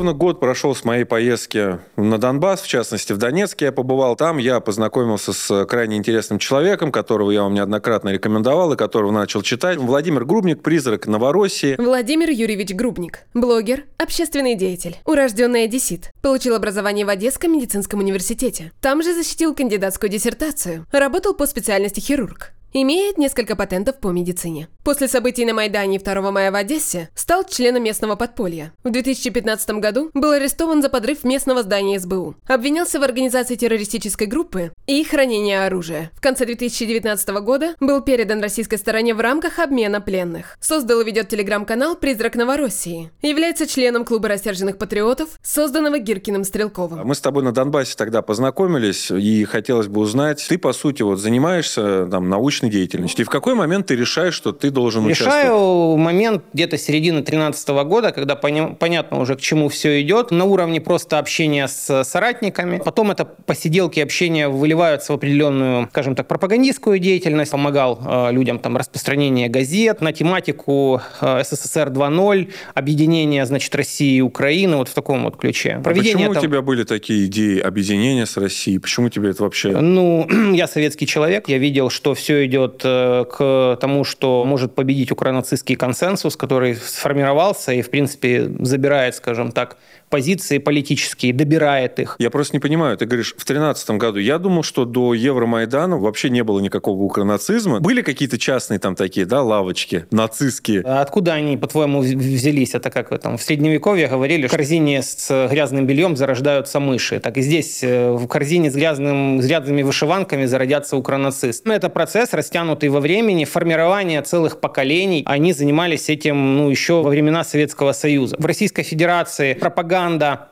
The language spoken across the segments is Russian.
ровно год прошел с моей поездки на Донбасс, в частности, в Донецке я побывал. Там я познакомился с крайне интересным человеком, которого я вам неоднократно рекомендовал и которого начал читать. Владимир Грубник, призрак Новороссии. Владимир Юрьевич Грубник. Блогер, общественный деятель. Урожденный одессит. Получил образование в Одесском медицинском университете. Там же защитил кандидатскую диссертацию. Работал по специальности хирург. Имеет несколько патентов по медицине. После событий на Майдане 2 мая в Одессе стал членом местного подполья. В 2015 году был арестован за подрыв местного здания СБУ. Обвинялся в организации террористической группы и хранении оружия. В конце 2019 года был передан российской стороне в рамках обмена пленных. Создал и ведет телеграм-канал «Призрак Новороссии». Является членом клуба рассерженных патриотов, созданного Гиркиным Стрелковым. Мы с тобой на Донбассе тогда познакомились, и хотелось бы узнать, ты, по сути, вот занимаешься там научной научной деятельности. И в какой момент ты решаешь, что ты должен Решаю участвовать? Решаю момент где-то середины 2013 года, когда поня- понятно уже, к чему все идет. На уровне просто общения с соратниками. Потом это посиделки общения выливаются в определенную, скажем так, пропагандистскую деятельность. Помогал э, людям там распространение газет на тематику э, СССР 2.0, объединение, значит, России и Украины, вот в таком вот ключе. А Проведение почему там... у тебя были такие идеи объединения с Россией? Почему тебе это вообще... Ну, я советский человек, я видел, что все идет э, к тому, что может победить укранацистский консенсус, который сформировался и, в принципе, забирает, скажем так, позиции политические, добирает их. Я просто не понимаю, ты говоришь, в 2013 году. Я думал, что до Евромайдана вообще не было никакого укронацизма. Были какие-то частные там такие, да, лавочки нацистские? А откуда они, по-твоему, взялись? Это как там в Средневековье говорили, в корзине с грязным бельем зарождаются мыши. Так и здесь э, в корзине с, грязным, с грязными вышиванками зародятся укронацисты. Это процесс, растянутый во времени, формирование целых поколений. Они занимались этим ну, еще во времена Советского Союза. В Российской Федерации пропаганда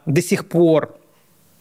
до сих пор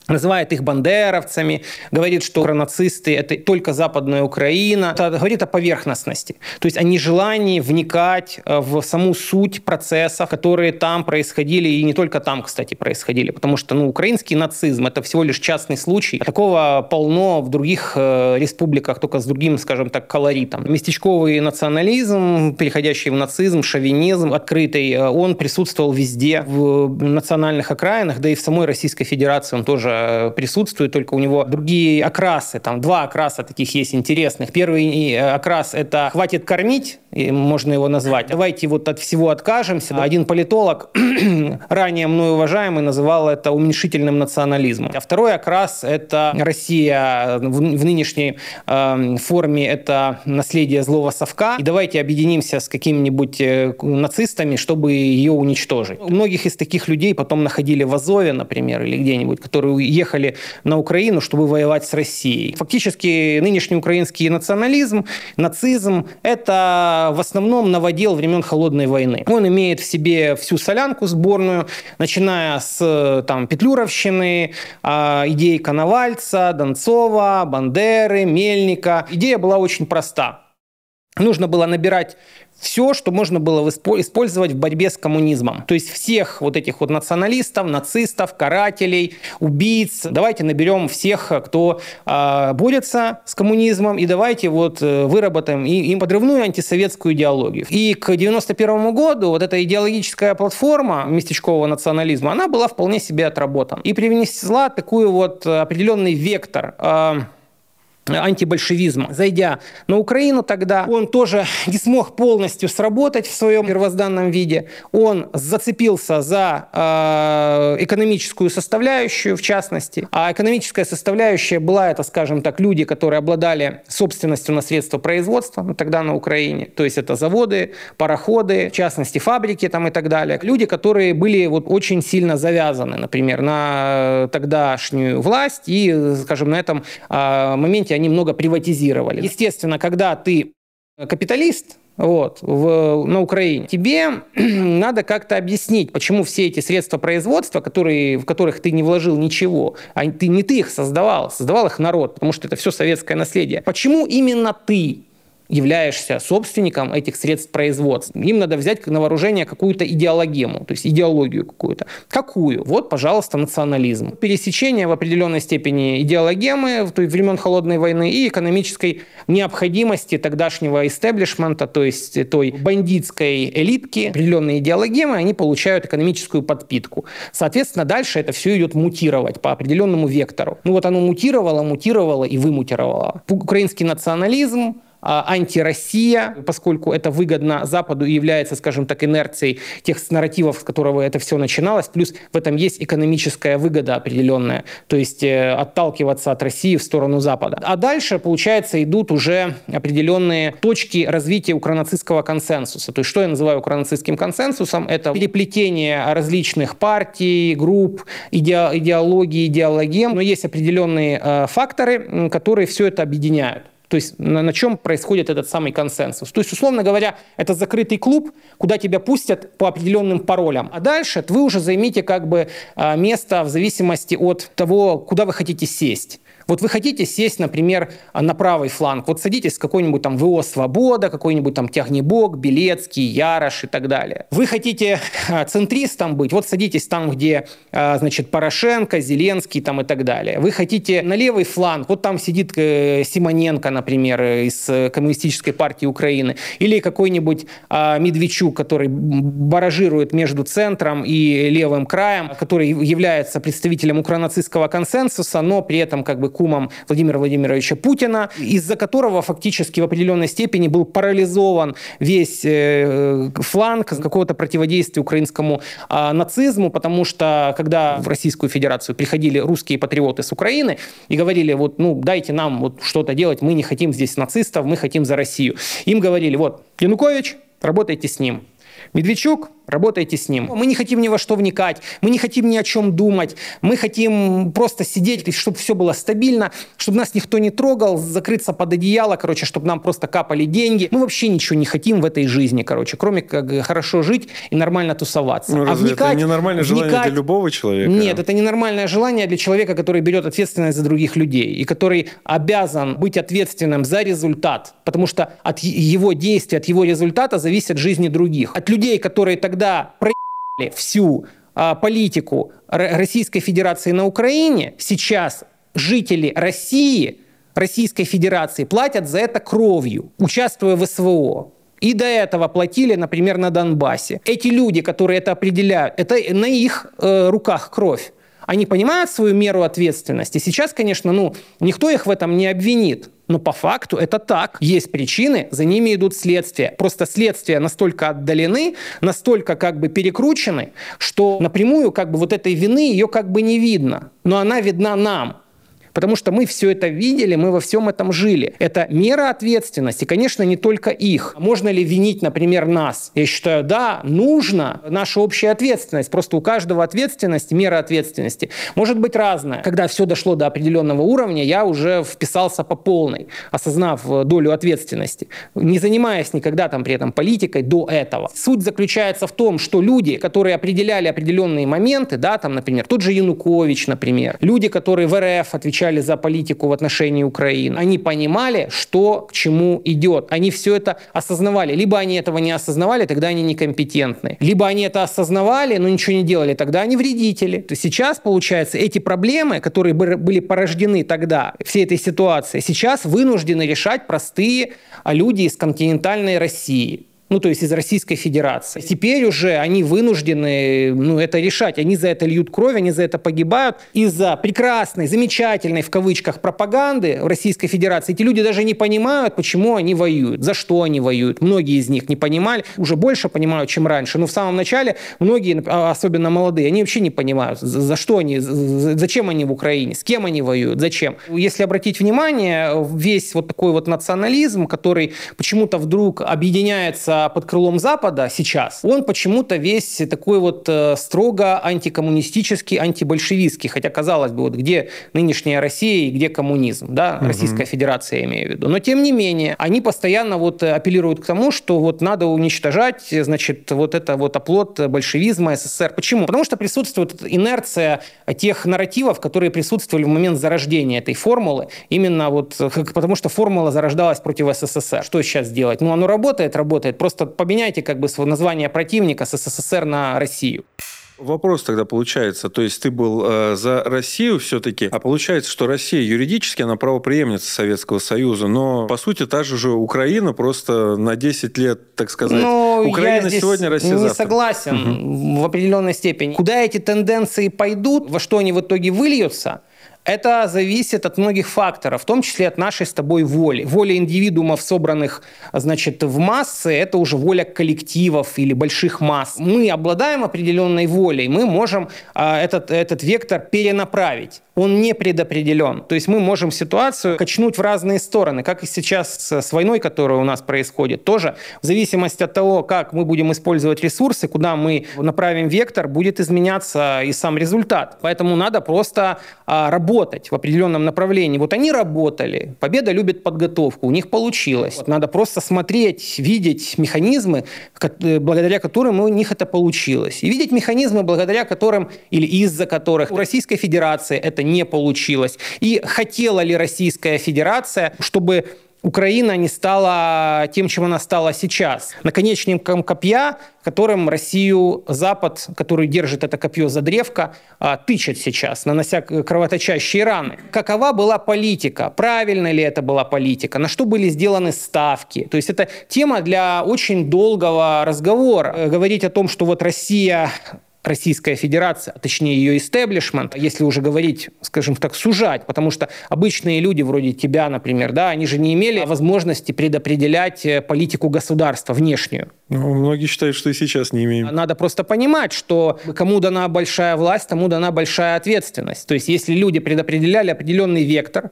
называет их бандеровцами, говорит, что нацисты – это только Западная Украина. Это говорит о поверхностности, то есть о нежелании вникать э, в саму суть процессов, которые там происходили, и не только там, кстати, происходили, потому что ну, украинский нацизм – это всего лишь частный случай. Такого полно в других э, республиках, только с другим, скажем так, колоритом. Местечковый национализм, переходящий в нацизм, шовинизм открытый, э, он присутствовал везде, в национальных окраинах, да и в самой Российской Федерации он тоже присутствует, только у него другие окрасы. Там два окраса таких есть интересных. Первый э, окрас – это «хватит кормить», можно его назвать. Давайте вот от всего откажемся. Один политолог, ранее мной уважаемый, называл это уменьшительным национализмом. А второй окрас – это Россия в, в нынешней э, форме – это наследие злого совка. И давайте объединимся с какими-нибудь э, нацистами, чтобы ее уничтожить. У многих из таких людей потом находили в Азове, например, или где-нибудь, которые ехали на Украину, чтобы воевать с Россией. Фактически нынешний украинский национализм, нацизм – это в основном новодел времен Холодной войны. Он имеет в себе всю солянку сборную, начиная с там, Петлюровщины, а, идей Коновальца, Донцова, Бандеры, Мельника. Идея была очень проста. Нужно было набирать все, что можно было использовать в борьбе с коммунизмом. То есть всех вот этих вот националистов, нацистов, карателей, убийц. Давайте наберем всех, кто э, борется с коммунизмом, и давайте вот э, выработаем им подрывную антисоветскую идеологию. И к 91 году вот эта идеологическая платформа местечкового национализма, она была вполне себе отработана. И привнесла такой вот определенный вектор э, антибольшевизма. Зайдя на Украину тогда, он тоже не смог полностью сработать в своем первозданном виде. Он зацепился за э, экономическую составляющую, в частности. А экономическая составляющая была, это, скажем так, люди, которые обладали собственностью на средства производства ну, тогда на Украине. То есть это заводы, пароходы, в частности, фабрики там и так далее. Люди, которые были вот очень сильно завязаны, например, на тогдашнюю власть и, скажем, на этом э, моменте они много приватизировали. Естественно, когда ты капиталист, вот, в, на Украине. Тебе надо как-то объяснить, почему все эти средства производства, которые, в которых ты не вложил ничего, а ты не ты их создавал, создавал их народ, потому что это все советское наследие. Почему именно ты являешься собственником этих средств производства. Им надо взять на вооружение какую-то идеологему, то есть идеологию какую-то. Какую? Вот, пожалуйста, национализм. Пересечение в определенной степени идеологемы в времен Холодной войны и экономической необходимости тогдашнего истеблишмента, то есть той бандитской элитки, определенные идеологемы, они получают экономическую подпитку. Соответственно, дальше это все идет мутировать по определенному вектору. Ну вот оно мутировало, мутировало и вымутировало. Украинский национализм, антироссия, поскольку это выгодно Западу и является, скажем так, инерцией тех нарративов, с которого это все начиналось. Плюс в этом есть экономическая выгода определенная, то есть э, отталкиваться от России в сторону Запада. А дальше, получается, идут уже определенные точки развития укронацистского консенсуса. То есть что я называю укронацистским консенсусом? Это переплетение различных партий, групп, иде идеологии, идеологем, но есть определенные э, факторы, которые все это объединяют. То есть на, на чем происходит этот самый консенсус. То есть, условно говоря, это закрытый клуб, куда тебя пустят по определенным паролям. А дальше вы уже займите как бы а, место в зависимости от того, куда вы хотите сесть. Вот вы хотите сесть, например, на правый фланг. Вот садитесь какой-нибудь там ВО «Свобода», какой-нибудь там Тягнебок, Белецкий, Ярош и так далее. Вы хотите а, центристом быть, вот садитесь там, где, а, значит, Порошенко, Зеленский там и так далее. Вы хотите на левый фланг, вот там сидит э, Симоненко, например, из э, Коммунистической партии Украины, или какой-нибудь Медведчук, который баражирует между центром и левым краем, который является представителем укронацистского консенсуса, но при этом как бы кумом Владимира Владимировича Путина, из-за которого фактически в определенной степени был парализован весь э, фланг какого-то противодействия украинскому а, нацизму, потому что когда в Российскую Федерацию приходили русские патриоты с Украины и говорили, вот, ну, дайте нам вот что-то делать, мы не хотим здесь нацистов, мы хотим за Россию. Им говорили, вот, Янукович, работайте с ним. Медведчук, Работайте с ним. Мы не хотим ни во что вникать, мы не хотим ни о чем думать, мы хотим просто сидеть, чтобы все было стабильно, чтобы нас никто не трогал, закрыться под одеяло, короче, чтобы нам просто капали деньги. Мы вообще ничего не хотим в этой жизни, короче, кроме как хорошо жить и нормально тусоваться. Ну, а вникать, это ненормальное вникать, желание для любого человека? Нет, это ненормальное желание для человека, который берет ответственность за других людей и который обязан быть ответственным за результат, потому что от его действия, от его результата зависят жизни других. От людей, которые тогда когда проебали всю а, политику Российской Федерации на Украине, сейчас жители России, Российской Федерации платят за это кровью, участвуя в СВО. И до этого платили, например, на Донбассе. Эти люди, которые это определяют, это на их э, руках кровь. Они понимают свою меру ответственности. Сейчас, конечно, ну, никто их в этом не обвинит. Но по факту это так. Есть причины, за ними идут следствия. Просто следствия настолько отдалены, настолько как бы перекручены, что напрямую как бы вот этой вины ее как бы не видно. Но она видна нам потому что мы все это видели, мы во всем этом жили. Это мера ответственности, конечно, не только их. Можно ли винить, например, нас? Я считаю, да, нужно наша общая ответственность. Просто у каждого ответственности, мера ответственности может быть разная. Когда все дошло до определенного уровня, я уже вписался по полной, осознав долю ответственности, не занимаясь никогда там при этом политикой до этого. Суть заключается в том, что люди, которые определяли определенные моменты, да, там, например, тот же Янукович, например, люди, которые в РФ отвечали отвечали за политику в отношении Украины, они понимали, что к чему идет. Они все это осознавали. Либо они этого не осознавали, тогда они некомпетентны. Либо они это осознавали, но ничего не делали, тогда они вредители. То сейчас, получается, эти проблемы, которые были порождены тогда, всей этой ситуации, сейчас вынуждены решать простые люди из континентальной России ну, то есть из Российской Федерации. Теперь уже они вынуждены ну, это решать. Они за это льют кровь, они за это погибают. Из-за прекрасной, замечательной, в кавычках, пропаганды в Российской Федерации эти люди даже не понимают, почему они воюют, за что они воюют. Многие из них не понимали, уже больше понимают, чем раньше. Но в самом начале многие, а, особенно молодые, они вообще не понимают, за что они, зачем они в Украине, с кем они воюют, зачем. Если обратить внимание, весь вот такой вот национализм, который почему-то вдруг объединяется находится под крылом Запада сейчас, он почему-то весь такой вот э, строго антикоммунистический, антибольшевистский. Хотя, казалось бы, вот где нынешняя Россия и где коммунизм, да, угу. Российская Федерация, я имею в виду. Но, тем не менее, они постоянно вот апеллируют к тому, что вот надо уничтожать, значит, вот это вот оплот большевизма, СССР. Почему? Потому что присутствует инерция тех нарративов, которые присутствовали в момент зарождения этой формулы, именно вот потому что формула зарождалась против СССР. Что сейчас делать? Ну, оно работает, работает. Просто поменяйте как бы свое название противника с СССР на Россию. Вопрос тогда получается, то есть ты был э, за Россию все-таки, а получается, что Россия юридически, она правопреемница Советского Союза, но по сути та же же Украина просто на 10 лет, так сказать, но ну, Украина я сегодня, Россия не завтра. согласен угу. в определенной степени. Куда эти тенденции пойдут, во что они в итоге выльются – это зависит от многих факторов, в том числе от нашей с тобой воли. Воля индивидуумов, собранных значит, в массы, это уже воля коллективов или больших масс. Мы обладаем определенной волей, мы можем а, этот, этот вектор перенаправить он не предопределен. То есть мы можем ситуацию качнуть в разные стороны, как и сейчас с войной, которая у нас происходит. Тоже в зависимости от того, как мы будем использовать ресурсы, куда мы направим вектор, будет изменяться и сам результат. Поэтому надо просто а, работать в определенном направлении. Вот они работали. Победа любит подготовку. У них получилось. Надо просто смотреть, видеть механизмы, э, благодаря которым у них это получилось. И видеть механизмы, благодаря которым или из-за которых у Российской Федерации это не получилось. И хотела ли Российская Федерация, чтобы Украина не стала тем, чем она стала сейчас. Наконечником копья, которым Россию Запад, который держит это копье за древко, а, тычет сейчас, нанося кровоточащие раны. Какова была политика? Правильно ли это была политика? На что были сделаны ставки? То есть это тема для очень долгого разговора. Э, говорить о том, что вот Россия Российская Федерация, а точнее ее истеблишмент, если уже говорить, скажем так, сужать, потому что обычные люди вроде тебя, например, да, они же не имели возможности предопределять э, политику государства внешнюю. Ну, многие считают, что и сейчас не имеем. Надо просто понимать, что кому дана большая власть, тому дана большая ответственность. То есть если люди предопределяли определенный вектор,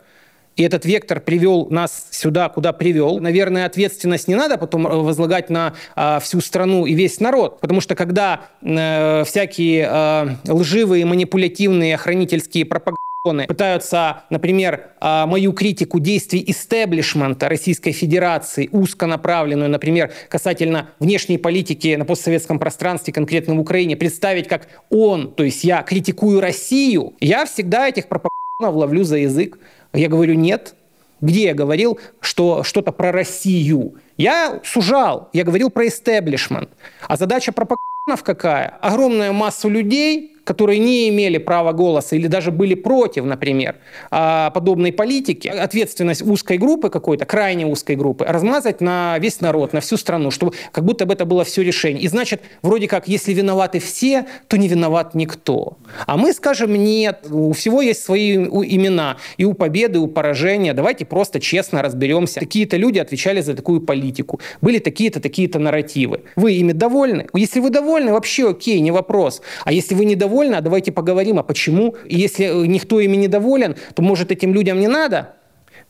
и этот вектор привел нас сюда, куда привел. Наверное, ответственность не надо потом э, возлагать на э, всю страну и весь народ, потому что когда э, всякие э, лживые, манипулятивные, охранительские пропаганды пытаются, например, э, мою критику действий истеблишмента Российской Федерации, узконаправленную, например, касательно внешней политики на постсоветском пространстве, конкретно в Украине, представить как он, то есть я критикую Россию, я всегда этих пропагандистов ловлю за язык. Я говорю, нет. Где я говорил, что что-то про Россию? Я сужал, я говорил про истеблишмент. А задача пропагандов какая? Огромная масса людей которые не имели права голоса или даже были против, например, а, подобной политики, ответственность узкой группы какой-то, крайне узкой группы, размазать на весь народ, на всю страну, чтобы как будто бы это было все решение. И значит, вроде как, если виноваты все, то не виноват никто. А мы скажем, нет, у всего есть свои имена. И у победы, и у поражения. Давайте просто честно разберемся. Какие-то люди отвечали за такую политику. Были такие-то, такие-то нарративы. Вы ими довольны? Если вы довольны, вообще окей, не вопрос. А если вы недовольны, недовольны, а давайте поговорим, а почему. И если э, никто ими недоволен, то, может, этим людям не надо?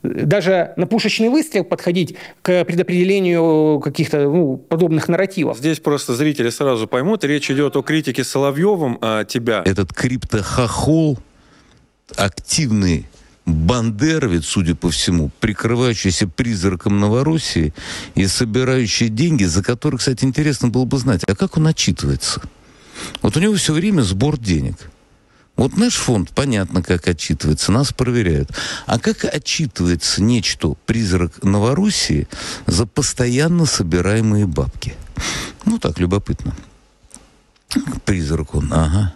даже на пушечный выстрел подходить к предопределению каких-то ну, подобных нарративов. Здесь просто зрители сразу поймут, речь идет о критике Соловьевым а тебя. Этот криптохохол, активный бандеровец, судя по всему, прикрывающийся призраком Новороссии и собирающий деньги, за которые, кстати, интересно было бы знать, а как он отчитывается? Вот у него все время сбор денег. Вот наш фонд, понятно, как отчитывается, нас проверяют. А как отчитывается нечто, призрак Новороссии, за постоянно собираемые бабки? Ну, так, любопытно. Призрак он, ага.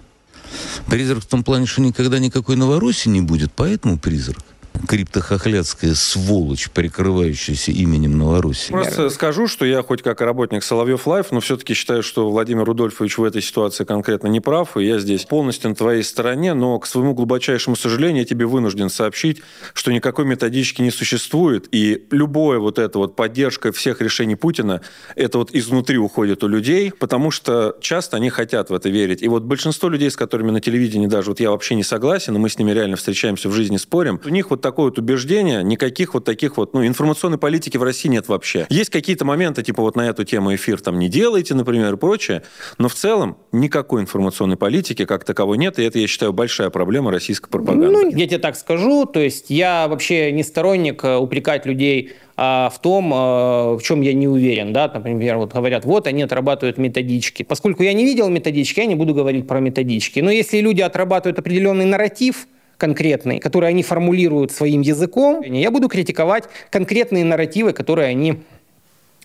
Призрак в том плане, что никогда никакой Новороссии не будет, поэтому призрак криптохохлядская сволочь, прикрывающаяся именем Новороссии. Просто скажу, что я хоть как работник Соловьев Live, но все-таки считаю, что Владимир Рудольфович в этой ситуации конкретно не прав, и я здесь полностью на твоей стороне, но, к своему глубочайшему сожалению, я тебе вынужден сообщить, что никакой методички не существует, и любое вот это вот поддержка всех решений Путина, это вот изнутри уходит у людей, потому что часто они хотят в это верить. И вот большинство людей, с которыми на телевидении даже вот я вообще не согласен, и мы с ними реально встречаемся в жизни, спорим, у них вот вот такое вот убеждение, никаких вот таких вот, ну, информационной политики в России нет вообще. Есть какие-то моменты, типа вот на эту тему эфир там не делайте, например, и прочее, но в целом никакой информационной политики как таковой нет, и это, я считаю, большая проблема российской пропаганды. Ну, я тебе так скажу, то есть я вообще не сторонник э, упрекать людей а, в том, а, в чем я не уверен. Да? Например, вот говорят, вот они отрабатывают методички. Поскольку я не видел методички, я не буду говорить про методички. Но если люди отрабатывают определенный нарратив, конкретный, который они формулируют своим языком, я буду критиковать конкретные нарративы, которые они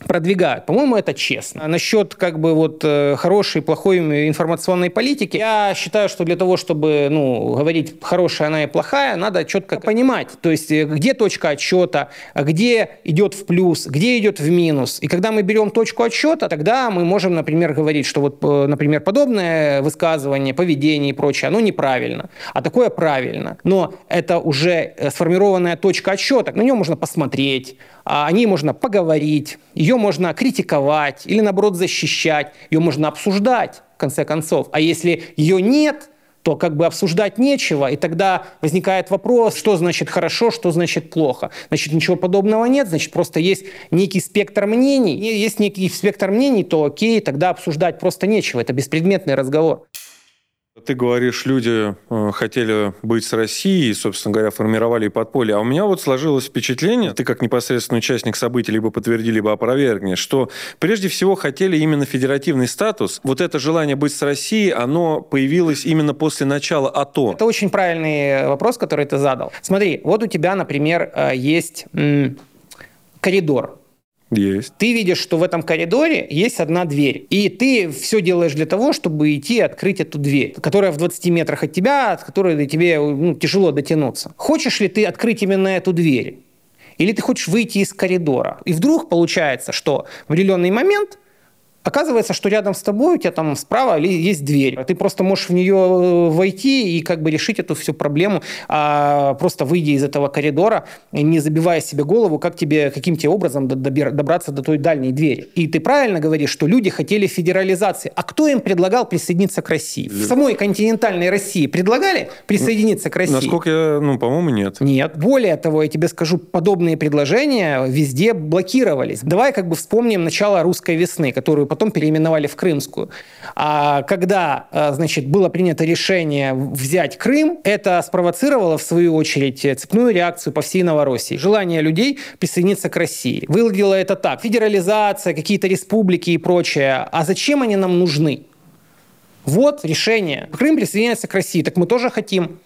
продвигают. По-моему, это честно. А насчет как бы вот э, хорошей, плохой информационной политики, я считаю, что для того, чтобы ну, говорить хорошая она и плохая, надо четко понимать, то есть э, где точка отсчета, где идет в плюс, где идет в минус. И когда мы берем точку отсчета, тогда мы можем, например, говорить, что вот, э, например, подобное высказывание, поведение и прочее, оно неправильно, а такое правильно. Но это уже сформированная точка отсчета, на нее можно посмотреть, а о ней можно поговорить, ее можно критиковать или, наоборот, защищать, ее можно обсуждать, в конце концов. А если ее нет, то как бы обсуждать нечего, и тогда возникает вопрос, что значит хорошо, что значит плохо. Значит, ничего подобного нет, значит, просто есть некий спектр мнений. И есть некий спектр мнений, то окей, тогда обсуждать просто нечего. Это беспредметный разговор. Ты говоришь, люди э, хотели быть с Россией, собственно говоря, формировали подполье. А у меня вот сложилось впечатление, ты как непосредственный участник событий либо подтверди, либо опровергни, что прежде всего хотели именно федеративный статус. Вот это желание быть с Россией, оно появилось именно после начала АТО. Это очень правильный вопрос, который ты задал. Смотри, вот у тебя, например, э, есть коридор есть. Ты видишь, что в этом коридоре есть одна дверь. И ты все делаешь для того, чтобы идти открыть эту дверь, которая в 20 метрах от тебя, от которой тебе ну, тяжело дотянуться. Хочешь ли ты открыть именно эту дверь? Или ты хочешь выйти из коридора? И вдруг получается, что в определенный момент Оказывается, что рядом с тобой у тебя там справа есть дверь. Ты просто можешь в нее э, войти и как бы решить эту всю проблему, а просто выйдя из этого коридора, не забивая себе голову, как тебе, каким тебе образом добраться до той дальней двери. И ты правильно говоришь, что люди хотели федерализации. А кто им предлагал присоединиться к России? В самой континентальной России предлагали присоединиться к России? Насколько я, ну, по-моему, нет. Нет. Более того, я тебе скажу, подобные предложения везде блокировались. Давай как бы вспомним начало русской весны, которую потом переименовали в Крымскую. А когда, а, значит, было принято решение взять Крым, это спровоцировало, в свою очередь, цепную реакцию по всей Новороссии. Желание людей присоединиться к России. Выглядело это так. Федерализация, какие-то республики и прочее. А зачем они нам нужны? Вот решение. Крым присоединяется к России. Так мы тоже хотим.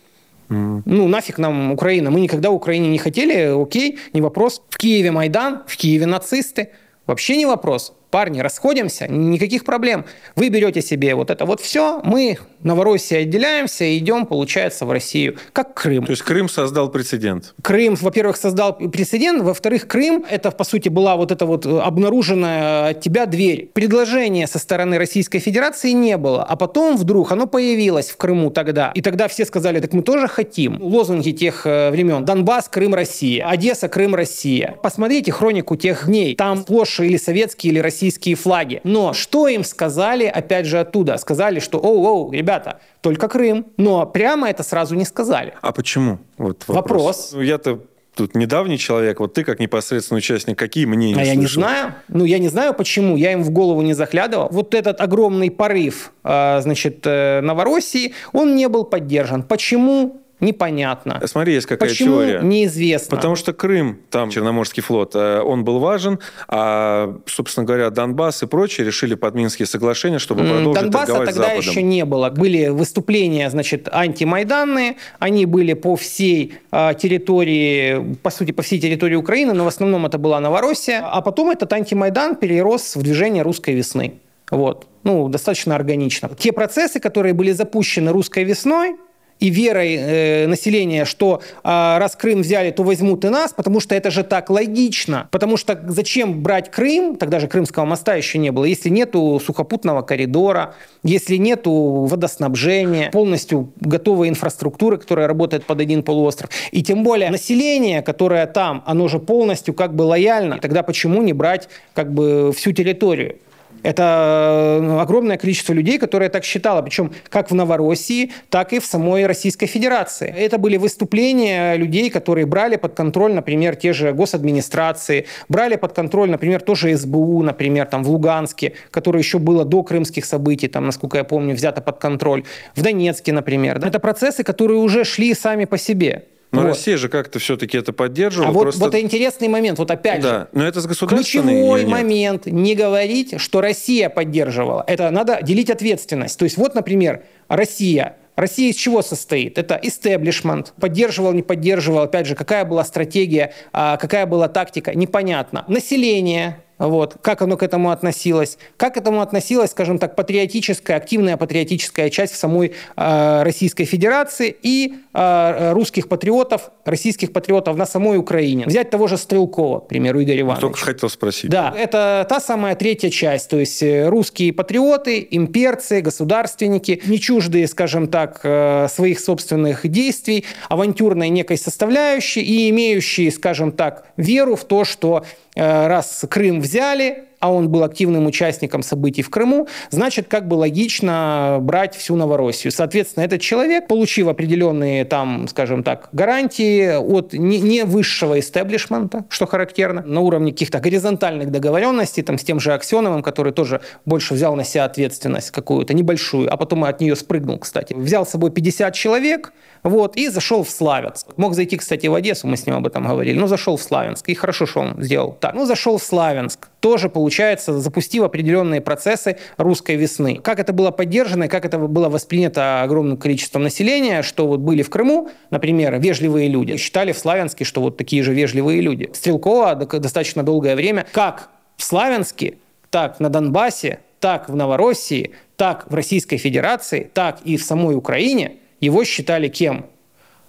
Mm. Ну, нафиг нам Украина. Мы никогда Украине не хотели, окей, не вопрос. В Киеве Майдан, в Киеве нацисты. Вообще не вопрос парни, расходимся, никаких проблем. Вы берете себе вот это вот все, мы Новороссия отделяемся и идем, получается, в Россию, как Крым. То есть Крым создал прецедент? Крым, во-первых, создал прецедент, во-вторых, Крым, это, по сути, была вот эта вот обнаруженная от тебя дверь. Предложения со стороны Российской Федерации не было, а потом вдруг оно появилось в Крыму тогда. И тогда все сказали, так мы тоже хотим. Лозунги тех э, времен. Донбасс, Крым, Россия. Одесса, Крым, Россия. Посмотрите хронику тех дней. Там сплошь или советские, или российские флаги. Но что им сказали, опять же, оттуда? Сказали, что, оу-оу, ребята, ребята, только Крым. Но прямо это сразу не сказали. А почему? Вот вопрос. вопрос. Ну, я-то тут недавний человек, вот ты как непосредственный участник, какие мнения А слышал? я не знаю. Ну, я не знаю, почему. Я им в голову не заглядывал. Вот этот огромный порыв, а, значит, э, Новороссии, он не был поддержан. Почему? Непонятно. Смотри, есть какая Почему? теория. Неизвестно. Потому что Крым, там Черноморский флот, э, он был важен, а, собственно говоря, Донбасс и прочие решили под Минские соглашения, чтобы продолжить Донбасса торговать тогда Западом. еще не было. Были выступления, значит, антимайданные, они были по всей а, территории, по сути, по всей территории Украины, но в основном это была Новороссия, а потом этот антимайдан перерос в движение русской весны. Вот. Ну, достаточно органично. Те процессы, которые были запущены русской весной, и верой э, населения, что э, раз Крым взяли, то возьмут и нас, потому что это же так логично. Потому что зачем брать Крым, тогда же Крымского моста еще не было, если нету сухопутного коридора, если нету водоснабжения, полностью готовой инфраструктуры, которая работает под один полуостров. И тем более население, которое там, оно же полностью как бы лояльно. И тогда почему не брать как бы всю территорию? Это э, огромное количество людей, которые так считало, причем как в Новороссии, так и в самой Российской Федерации. Это были выступления людей, которые брали под контроль, например, те же госадминистрации, брали под контроль, например, тоже СБУ, например, там в Луганске, которое еще было до крымских событий, там, насколько я помню, взято под контроль, в Донецке, например. Это процессы, которые уже шли сами по себе. Но Вот. Россия же как-то все-таки это поддерживала. А вот, просто- вот интересный момент, вот опять же, Да, но это с государственной Ключевой момент не говорить, что Россия поддерживала. Это надо делить ответственность. То есть вот, например, Россия. Россия из чего состоит? Это истеблишмент. Поддерживал, не поддерживал. Опять же, какая была стратегия, а, какая была тактика, непонятно. Население, вот, как оно к этому относилось, как к этому относилась, скажем так, патриотическая, активная патриотическая часть в самой э, Российской Федерации и э, русских патриотов, российских патриотов на самой Украине. Взять того же Стрелкова, к примеру, Игоря Ивановича. Только хотел спросить. Да, это та самая третья часть, то есть э, русские патриоты, имперцы, государственники, не чуждые, скажем так, э, своих собственных действий, авантюрной некой составляющей и имеющие, скажем так, веру в то, что э, раз Крым взяли, а он был активным участником событий в Крыму, значит, как бы логично брать всю Новороссию. Соответственно, этот человек, получив определенные там, скажем так, гарантии от не, не высшего истеблишмента, что характерно, на уровне каких-то горизонтальных договоренностей, там, с тем же Аксеновым, который тоже больше взял на себя ответственность какую-то небольшую, а потом от нее спрыгнул, кстати. Взял с собой 50 человек, вот, и зашел в Славянск. Мог зайти, кстати, в Одессу, мы с ним об этом говорили, но зашел в Славянск, и хорошо, что он сделал так. Ну, зашел в Славянск, тоже, получается, запустив определенные процессы русской весны. Как это было поддержано и как это было воспринято огромным количеством населения, что вот были в Крыму, например, вежливые люди, считали в Славянске, что вот такие же вежливые люди. Стрелкова до- достаточно долгое время, как в Славянске, так на Донбассе, так в Новороссии, так в Российской Федерации, так и в самой Украине его считали кем?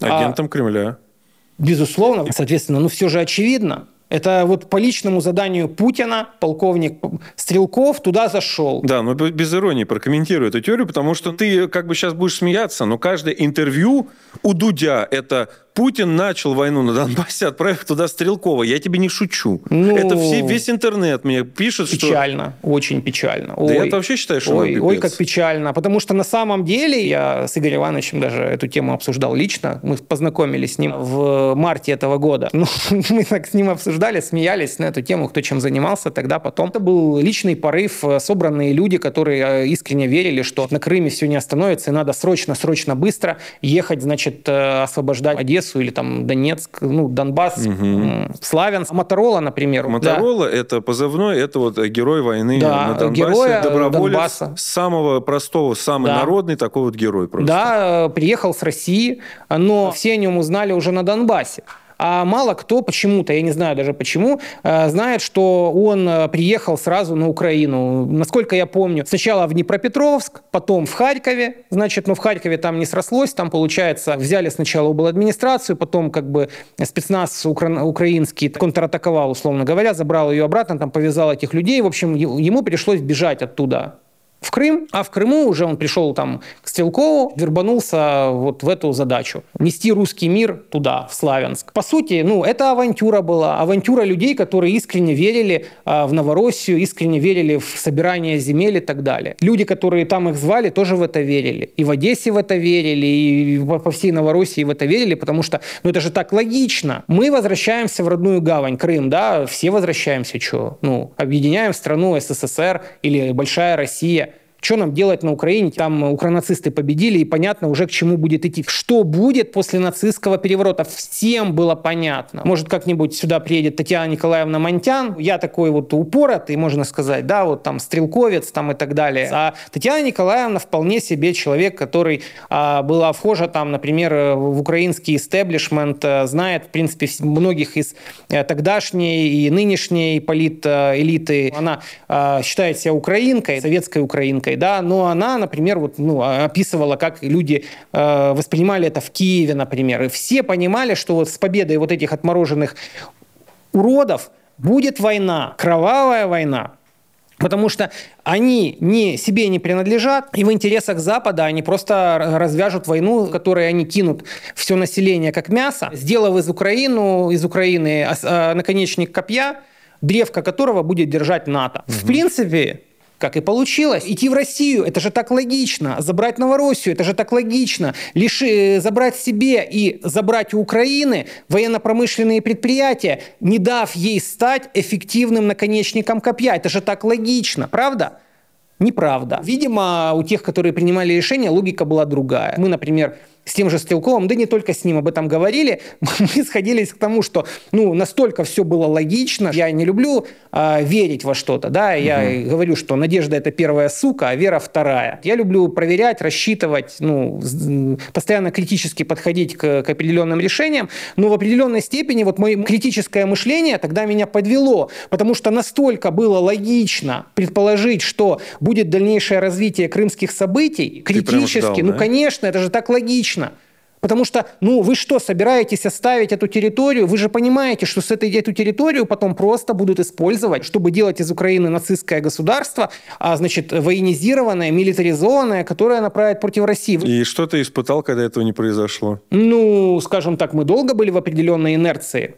А, Агентом Кремля. Безусловно. Соответственно, ну все же очевидно. Это вот по личному заданию Путина полковник Стрелков туда зашел. Да, но без иронии прокомментирую эту теорию, потому что ты как бы сейчас будешь смеяться, но каждое интервью у Дудя это Путин начал войну на Донбассе, отправив туда Стрелкова. Я тебе не шучу. Ну, это все, весь интернет мне пишет, что... Печально, очень печально. Да я-то вообще считаю, что Ой, ой, как печально. Потому что на самом деле я с Игорем Ивановичем даже эту тему обсуждал лично. Мы познакомились с ним в марте этого года. Ну, мы так с ним обсуждали, смеялись на эту тему, кто чем занимался тогда, потом. Это был личный порыв, э, собранные люди, которые э, искренне верили, что на Крыме все не остановится, и надо срочно, срочно, быстро ехать, значит, э, освобождать Одессу или там Донецк, ну, Донбасс, м, Славянск. Моторола, например. да. Моторола это позывной, это вот герой войны Да, на Донбассе, героя доброволец, Донбасса. самого простого, самый Да. народный такой вот герой просто. Да, э, приехал с России, но все о нем узнали уже на Донбассе. А мало кто почему-то, я не знаю даже почему, э, знает, что он э, приехал сразу на Украину. Насколько я помню, сначала в Днепропетровск, потом в Харькове. Значит, но в Харькове там не срослось. Там, получается, взяли сначала администрацию, потом как бы спецназ укра- украинский контратаковал, условно говоря, забрал ее обратно, там повязал этих людей. В общем, ему пришлось бежать оттуда в Крым, а в Крыму уже он пришел там к Стрелкову, вербанулся вот в эту задачу. Нести русский мир туда, в Славянск. По сути, ну, это авантюра была. Авантюра людей, которые искренне верили а, в Новороссию, искренне верили в собирание земель и так далее. Люди, которые там их звали, тоже в это верили. И в Одессе в это верили, и по всей Новороссии в это верили, потому что, ну, это же так логично. Мы возвращаемся в родную гавань, Крым, да, все возвращаемся, что? Ну, объединяем страну СССР или Большая Россия. Что нам делать на Украине? Там укронацисты победили, и понятно уже, к чему будет идти. Что будет после нацистского переворота? Всем было понятно. Может, как-нибудь сюда приедет Татьяна Николаевна Монтян. Я такой вот упоротый, можно сказать, да, вот там стрелковец там и так далее. А Татьяна Николаевна вполне себе человек, который а, была вхожа там, например, в украинский истеблишмент, а, знает, в принципе, многих из э, тогдашней и нынешней политэлиты. Она а, считает себя украинкой, советской украинкой, да, но она, например, вот, ну, а- описывала, как люди э, воспринимали это в Киеве, например. И все понимали, что вот с победой вот этих отмороженных уродов будет война, кровавая война. Потому что они не, себе не принадлежат, и в интересах Запада они просто развяжут войну, в которой они кинут все население как мясо, сделав из, Украину, из Украины а, наконечник копья, древко которого будет держать НАТО. В принципе, как и получилось. Идти в Россию, это же так логично. Забрать Новороссию, это же так логично. Лишь э, забрать себе и забрать у Украины военно-промышленные предприятия, не дав ей стать эффективным наконечником копья. Это же так логично, правда? Неправда. Видимо, у тех, которые принимали решение, логика была другая. Мы, например, с тем же Стрелковым, да не только с ним об этом говорили, мы сходились к тому, что ну, настолько все было логично. Я не люблю а, верить во что-то, да, я угу. говорю, что надежда это первая сука, а вера вторая. Я люблю проверять, рассчитывать, ну, постоянно критически подходить к, к определенным решениям, но в определенной степени вот мое критическое мышление тогда меня подвело, потому что настолько было логично предположить, что будет дальнейшее развитие крымских событий, критически, ждал, ну, да? конечно, это же так логично, логично. Потому что, ну, вы что, собираетесь оставить эту территорию? Вы же понимаете, что с этой, эту территорию потом просто будут использовать, чтобы делать из Украины нацистское государство, а, значит, военизированное, милитаризованное, которое направит против России. И что ты испытал, когда этого не произошло? Ну, скажем так, мы долго были в определенной инерции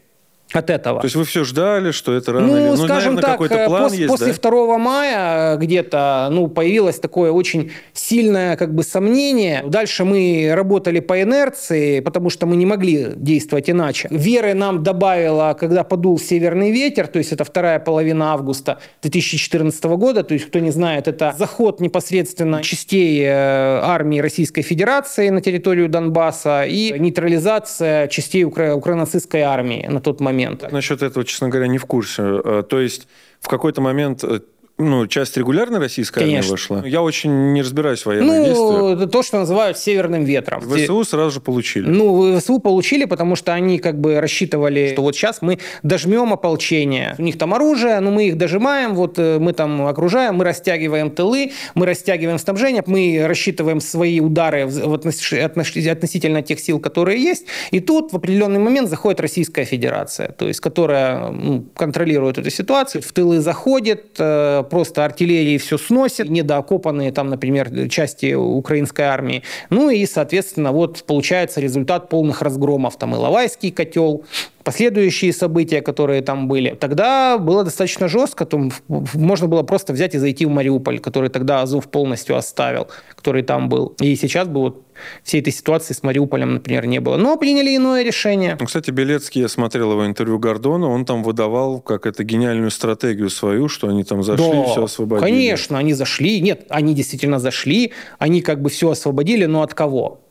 от этого. То есть вы все ждали, что это рано ну, или... Ну, скажем наверное, так, э, план пос, есть, после да? 2 мая где-то ну, появилось такое очень сильное как бы сомнение. Дальше мы работали по инерции, потому что мы не могли действовать иначе. Веры нам добавила, когда подул северный ветер, то есть это вторая половина августа 2014 года, то есть кто не знает, это заход непосредственно частей э, армии Российской Федерации на территорию Донбасса и нейтрализация частей укра- украинацистской армии на тот момент момента. Насчет этого, честно говоря, не в курсе. Э, то есть в какой-то момент э, ну, часть регулярной российской Конечно. армии вошла. Я очень не разбираюсь в военных ну, действиях. то, что называют северным ветром. ВСУ сразу же получили. Ну, ВСУ получили, потому что они как бы рассчитывали, что вот сейчас мы дожмем ополчение. У них там оружие, но мы их дожимаем, вот э, мы там окружаем, мы растягиваем тылы, мы растягиваем снабжение, мы рассчитываем свои удары относительно тех сил, которые есть. И тут в определенный момент заходит Российская Федерация, то есть которая ну, контролирует эту ситуацию, в тылы заходит, э, просто артиллерии все сносит, недоокопанные там, например, части украинской армии. Ну и, соответственно, вот получается результат полных разгромов. Там и Лавайский котел, последующие события, которые там были, тогда было достаточно жестко. То можно было просто взять и зайти в Мариуполь, который тогда Азов полностью оставил, который там был. И сейчас бы вот всей этой ситуации с Мариуполем, например, не было. Но приняли иное решение. Ну, кстати, Белецкий, я смотрел его интервью Гордона, он там выдавал как это гениальную стратегию свою, что они там зашли да, и все освободили. Конечно, они зашли. Нет, они действительно зашли, они как бы все освободили, но от кого?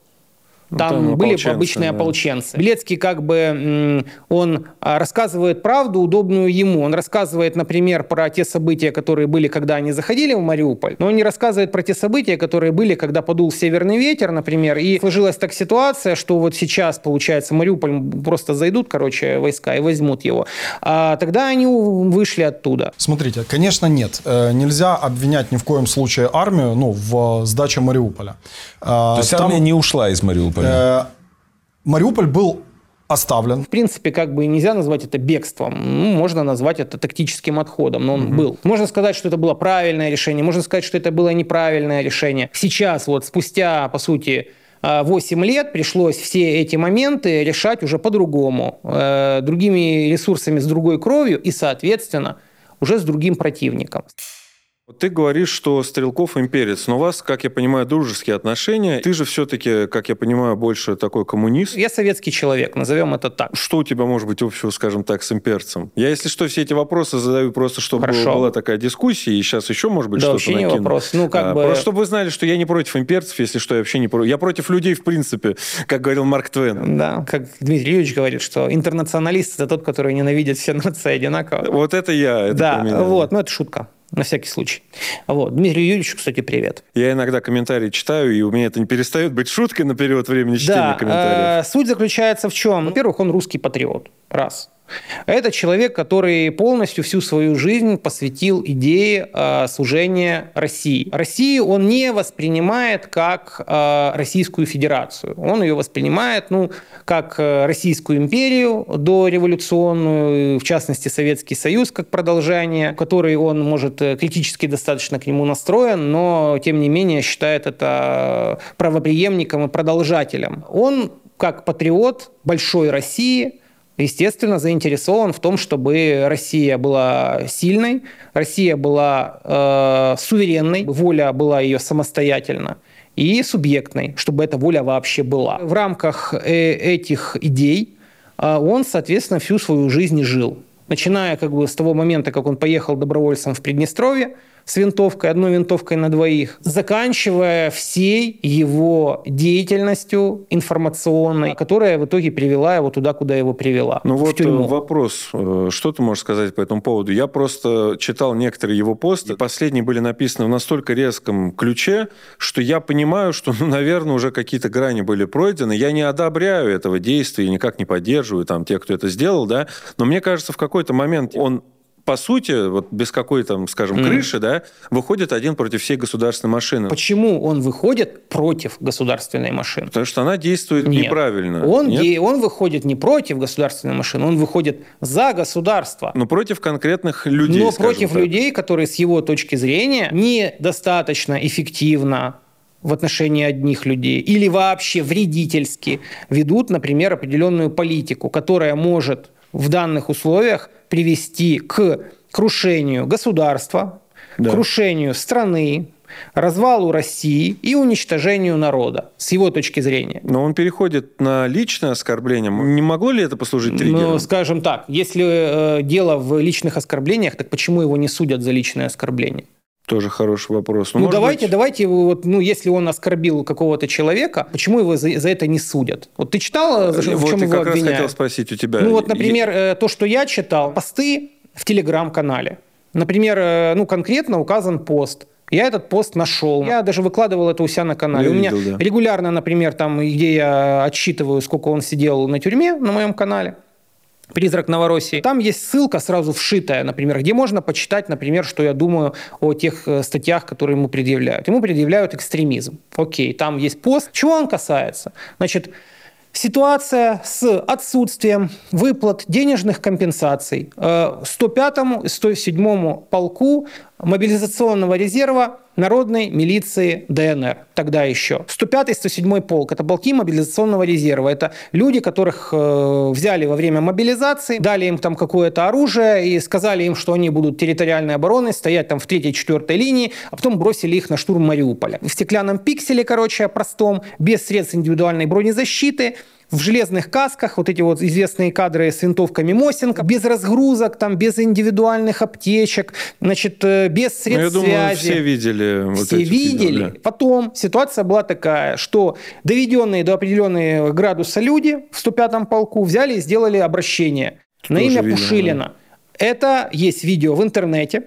Ну, там, там были обычные да. ополченцы. Белецкий как бы он а, рассказывает правду, удобную ему. Он рассказывает, например, про те события, которые были, когда они заходили в Мариуполь, но он не рассказывает про те события, которые были, когда подул северный ветер, например, и сложилась так ситуация, что вот сейчас, получается, Мариуполь просто зайдут, короче, войска и возьмут его. А тогда они вышли оттуда. Смотрите, конечно, нет. Э, нельзя обвинять ни в коем случае армию ну, в сдаче Мариуполя. То есть Там... армия не ушла из Мариуполя? Мариуполя? Э, Мариуполь был оставлен. В принципе, как бы нельзя назвать это бегством. Ну, можно назвать это тактическим отходом, но он угу. был. Можно сказать, что это было правильное решение, можно сказать, что это было неправильное решение. Сейчас, вот спустя, по сути, 8 лет пришлось все эти моменты решать уже по-другому, э, другими ресурсами, с другой кровью и, соответственно, уже с другим противником. Ты говоришь, что Стрелков имперец, но у вас, как я понимаю, дружеские отношения. Ты же все-таки, как я понимаю, больше такой коммунист. Я советский человек, назовем это так. Что у тебя может быть общего, скажем так, с имперцем? Я, если что, все эти вопросы задаю просто, чтобы Хорошо. была такая дискуссия, и сейчас еще, может быть, да, что-то накину. вопрос. Ну, как а, бы... Просто чтобы вы знали, что я не против имперцев, если что, я вообще не против. Я против людей, в принципе, как говорил Марк Твен. Да, как Дмитрий Юрьевич говорит, что интернационалист – это тот, который ненавидит все нации одинаково. Вот это я. Это да, вот, ну это шутка на всякий случай. Вот. Дмитрию Юрьевичу, кстати, привет. Я иногда комментарии читаю, и у меня это не перестает быть шуткой на период времени чтения да, комментариев. Э, суть заключается в чем? Во-первых, он русский патриот. Раз. Это человек, который полностью всю свою жизнь посвятил идее э, служения России. Россию он не воспринимает как э, Российскую Федерацию. Он ее воспринимает ну, как э, Российскую империю дореволюционную, в частности Советский Союз как продолжение, который он может критически достаточно к нему настроен, но тем не менее считает это правоприемником и продолжателем. Он как патриот большой России – естественно, заинтересован в том, чтобы Россия была сильной, Россия была э, суверенной, воля была ее самостоятельна и субъектной, чтобы эта воля вообще была. В рамках э этих идей э, он, соответственно, всю свою жизнь жил. Начиная как бы с того момента, как он поехал добровольцем в Приднестровье, с винтовкой, одной винтовкой на двоих, заканчивая всей его деятельностью информационной, которая в итоге привела его туда, куда его привела. Ну вот тюрьму. вопрос, э, что ты можешь сказать по этому поводу? Я просто читал некоторые его посты, последние были написаны в настолько резком ключе, что я понимаю, что, ну, наверное, уже какие-то грани были пройдены. Я не одобряю этого действия, никак не поддерживаю там тех, кто это сделал, да, но мне кажется, в какой-то момент он по сути, вот без какой-то, скажем, mm. крыши, да, выходит один против всей государственной машины. Почему он выходит против государственной машины? Потому что она действует Нет. неправильно. Он, Нет? Де- он выходит не против государственной машины, он выходит за государство. Но против конкретных людей. Но против так. людей, которые с его точки зрения недостаточно эффективно в отношении одних людей или вообще вредительски ведут, например, определенную политику, которая может в данных условиях привести к крушению государства, да. крушению страны, развалу России и уничтожению народа, с его точки зрения. Но он переходит на личное оскорбление. Не могло ли это послужить триггером? Ну, скажем так, если э, дело в личных оскорблениях, так почему его не судят за личное оскорбление? Тоже хороший вопрос. Ну, ну давайте, быть... давайте, вот, ну, если он оскорбил какого-то человека, почему его за, за это не судят? Вот ты читал, за, вот в чем его как обвиняют? раз хотел спросить у тебя. Ну, вот, например, е... то, что я читал, посты в Телеграм-канале. Например, э, ну, конкретно указан пост. Я этот пост нашел. Я даже выкладывал это у себя на канале. Я у меня видел, да. регулярно, например, там, где я отсчитываю, сколько он сидел на тюрьме на моем канале. «Призрак Новороссии». Там есть ссылка сразу вшитая, например, где можно почитать, например, что я думаю о тех э, статьях, которые ему предъявляют. Ему предъявляют экстремизм. Окей, там есть пост. Чего он касается? Значит, Ситуация с отсутствием выплат денежных компенсаций 105-му и 107-му полку мобилизационного резерва Народной милиции ДНР, тогда еще. 105-й, 107-й полк – это полки мобилизационного резерва. Это люди, которых э, взяли во время мобилизации, дали им там какое-то оружие и сказали им, что они будут территориальной обороной, стоять там в третьей, четвертой линии, а потом бросили их на штурм Мариуполя. В стеклянном пикселе, короче, простом, без средств индивидуальной бронезащиты, в железных касках, вот эти вот известные кадры с винтовками Мосинка, без разгрузок, там, без индивидуальных аптечек, значит, э, без средств ну, я думаю, связи. все видели. Вот все видели. Видео, да. Потом ситуация была такая, что доведенные до определенного градуса люди в 105-м полку взяли и сделали обращение Тоже на имя видел, Пушилина. Да. Это есть видео в интернете.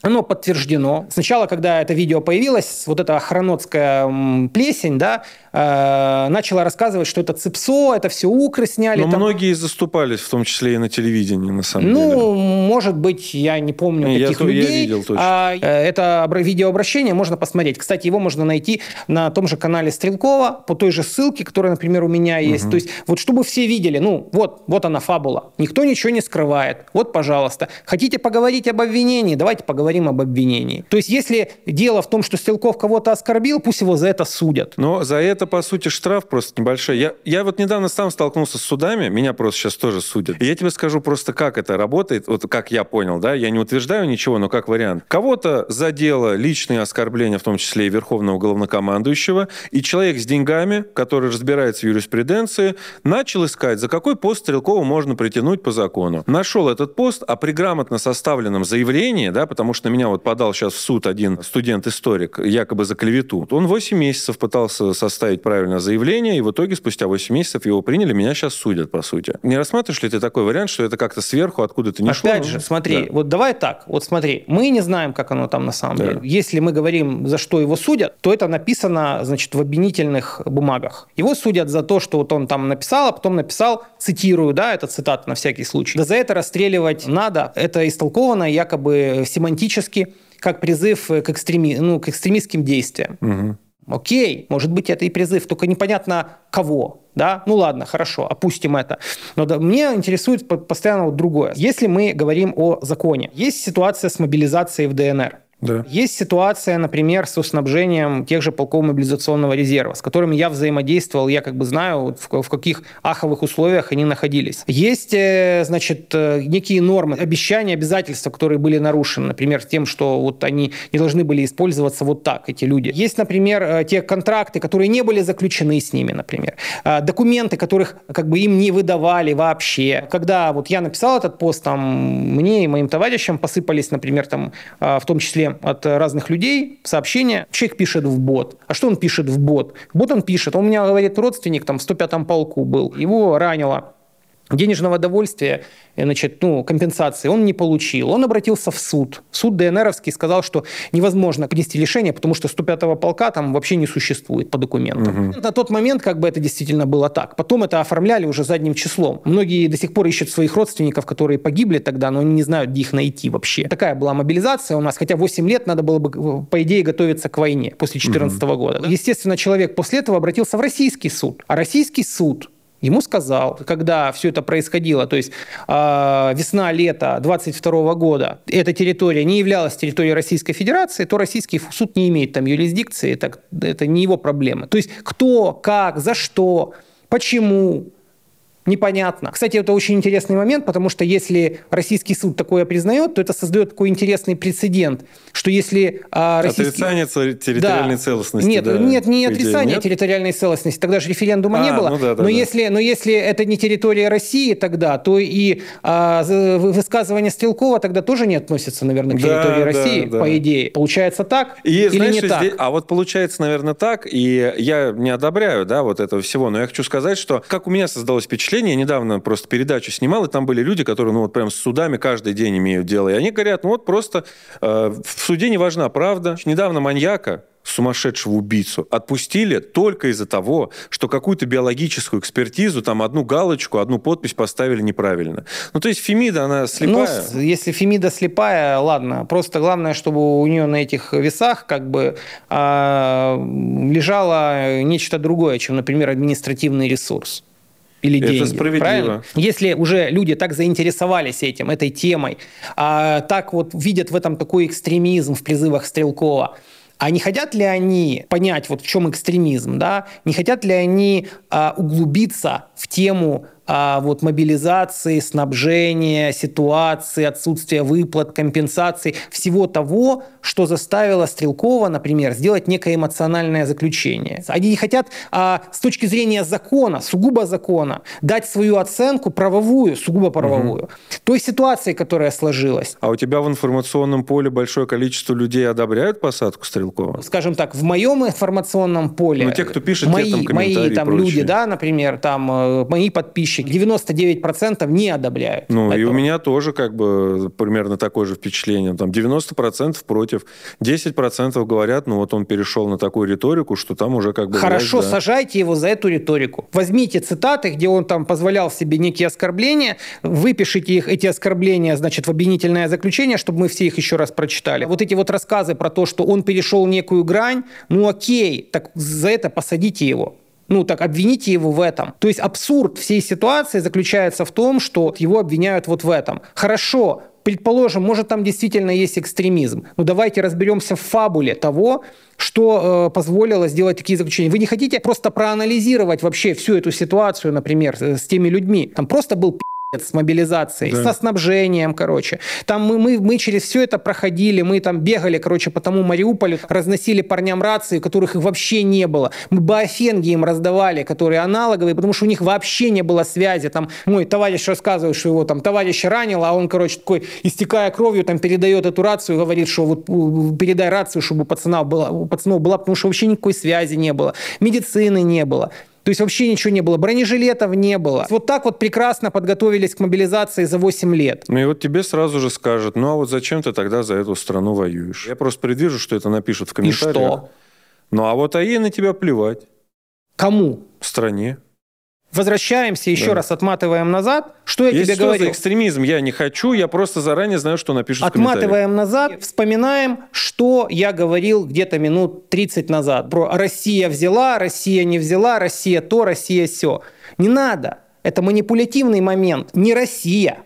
Оно подтверждено. Сначала, когда это видео появилось, вот эта охранотская плесень, да, э, начала рассказывать, что это цепсо, это все укры сняли. Но там... многие заступались, в том числе и на телевидении, на самом ну, деле. Ну, может быть, я не помню таких я, людей. Я видел точно. А, э, это видеообращение можно посмотреть. Кстати, его можно найти на том же канале Стрелкова, по той же ссылке, которая, например, у меня есть. Угу. То есть, вот чтобы все видели, ну, вот, вот она фабула. Никто ничего не скрывает. Вот, пожалуйста. Хотите поговорить об обвинении? Давайте поговорим говорим об обвинении. То есть, если дело в том, что Стрелков кого-то оскорбил, пусть его за это судят. Но за это, по сути, штраф просто небольшой. Я, я вот недавно сам столкнулся с судами, меня просто сейчас тоже судят. И я тебе скажу просто, как это работает, вот как я понял, да, я не утверждаю ничего, но как вариант. Кого-то задело личные оскорбления, в том числе и верховного главнокомандующего, и человек с деньгами, который разбирается в юриспруденции, начал искать, за какой пост Стрелкова можно притянуть по закону. Нашел этот пост, а при грамотно составленном заявлении, да, потому что что на меня вот подал сейчас в суд один студент-историк, якобы за клевету. Он 8 месяцев пытался составить правильное заявление, и в итоге спустя 8 месяцев его приняли, меня сейчас судят, по сути. Не рассматриваешь ли ты такой вариант, что это как-то сверху, откуда-то не Опять шло? Опять же, смотри, да. вот давай так, вот смотри, мы не знаем, как оно там на самом да. деле. Если мы говорим, за что его судят, то это написано, значит, в обвинительных бумагах. Его судят за то, что вот он там написал, а потом написал, цитирую, да, это цитата на всякий случай. Да за это расстреливать надо. Это истолковано якобы семантически политически, как призыв к, экстреми... ну, к экстремистским действиям. Угу. Окей, может быть, это и призыв, только непонятно кого. Да? Ну ладно, хорошо, опустим это. Но да, мне интересует постоянно вот другое. Если мы говорим о законе, есть ситуация с мобилизацией в ДНР. Да. Есть ситуация, например, со снабжением тех же полков мобилизационного резерва, с которыми я взаимодействовал, я как бы знаю, в, в каких аховых условиях они находились. Есть, э, значит, э, некие нормы, обещания, обязательства, которые были нарушены, например, тем, что вот они не должны были использоваться вот так, эти люди. Есть, например, э, те контракты, которые не были заключены с ними, например. Документы, которых как бы им не выдавали вообще. Когда вот я написал этот пост, там, мне и моим товарищам посыпались, например, там, в том числе от разных людей сообщения. Человек пишет в бот. А что он пишет в бот? Бот он пишет. Он у меня, говорит, родственник там в 105-м полку был. Его ранило денежного довольствия, э, значит, ну, компенсации он не получил. Он обратился в суд. Суд ДНРовский сказал, что невозможно принести решение, потому что 105-го полка там вообще не существует по документам. Угу. На тот момент как бы это действительно было так. Потом это оформляли уже задним числом. Многие до сих пор ищут своих родственников, которые погибли тогда, но они не знают, где их найти вообще. Такая была мобилизация у нас, хотя 8 лет надо было бы, э, по идее, готовиться к войне после 2014 угу. года. Естественно, человек после этого обратился в российский суд. А российский суд Ему сказал, когда все это происходило, то есть э, весна-лето 22 года, эта территория не являлась территорией Российской Федерации, то российский суд не имеет там юрисдикции, так, это не его проблема. То есть кто, как, за что, почему, непонятно. Кстати, это очень интересный момент, потому что если российский суд такое признает, то это создает такой интересный прецедент, что если а, российский... Отрицание территориальной да. целостности. Нет, да, нет, не отрицание нет? территориальной целостности, тогда же референдума а, не было. Ну да, да, но, да. Если, но если это не территория России тогда, то и а, высказывание Стрелкова тогда тоже не относится, наверное, к территории да, России, да, да. по идее. Получается так и, или знаешь, не так? Здесь, а вот получается, наверное, так, и я не одобряю да, вот этого всего, но я хочу сказать, что как у меня создалось впечатление, впечатление. Я недавно просто передачу снимал, и там были люди, которые, ну, вот прям с судами каждый день имеют дело. И они говорят, ну, вот просто э, в суде не важна правда. Недавно маньяка, сумасшедшего убийцу отпустили только из-за того, что какую-то биологическую экспертизу, там одну галочку, одну подпись поставили неправильно. Ну, то есть Фемида, она слепая. Ну, если Фемида слепая, ладно. Просто главное, чтобы у нее на этих весах как бы э, лежало нечто другое, чем, например, административный ресурс или деньги. Это справедливо. Правильно? Если уже люди так заинтересовались этим, этой темой, а, так вот видят в этом такой экстремизм в призывах Стрелкова, а не хотят ли они понять, вот в чем экстремизм, да? Не хотят ли они а, углубиться в тему а, вот мобилизации, снабжения, ситуации, отсутствия выплат, компенсаций, всего того, что заставило Стрелкова, например, сделать некое эмоциональное заключение. Они не хотят а, с точки зрения закона, сугубо закона, дать свою оценку правовую, сугубо правовую, угу. той ситуации, которая сложилась. А у тебя в информационном поле большое количество людей одобряют посадку Стрелкова? Скажем так, в моем информационном поле... Ну, те, кто пишет, мои, те, там мои там люди, да, например, там э, мои подписчики, подписчики 99% не одобряют. Ну, этого. и у меня тоже как бы примерно такое же впечатление. Там 90% против, 10% говорят, ну вот он перешел на такую риторику, что там уже как бы... Хорошо, власть, да. сажайте его за эту риторику. Возьмите цитаты, где он там позволял себе некие оскорбления, выпишите их, эти оскорбления, значит, в обвинительное заключение, чтобы мы все их еще раз прочитали. Вот эти вот рассказы про то, что он перешел некую грань, ну окей, так за это посадите его. Ну, так обвините его в этом. То есть абсурд всей ситуации заключается в том, что его обвиняют вот в этом. Хорошо, предположим, может там действительно есть экстремизм. Но давайте разберемся в фабуле того, что э, позволило сделать такие заключения. Вы не хотите просто проанализировать вообще всю эту ситуацию, например, с теми людьми. Там просто был с мобилизацией, да. со снабжением, короче. Там мы, мы, мы через все это проходили, мы там бегали, короче, по тому Мариуполю, разносили парням рации, которых их вообще не было. Мы баофенги им раздавали, которые аналоговые, потому что у них вообще не было связи. Там мой товарищ рассказывает, что его там товарищ ранил, а он, короче, такой, истекая кровью, там передает эту рацию и говорит, что вот передай рацию, чтобы у пацана была, у пацанов была, потому что вообще никакой связи не было, медицины не было. То есть вообще ничего не было. Бронежилетов не было. Вот так вот прекрасно подготовились к мобилизации за 8 лет. Ну и вот тебе сразу же скажут, ну а вот зачем ты тогда за эту страну воюешь? Я просто предвижу, что это напишут в комментариях. И что? Ну а вот а ей на тебя плевать. Кому? В стране. Возвращаемся, еще да. раз отматываем назад. Что я Есть тебе что говорил? За экстремизм я не хочу, я просто заранее знаю, что напишут Отматываем назад, вспоминаем, что я говорил где-то минут 30 назад. Про Россия взяла, Россия не взяла, Россия то, Россия все. Не надо. Это манипулятивный момент. Не Россия.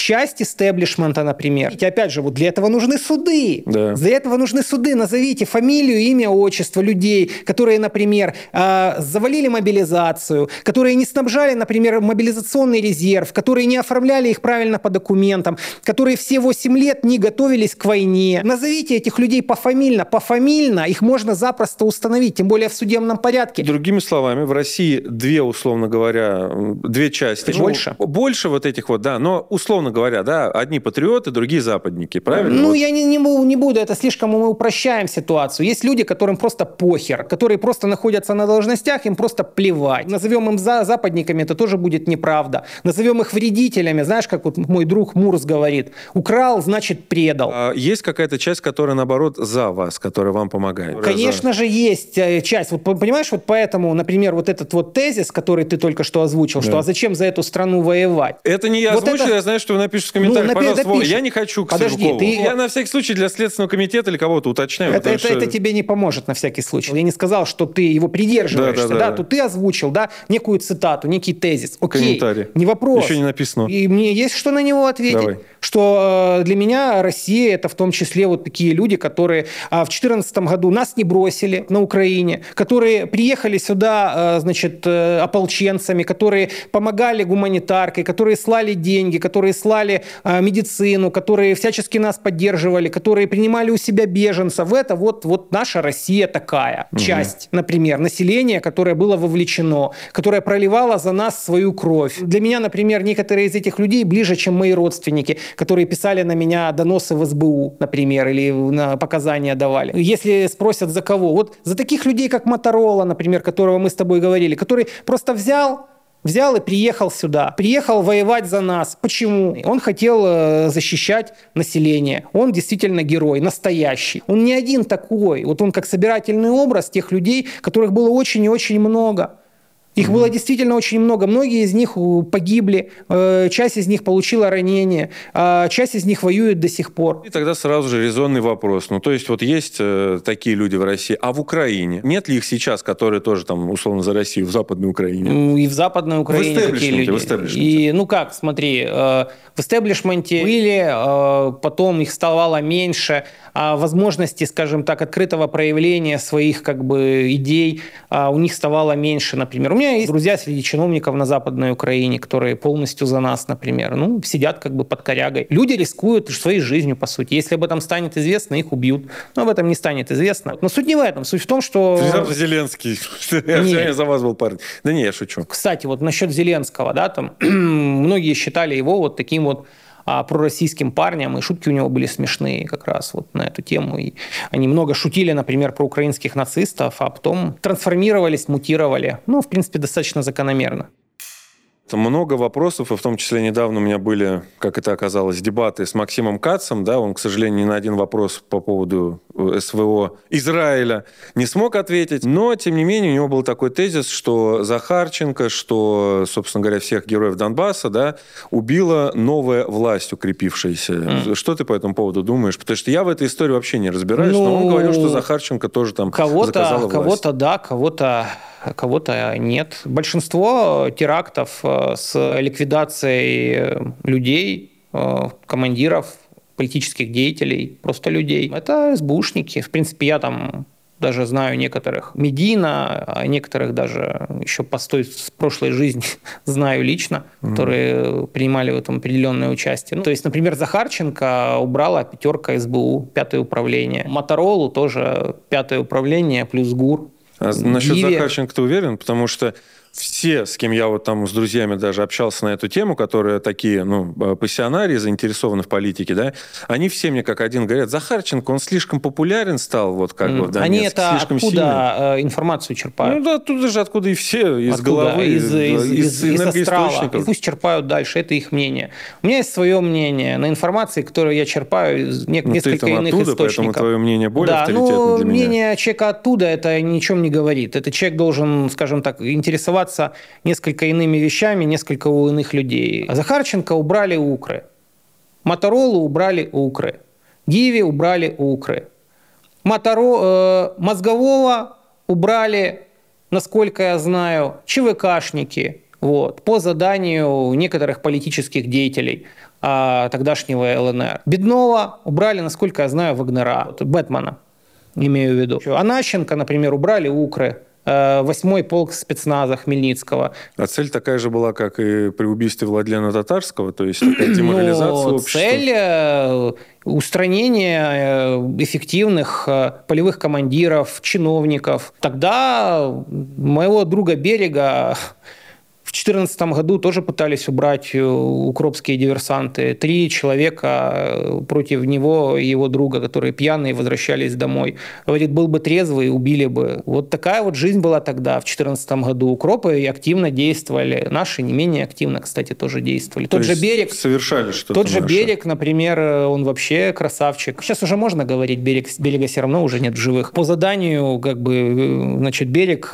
Часть истеблишмента, например. И опять же, вот для этого нужны суды. Да. Для этого нужны суды. Назовите фамилию, имя, отчество людей, которые, например, а, завалили мобилизацию, которые не снабжали, например, мобилизационный резерв, которые не оформляли их правильно по документам, которые все 8 лет не готовились к войне. Назовите этих людей пофамильно. Пофамильно их можно запросто установить, тем более в судебном порядке. Другими словами, в России две, условно говоря, две части. Больше. Ну, больше вот этих вот, да, но условно говоря, да, одни патриоты, другие западники, правильно? Ну, вот. я не, не, не буду, это слишком мы упрощаем ситуацию. Есть люди, которым просто похер, которые просто находятся на должностях, им просто плевать. Назовем им за западниками, это тоже будет неправда. Назовем их вредителями, знаешь, как вот мой друг Мурс говорит, украл, значит предал. А есть какая-то часть, которая, наоборот, за вас, которая вам помогает? Конечно же, есть э, часть. Вот понимаешь, вот поэтому, например, вот этот вот тезис, который ты только что озвучил, да. что а зачем за эту страну воевать? Это не я вот озвучил, это... я знаю, что вы напишете в комментариях, ну, пожалуйста, напишешь. я не хочу к Подожди, ты... Я на всякий случай для Следственного комитета или кого-то уточняю. Это, это, что... это тебе не поможет на всякий случай. Я не сказал, что ты его придерживаешься, да, да, да, да. Тут ты озвучил, да, некую цитату, некий тезис. Окей, Комментарий. не вопрос. Еще не написано. И мне есть что на него ответить. Давай. Что э, для меня Россия это в том числе вот такие люди, которые э, в 2014 году нас не бросили на Украине, которые приехали сюда, э, значит, э, ополченцами, которые помогали гуманитаркой, которые слали деньги, которые слали э, медицину, которые всячески нас поддерживали, которые принимали у себя беженцев. Это вот, вот наша Россия такая угу. часть, например, населения, которое было вовлечено, которое проливало за нас свою кровь. Для меня, например, некоторые из этих людей ближе, чем мои родственники, которые писали на меня доносы в СБУ, например, или на показания давали. Если спросят за кого, вот за таких людей, как Моторола, например, которого мы с тобой говорили, который просто взял Взял и приехал сюда. Приехал воевать за нас. Почему? Он хотел э, защищать население. Он действительно герой, настоящий. Он не один такой. Вот он как собирательный образ тех людей, которых было очень и очень много. Их mm-hmm. было действительно очень много. Многие из них погибли, э, часть из них получила ранение, а часть из них воюет до сих пор. И тогда сразу же резонный вопрос. Ну, то есть вот есть э, такие люди в России, а в Украине? Нет ли их сейчас, которые тоже там, условно, за Россию, в Западной Украине? И в Западной Украине в такие люди. В И, ну как, смотри, э, в истеблишменте были, потом их ставало меньше, возможности, скажем так, открытого проявления своих как бы идей а у них ставало меньше, например. У меня есть друзья среди чиновников на Западной Украине, которые полностью за нас, например, ну, сидят как бы под корягой. Люди рискуют своей жизнью, по сути. Если об этом станет известно, их убьют. Но об этом не станет известно. Но суть не в этом. Суть в том, что... Завтра Зеленский. Я за вас был парень. Да не, я шучу. Кстати, вот насчет Зеленского, да, там многие считали его вот таким вот а, пророссийским парнем, и шутки у него были смешные как раз вот на эту тему. И они много шутили, например, про украинских нацистов, а потом трансформировались, мутировали. Ну, в принципе, достаточно закономерно. Много вопросов, и в том числе недавно у меня были, как это оказалось, дебаты с Максимом Кацем. Да, он, к сожалению, ни на один вопрос по поводу э, СВО Израиля не смог ответить. Но, тем не менее, у него был такой тезис, что Захарченко, что, собственно говоря, всех героев Донбасса да, убила новая власть, укрепившаяся. Mm. Что ты по этому поводу думаешь? Потому что я в этой истории вообще не разбираюсь, ну, но он говорил, что Захарченко тоже там кого-то, заказала власть. Кого-то да, кого-то кого-то нет. Большинство терактов э, с ликвидацией людей, э, командиров, политических деятелей, просто людей, это СБУшники. В принципе, я там даже знаю некоторых Медина, а некоторых даже еще по той с прошлой жизни знаю лично, mm-hmm. которые принимали в этом определенное участие. Ну, то есть, например, Захарченко убрала пятерка СБУ, пятое управление. Моторолу тоже пятое управление плюс ГУР. А насчет. Захарченко ты уверен? Потому что все, с кем я вот там с друзьями даже общался на эту тему, которые такие, ну, э, пассионарии, заинтересованы в политике, да, они все мне как один говорят, Захарченко, он слишком популярен стал, вот как mm. бы, да, Они это слишком откуда сильный. Э, информацию черпают? Ну да, оттуда же, откуда и все, из откуда? головы, из, из, из, из энергоисточников. Пусть черпают дальше, это их мнение. У меня есть свое мнение на информации, которую я черпаю из не, ну, несколько ты там иных оттуда, источников. поэтому твое мнение более да, авторитетное ну, для меня. мнение человека оттуда, это ни о чем не говорит. Этот человек должен, скажем так, интересоваться заниматься несколько иными вещами, несколько у иных людей. Захарченко убрали Укры. Моторолу убрали Укры. Гиви убрали Укры. Моторо, э, мозгового убрали, насколько я знаю, ЧВКшники, вот, по заданию некоторых политических деятелей а, тогдашнего ЛНР. Беднова убрали, насколько я знаю, Вагнера, вот, Бэтмена, имею в виду. Анащенко, например, убрали Укры, Э, восьмой полк спецназа Хмельницкого. А цель такая же была, как и при убийстве Владлена Татарского, то есть такая деморализация ну, общества? Цель э, устранение э, эффективных полевых командиров, чиновников. Тогда моего друга Берега в 2014 году тоже пытались убрать э, укропские диверсанты. Три человека э, против него и его друга, которые пьяные возвращались домой. Говорит, был бы трезвый, убили бы. Вот такая вот жизнь была тогда, в 2014 году. Укропы активно действовали. Наши не менее активно, кстати, тоже действовали. То тот же берег... Совершали что-то Тот же наше. берег, например, э, он вообще красавчик. Сейчас уже можно говорить, берег, берега все равно уже нет в живых. По заданию, как бы, значит, берег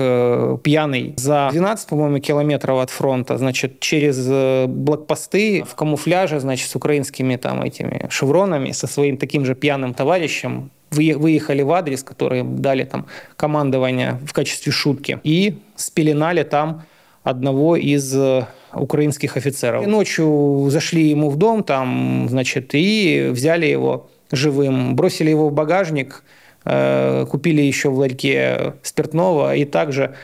пьяный за 12, по-моему, километров от фронта, значит, через э, блокпосты в камуфляже, значит, с украинскими там этими шевронами, со своим таким же пьяным товарищем выехали в адрес, который дали там командование в качестве шутки, и спеленали там одного из э, украинских офицеров. И ночью зашли ему в дом, там, значит, и взяли его живым, бросили его в багажник, э, купили еще в ларьке спиртного и также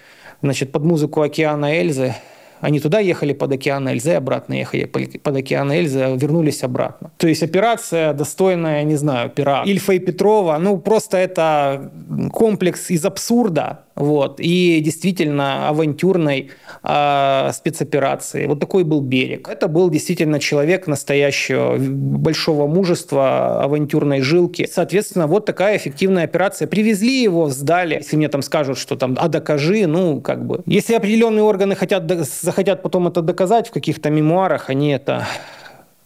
значит, под музыку «Океана Эльзы» Они туда ехали под океан Эльзы, обратно ехали под океан Эльзы, вернулись обратно. То есть операция достойная, не знаю, пера Ильфа и Петрова. Ну, просто это комплекс из абсурда, вот, и действительно авантюрной э, спецоперации. Вот такой был берег. Это был действительно человек настоящего большого мужества, авантюрной жилки. Соответственно, вот такая эффективная операция. Привезли его, сдали. Если мне там скажут, что там, а докажи, ну, как бы. Если определенные органы хотят, захотят потом это доказать в каких-то мемуарах, они это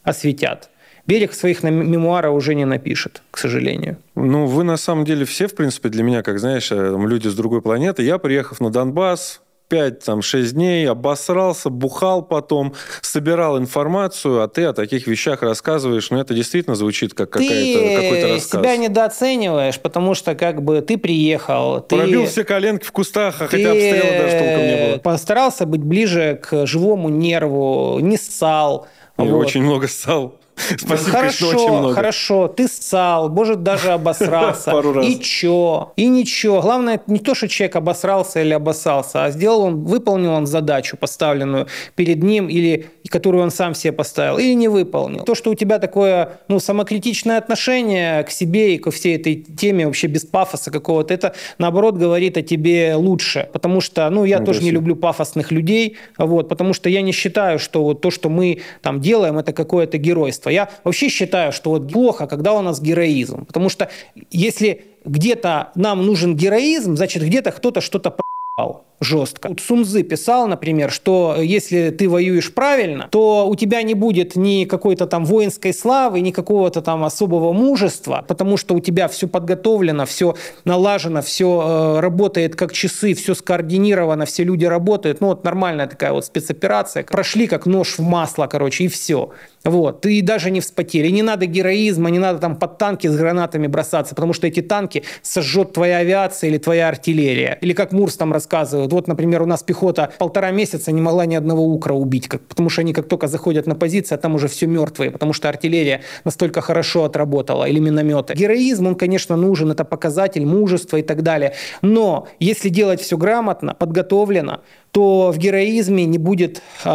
осветят. Берег своих мемуаров уже не напишет, к сожалению. Ну, вы на самом деле все, в принципе, для меня, как знаешь, э, люди с другой планеты. Я, приехав на Донбасс, 5-6 дней, обосрался, бухал потом, собирал информацию, а ты о таких вещах рассказываешь, ну, это действительно звучит как какая-то, какой-то рассказ. Ты себя недооцениваешь, потому что как бы ты приехал, ты... Пробил все коленки в кустах, а хотя обстрела даже толком не было. Постарался быть ближе к живому нерву, не ссал. И вот. очень много ссал. Спасибо, хорошо, очень много. хорошо, ты ссал, может, даже обосрался. Пару раз. И чё? И ничего. Главное, не то, что человек обосрался или обоссался, а сделал он, выполнил он задачу, поставленную перед ним, или которую он сам себе поставил, или не выполнил. То, что у тебя такое ну, самокритичное отношение к себе и ко всей этой теме вообще без пафоса какого-то, это, наоборот, говорит о тебе лучше. Потому что, ну, я ну, тоже не люблю пафосных людей, вот, потому что я не считаю, что вот то, что мы там делаем, это какое-то геройство героинства. Я вообще считаю, что вот плохо, когда у нас героизм. Потому что если где-то нам нужен героизм, значит, где-то кто-то что-то проебал жестко. Вот Сунзы писал, например, что если ты воюешь правильно, то у тебя не будет ни какой-то там воинской славы, ни какого-то там особого мужества, потому что у тебя все подготовлено, все налажено, все э, работает как часы, все скоординировано, все люди работают. Ну вот нормальная такая вот спецоперация. Прошли как нож в масло, короче, и все. Вот, ты даже не вспотели. Не надо героизма, не надо там под танки с гранатами бросаться, потому что эти танки сожжет твоя авиация или твоя артиллерия. Или как Мурс там рассказывает. Вот, например, у нас пехота полтора месяца не могла ни одного укра убить, как, потому что они как только заходят на позиции, а там уже все мертвые, потому что артиллерия настолько хорошо отработала, или минометы. Героизм, он, конечно, нужен, это показатель мужества и так далее. Но если делать все грамотно, подготовлено, то в героизме не будет э,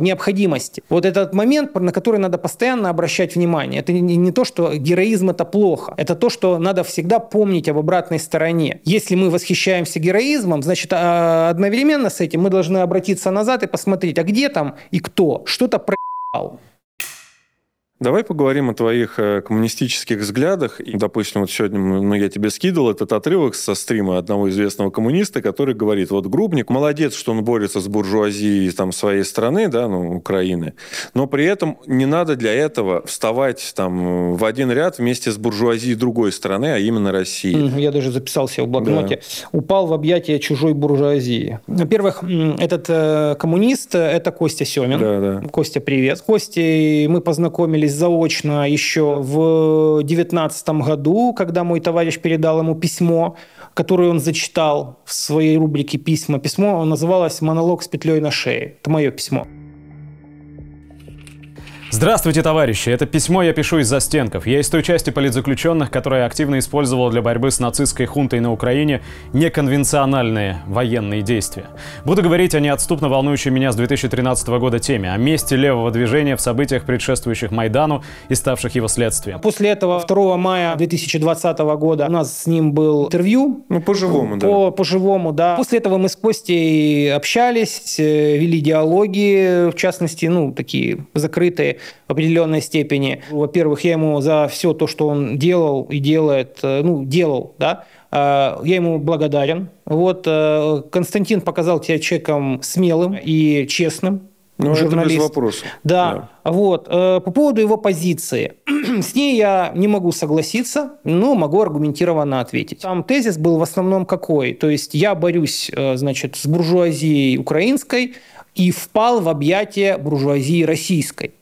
необходимости. Вот этот момент, на который надо постоянно обращать внимание. Это не, не то, что героизм это плохо. Это то, что надо всегда помнить об обратной стороне. Если мы восхищаемся героизмом, значит, э, одновременно с этим мы должны обратиться назад и посмотреть, а где там и кто что-то проебал. Давай поговорим о твоих э, коммунистических взглядах. И, допустим, вот сегодня ну, я тебе скидывал этот отрывок со стрима одного известного коммуниста, который говорит, вот Грубник молодец, что он борется с буржуазией там, своей страны, да, ну, Украины, но при этом не надо для этого вставать там в один ряд вместе с буржуазией другой страны, а именно России. Я даже записал себе в блокноте. Да. Упал в объятия чужой буржуазии. Во-первых, этот э, коммунист – это Костя Семин. Да, да. Костя, привет. С Костей мы познакомились познакомились заочно еще в 2019 году, когда мой товарищ передал ему письмо, которое он зачитал в своей рубрике «Письма». Письмо называлось «Монолог с петлей на шее». Это мое письмо. Здравствуйте, товарищи! Это письмо я пишу из застенков. Я из той части политзаключенных, которая активно использовала для борьбы с нацистской хунтой на Украине неконвенциональные военные действия. Буду говорить о неотступно волнующей меня с 2013 года теме, о месте левого движения в событиях, предшествующих Майдану и ставших его следствием. После этого 2 мая 2020 года у нас с ним был интервью. Ну, по-живому, да. По, по-живому, да. После этого мы с Костей общались, э, вели диалоги, в частности, ну, такие закрытые в определенной степени. Во-первых, я ему за все то, что он делал и делает, э, ну, делал, да, э, я ему благодарен. Вот э, Константин показал тебя человеком смелым и честным. Ну, журналист. это без вопросов. Да. да. Вот. По поводу его позиции. С ней я не могу согласиться, но могу аргументированно ответить. Там тезис был в основном какой? То есть я борюсь, значит, с буржуазией украинской и впал в объятия буржуазии российской.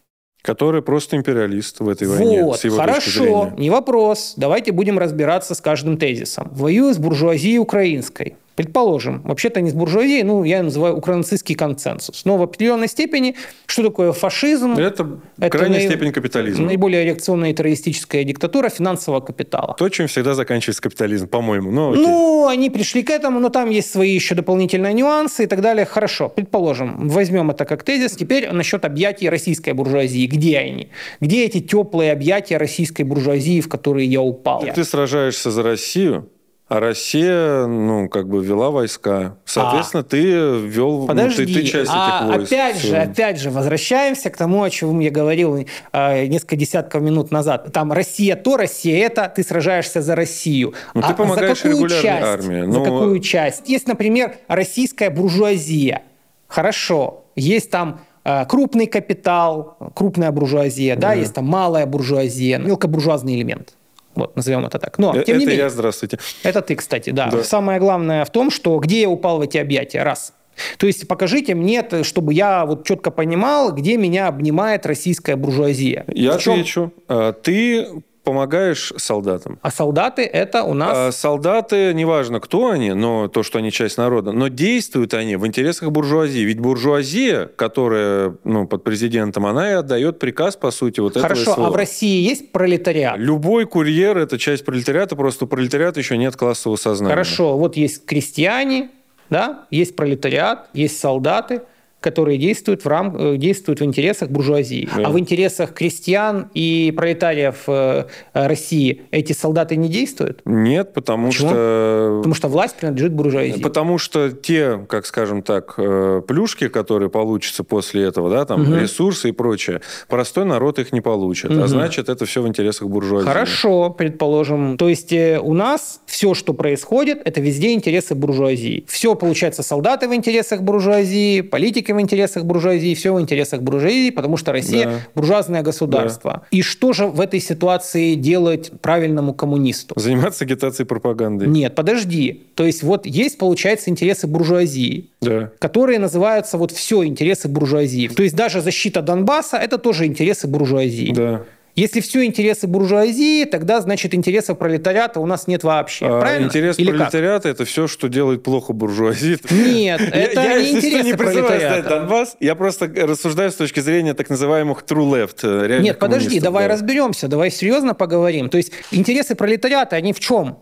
Который просто империалист в этой войне. Вот, с его хорошо, не вопрос. Давайте будем разбираться с каждым тезисом. Воюю с буржуазией украинской. Предположим, вообще-то не с буржуазией, ну, я называю укранацистский консенсус. Но в определенной степени, что такое фашизм? Это, это крайняя наи... степень капитализма. Наиболее реакционная и террористическая диктатура финансового капитала. То, чем всегда заканчивается капитализм, по-моему. Ну, окей. ну, они пришли к этому, но там есть свои еще дополнительные нюансы и так далее. Хорошо, предположим, возьмем это как тезис. Теперь насчет объятий российской буржуазии. Где они? Где эти теплые объятия российской буржуазии, в которые я упал? Ты сражаешься за Россию, а Россия, ну, как бы вела войска. Соответственно, а. ты вел... Подожди, ну, ты, ты часть а этих войск. опять же, опять же, возвращаемся к тому, о чем я говорил э, несколько десятков минут назад. Там Россия то, Россия это, ты сражаешься за Россию. Ну, а ты помогаешь за какую часть? армии. За ну... какую часть? Есть, например, российская буржуазия. Хорошо. Есть там э, крупный капитал, крупная буржуазия, да, да есть там малая буржуазия, мелкобуржуазный элемент. Вот, назовем это так. Но, э, тем это не менее, я, здравствуйте. Это ты, кстати, да. да. Самое главное в том, что где я упал в эти объятия, раз. То есть покажите мне, чтобы я вот четко понимал, где меня обнимает российская буржуазия. Я отвечу. А, ты помогаешь солдатам. А солдаты это у нас... А солдаты, неважно кто они, но то, что они часть народа, но действуют они в интересах буржуазии. Ведь буржуазия, которая ну, под президентом, она и отдает приказ, по сути, вот Хорошо, этого Хорошо, а в России есть пролетариат? Любой курьер – это часть пролетариата, просто у пролетариата еще нет классового сознания. Хорошо, вот есть крестьяне, да, есть пролетариат, есть солдаты – которые действуют в, рам... Э, действуют в интересах буржуазии. Да. А в интересах крестьян и пролетариев э, России эти солдаты не действуют? Нет, потому Почему? что... Потому что власть принадлежит буржуазии. Потому что те, как скажем так, э, плюшки, которые получатся после этого, да, там угу. ресурсы и прочее, простой народ их не получит. Угу. А значит, это все в интересах буржуазии. Хорошо, предположим. То есть у нас все, что происходит, это везде интересы буржуазии. Все, получается, солдаты в интересах буржуазии, политики в интересах буржуазии, все в интересах буржуазии, потому что Россия да. буржуазное государство. Да. И что же в этой ситуации делать правильному коммунисту? Заниматься агитацией пропагандой. Нет, подожди. То есть вот есть, получается, интересы буржуазии, да. которые называются вот все интересы буржуазии. То есть даже защита Донбасса – это тоже интересы буржуазии. Да. Если все интересы буржуазии, тогда, значит, интересов пролетариата у нас нет вообще. А, правильно? Интерес Или пролетариата – это все, что делает плохо буржуазии. Нет, это я, не интересы не пролетариата. Донбасс, я просто рассуждаю с точки зрения так называемых true left. Э, нет, подожди, давай да. разберемся, давай серьезно поговорим. То есть интересы пролетариата, они в чем?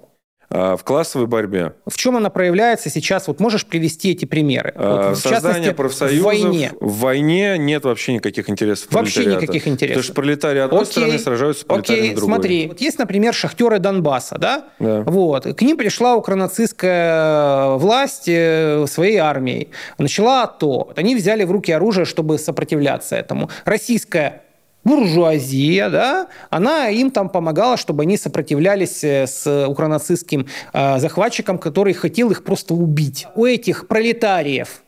А, в классовой борьбе. В чем она проявляется сейчас? Вот можешь привести эти примеры? А, вот, в Создание профсоюзов. В войне. В войне нет вообще никаких интересов Вообще никаких интересов. Потому что пролетарии одной Окей. стороны сражаются с пролетариями Окей, другой. смотри. Вот есть, например, шахтеры Донбасса, да? да? Вот. К ним пришла укронацистская власть э, своей армией. Начала АТО. Они взяли в руки оружие, чтобы сопротивляться этому. Российская буржуазия, да, она им там помогала, чтобы они сопротивлялись э, с укронацистским э, захватчиком, который хотел их просто убить. У этих пролетариев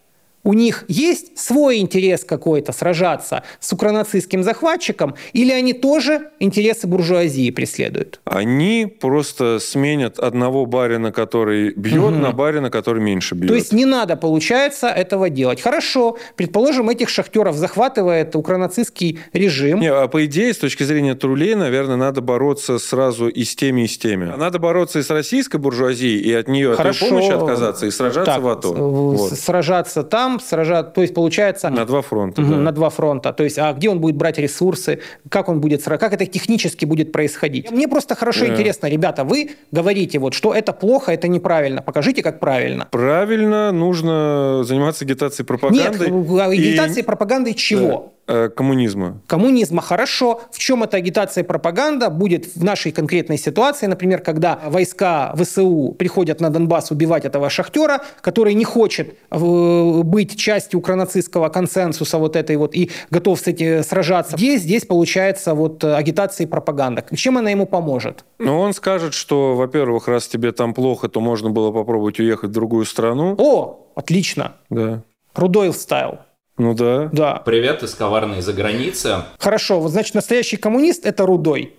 у них есть свой интерес какой-то сражаться с укранацистским захватчиком, или они тоже интересы буржуазии преследуют? Они просто сменят одного барина, который бьет, угу. на барина, который меньше бьет. То есть не надо, получается, этого делать. Хорошо, предположим, этих шахтеров захватывает укранацистский режим. Не, а по идее, с точки зрения трулей, наверное, надо бороться сразу и с теми, и с теми. Надо бороться и с российской буржуазией, и от нее, Хорошо. от ее помощи отказаться, и сражаться так, в АТО. Вот. Сражаться там, там то есть получается... На два фронта, угу, да. На два фронта. То есть, а где он будет брать ресурсы, как он будет как это технически будет происходить. Мне просто хорошо yeah. интересно, ребята, вы говорите вот, что это плохо, это неправильно. Покажите, как правильно. Правильно, нужно заниматься агитацией пропагандой. Нет, агитацией и... пропагандой чего? Э, коммунизма. Коммунизма, хорошо. В чем эта агитация и пропаганда будет в нашей конкретной ситуации, например, когда войска ВСУ приходят на Донбасс убивать этого шахтера, который не хочет э, быть частью укранацистского консенсуса вот этой вот и готов с этим сражаться. Здесь, здесь получается вот агитация и пропаганда. Чем она ему поможет? Ну, он скажет, что, во-первых, раз тебе там плохо, то можно было попробовать уехать в другую страну. О, отлично. Да. Рудойл стайл. Ну да. Да. Привет из коварной за границы. Хорошо, вот значит настоящий коммунист – это Рудой.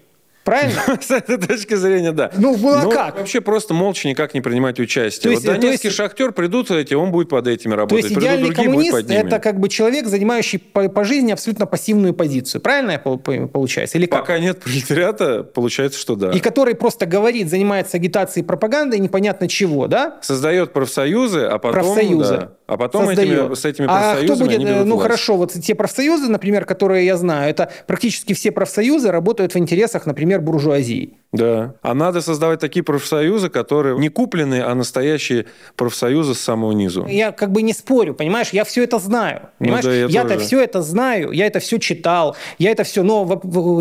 Правильно? С этой точки зрения, да. Ну, ну а как? Вообще просто молча никак не принимать участие. То есть, вот донецкий есть, шахтер придут эти, он будет под этими работать. То есть идеальный другие, коммунист – это как бы человек, занимающий по, по жизни абсолютно пассивную позицию. Правильно я получается? Или как? Пока нет пролетариата, получается, что да. И который просто говорит, занимается агитацией и пропагандой непонятно чего, да? Создает профсоюзы, а потом… Профсоюзы. Да, а потом этими, с этими профсоюзами а кто будет, Ну власть. хорошо, вот те профсоюзы, например, которые я знаю, это практически все профсоюзы работают в интересах, например, буржуазии. Да. А надо создавать такие профсоюзы, которые не купленные, а настоящие профсоюзы с самого низу. Я как бы не спорю, понимаешь, я все это знаю. Ну понимаешь? Ну, да, я Я-то все это знаю, я это все читал, я это все... Но,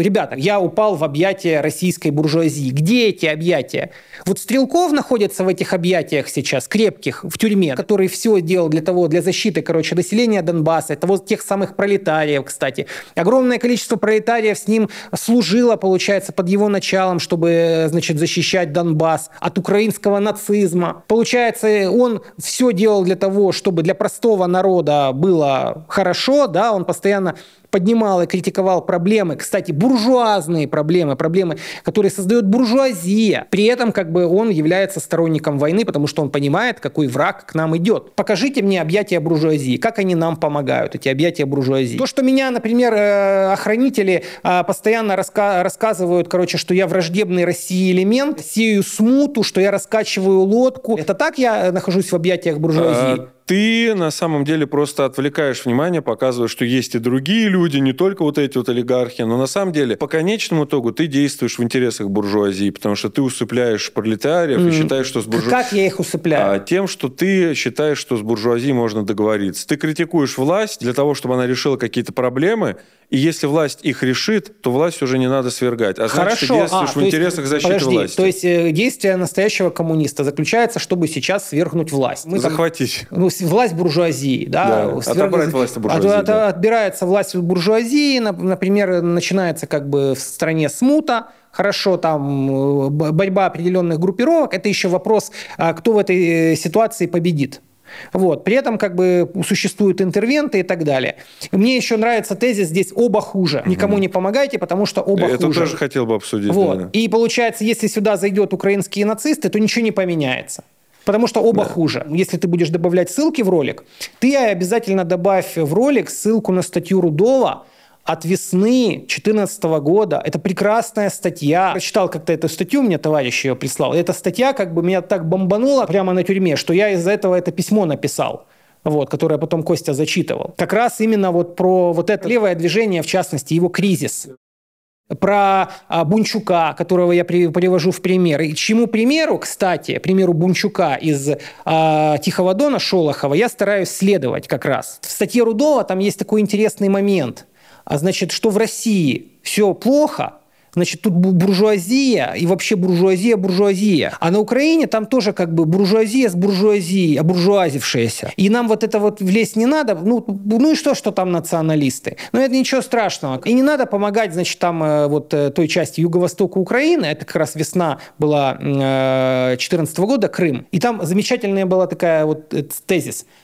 ребята, я упал в объятия российской буржуазии. Где эти объятия? Вот Стрелков находится в этих объятиях сейчас, крепких, в тюрьме, который все делал для того, для защиты, короче, населения Донбасса, того, тех самых пролетариев, кстати. Огромное количество пролетариев с ним служило, получается, под его началом, чтобы, значит, защищать Донбасс от украинского нацизма. Получается, он все делал для того, чтобы для простого народа было хорошо, да, он постоянно поднимал и критиковал проблемы, кстати, буржуазные проблемы, проблемы, которые создает буржуазия. При этом как бы он является сторонником войны, потому что он понимает, какой враг к нам идет. Покажите мне объятия буржуазии, как они нам помогают, эти объятия буржуазии. То, что меня, например, э, охранители э, постоянно раска рассказывают, короче, что я враждебный России элемент, сею смуту, что я раскачиваю лодку. Это так я нахожусь в объятиях буржуазии? Ты на самом деле просто отвлекаешь внимание, показываешь, что есть и другие люди, не только вот эти вот олигархи, но на самом деле по конечному итогу ты действуешь в интересах буржуазии, потому что ты усыпляешь пролетариев mm. и считаешь, что с буржуазией... Как я их усыпляю? А, тем, что ты считаешь, что с буржуазией можно договориться. Ты критикуешь власть для того, чтобы она решила какие-то проблемы, и если власть их решит, то власть уже не надо свергать. А значит, Хорошо. ты действуешь а, в интересах защиты подожди, власти. То есть э, действие настоящего коммуниста заключается, чтобы сейчас свергнуть власть. Мы Захватить. Там, ну, власть буржуазии. Да, да сверг... отобрать власть буржуазии. От, да. Отбирается власть буржуазии, например, начинается как бы в стране смута, хорошо, там э, борьба определенных группировок, это еще вопрос, а кто в этой э, ситуации победит. Вот. При этом как бы существуют интервенты и так далее. Мне еще нравится тезис здесь «оба хуже». Никому не помогайте, потому что оба Это хуже. Это тоже хотел бы обсудить. Вот. Да. И получается, если сюда зайдет украинские нацисты, то ничего не поменяется. Потому что оба да. хуже. Если ты будешь добавлять ссылки в ролик, ты обязательно добавь в ролик ссылку на статью Рудова, от весны 2014 года. Это прекрасная статья. Прочитал как-то эту статью, мне товарищ ее прислал. Эта статья как бы меня так бомбанула прямо на тюрьме, что я из-за этого это письмо написал вот, которое потом Костя зачитывал. Как раз именно вот про вот это левое движение, в частности, его кризис. Про а, Бунчука, которого я при, привожу в пример. И чему примеру, кстати, примеру Бунчука из а, Тихого Дона Шолохова, я стараюсь следовать как раз. В статье Рудова там есть такой интересный момент – а значит, что в России все плохо, значит, тут буржуазия и вообще буржуазия, буржуазия. А на Украине там тоже как бы буржуазия с буржуазией, обуржуазившаяся. И нам вот это вот влезть не надо. Ну, ну и что, что там националисты? Ну, это ничего страшного. И не надо помогать, значит, там э, вот э, той части юго-востока Украины, это как раз весна была 2014 э, года, Крым. И там замечательная была такая вот тезис –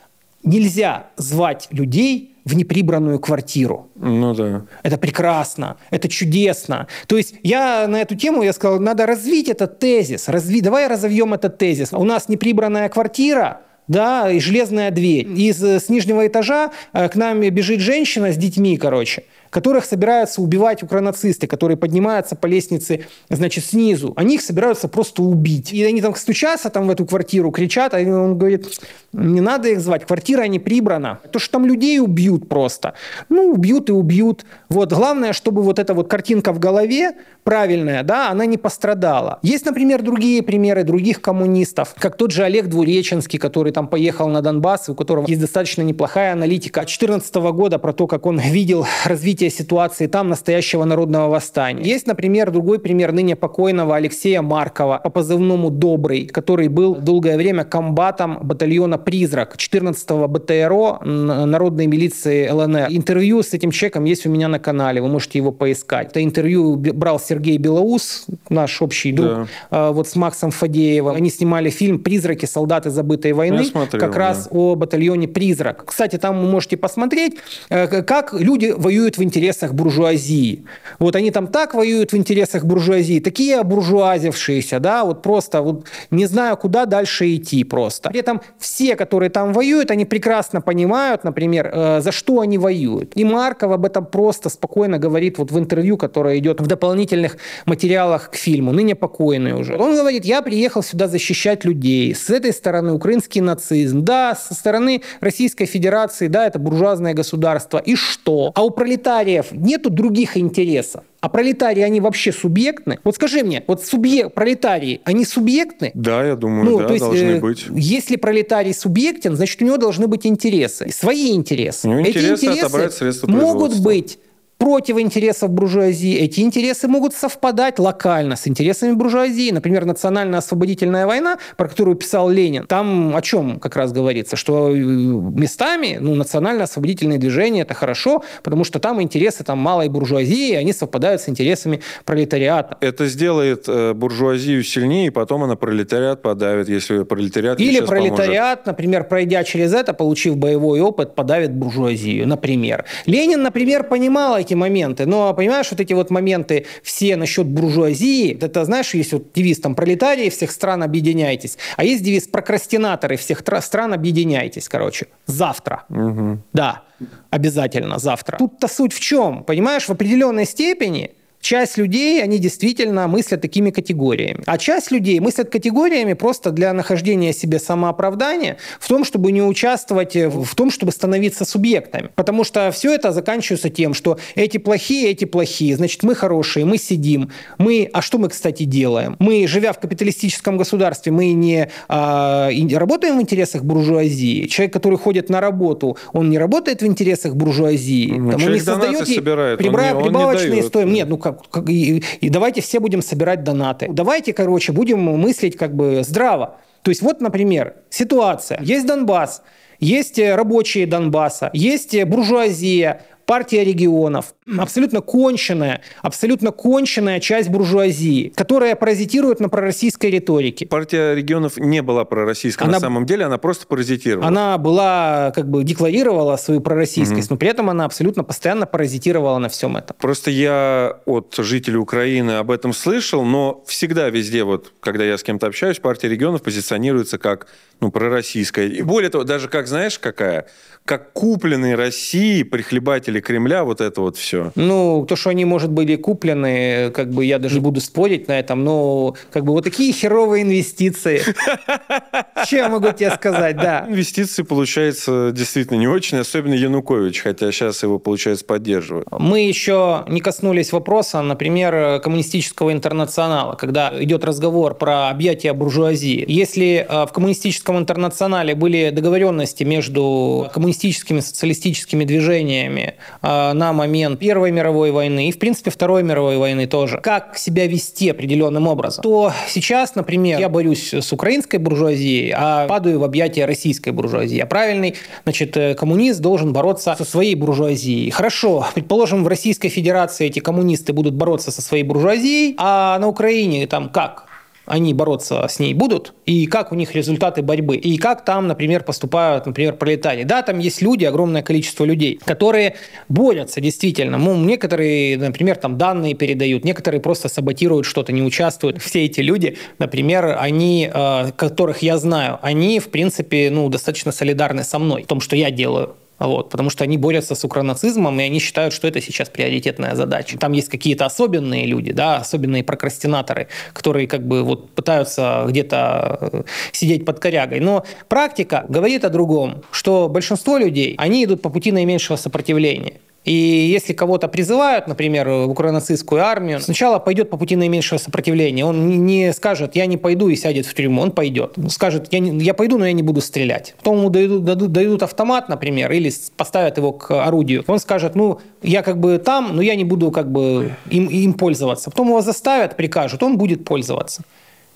нельзя звать людей в неприбранную квартиру. Ну да. Это прекрасно, это чудесно. То есть я на эту тему, я сказал, надо развить этот тезис. Разви... Давай разовьем этот тезис. У нас неприбранная квартира, да, и железная дверь. Из с нижнего этажа э, к нам бежит женщина с детьми, короче которых собираются убивать укронацисты, которые поднимаются по лестнице, значит, снизу. Они их собираются просто убить. И они там стучатся там в эту квартиру, кричат, а он говорит, не надо их звать, квартира не прибрана. То, что там людей убьют просто. Ну, убьют и убьют. Вот, главное, чтобы вот эта вот картинка в голове правильная, да, она не пострадала. Есть, например, другие примеры других коммунистов, как тот же Олег Двуреченский, который там поехал на Донбасс, у которого есть достаточно неплохая аналитика 2014 года про то, как он видел развитие развития ситуации там настоящего народного восстания. Есть, например, другой пример ныне покойного Алексея Маркова по позывному «Добрый», который был долгое время комбатом батальона «Призрак» 14-го БТРО народной милиции ЛНР. Интервью с этим человеком есть у меня на канале, вы можете его поискать. Это интервью брал Сергей Белоус, наш общий друг, да. А, вот с Максом Фадеевым. Они снимали фильм «Призраки. Солдаты забытой войны», смотрел, как да. раз о батальоне «Призрак». Кстати, там вы можете посмотреть, э, как люди воюют в интересах буржуазии. Вот они там так воюют в интересах буржуазии, такие обуржуазившиеся, да, вот просто вот не знаю, куда дальше идти просто. При этом все, которые там воюют, они прекрасно понимают, например, э, за что они воюют. И Марков об этом просто спокойно говорит вот в интервью, которое идет в дополнительных материалах к фильму, ныне покойный уже. Он говорит, я приехал сюда защищать людей. С этой стороны украинский нацизм, да, со стороны Российской Федерации, да, это буржуазное государство. И что? А у пролетариев пролетариев нету других интересов. А пролетарии, они вообще субъектны? Вот скажи мне, вот субъект, пролетарии, они субъектны? Да, я думаю, ну, да, то есть, должны э, быть. Если пролетарий субъектен, значит, у него должны быть интересы, свои интересы. У него Эти интересы, интересы отобрать средства могут быть против интересов буржуазии. Эти интересы могут совпадать локально с интересами буржуазии. Например, национально-освободительная война, про которую писал Ленин, там о чем как раз говорится, что э, местами ну, национально-освободительные движения – это хорошо, потому что там интересы там, малой буржуазии, они совпадают с интересами пролетариата. Это сделает э, буржуазию сильнее, и потом она пролетариат подавит, если пролетариат Или пролетариат, поможет. например, пройдя через это, получив боевой опыт, подавит буржуазию, например. Ленин, например, понимал эти эти моменты. Но, понимаешь, вот эти вот моменты все насчет буржуазии, это, знаешь, есть вот девиз там «пролетарии всех стран объединяйтесь», а есть девиз «прокрастинаторы всех стран объединяйтесь», короче, завтра. Угу. Да, обязательно завтра. Тут-то суть в чем? Понимаешь, в определенной степени Часть людей, они действительно мыслят такими категориями. А часть людей мыслят категориями просто для нахождения себе самооправдания в том, чтобы не участвовать в том, чтобы становиться субъектами. Потому что все это заканчивается тем, что эти плохие, эти плохие, значит, мы хорошие, мы сидим. Мы, а что мы, кстати, делаем? Мы, живя в капиталистическом государстве, мы не а, работаем в интересах буржуазии. Человек, который ходит на работу, он не работает в интересах буржуазии. Ну, он не создает собирает, прибра... он не, прибавочные стоимости. Нет, ну как как, и, и давайте все будем собирать донаты. Давайте, короче, будем мыслить как бы здраво. То есть вот, например, ситуация. Есть Донбасс, есть рабочие Донбасса, есть буржуазия, партия регионов, абсолютно конченная, абсолютно конченная часть буржуазии, которая паразитирует на пророссийской риторике. Партия регионов не была пророссийской она, на самом деле, она просто паразитировала. Она была, как бы, декларировала свою пророссийскость, угу. но при этом она абсолютно постоянно паразитировала на всем этом. Просто я от жителей Украины об этом слышал, но всегда везде, вот, когда я с кем-то общаюсь, партия регионов позиционируется как ну, пророссийская. И более того, даже как, знаешь, какая? Как купленные России прихлебатели Кремля, вот это вот все. Ну, то, что они, может, были куплены, как бы я даже не буду спорить на этом, но как бы вот такие херовые инвестиции. Что я могу тебе сказать, да. Инвестиции, получается, действительно не очень, особенно Янукович, хотя сейчас его, получается, поддерживают. Мы еще не коснулись вопроса, например, коммунистического интернационала, когда идет разговор про объятия буржуазии. Если э, в коммунистическом интернационале были договоренности между коммунистическими социалистическими движениями на момент Первой мировой войны и, в принципе, Второй мировой войны тоже, как себя вести определенным образом, то сейчас, например, я борюсь с украинской буржуазией, а падаю в объятия российской буржуазии. А правильный, значит, э, коммунист должен бороться со своей буржуазией. Хорошо, предположим, в Российской Федерации эти коммунисты будут бороться со своей буржуазией, а на Украине там как? Они бороться с ней будут, и как у них результаты борьбы, и как там, например, поступают, например, пролетарии. Да, там есть люди, огромное количество людей, которые борются действительно. Ну, некоторые, например, там данные передают, некоторые просто саботируют что-то, не участвуют. Все эти люди, например, они, э, которых я знаю, они, в принципе, ну, достаточно солидарны со мной в том, что я делаю. Вот, потому что они борются с укронацизмом, и они считают, что это сейчас приоритетная задача. Там есть какие-то особенные люди, да, особенные прокрастинаторы, которые как бы вот пытаются где-то э, сидеть под корягой. Но практика говорит о другом, что большинство людей, они идут по пути наименьшего сопротивления. И если кого-то призывают, например, в украинацистскую армию, сначала пойдет по пути наименьшего сопротивления. Он не скажет, я не пойду и сядет в тюрьму. Он пойдет. Он скажет, я, не, я пойду, но я не буду стрелять. Потом ему дадут, дадут, дадут автомат, например, или поставят его к орудию. Он скажет, ну, я как бы там, но я не буду как бы им, им пользоваться. Потом его заставят, прикажут, он будет пользоваться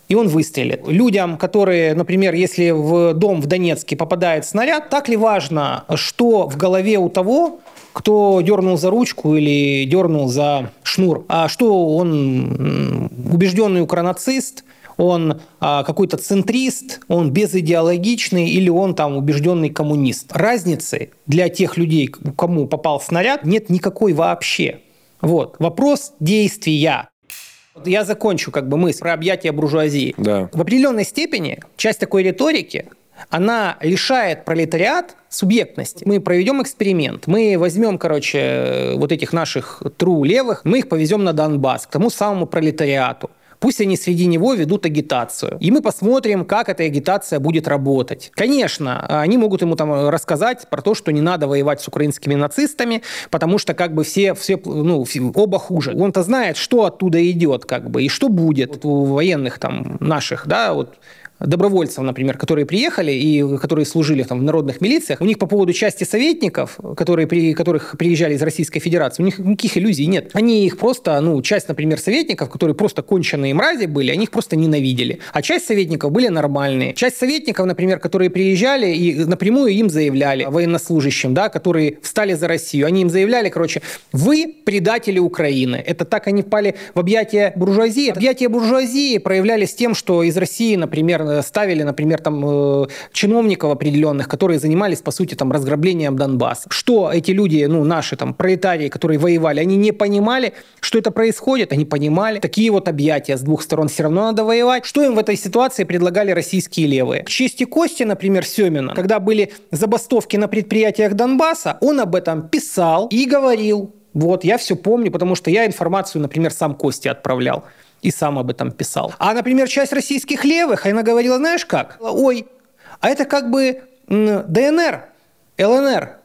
и он выстрелит. Людям, которые, например, если в дом в Донецке попадает снаряд, так ли важно, что в голове у того, кто дернул за ручку или дернул за шнур, а что он убежденный укронацист, он а, какой-то центрист, он безидеологичный или он там убежденный коммунист. Разницы для тех людей, кому попал снаряд, нет никакой вообще. Вот. Вопрос действия. Я закончу как бы мысль про объятия буржуазии. Да. В определенной степени часть такой риторики она лишает пролетариат субъектности. Мы проведем эксперимент. Мы возьмем, короче, вот этих наших тру левых, мы их повезем на Донбасс, к тому самому пролетариату. Пусть они среди него ведут агитацию. И мы посмотрим, как эта агитация будет работать. Конечно, они могут ему там рассказать про то, что не надо воевать с украинскими нацистами, потому что как бы все, все ну, оба хуже. Он-то знает, что оттуда идет, как бы, и что будет вот у военных там наших, да, вот добровольцев, например, которые приехали и которые служили там, в народных милициях, у них по поводу части советников, которые, при, которых приезжали из Российской Федерации, у них никаких иллюзий нет. Они их просто, ну, часть, например, советников, которые просто конченые мрази были, они их просто ненавидели. А часть советников были нормальные. Часть советников, например, которые приезжали и напрямую им заявляли, военнослужащим, да, которые встали за Россию, они им заявляли, короче, вы предатели Украины. Это так они впали в объятия буржуазии. Объятия буржуазии проявлялись тем, что из России, например, Э, ставили, например, там э, чиновников определенных, которые занимались, по сути, там разграблением Донбасса. Что эти люди, ну, наши там пролетарии, которые воевали, они не понимали, что это происходит, они понимали. Такие вот объятия с двух сторон все равно надо воевать. Что им в этой ситуации предлагали российские левые? К чести Кости, например, Семина, когда были забастовки на предприятиях Донбасса, он об этом писал и говорил. Вот, я все помню, потому что я информацию, например, сам Кости отправлял и сам об этом писал. А, например, часть российских левых, она говорила, знаешь как? Ой, а это как бы ДНР, ЛНР,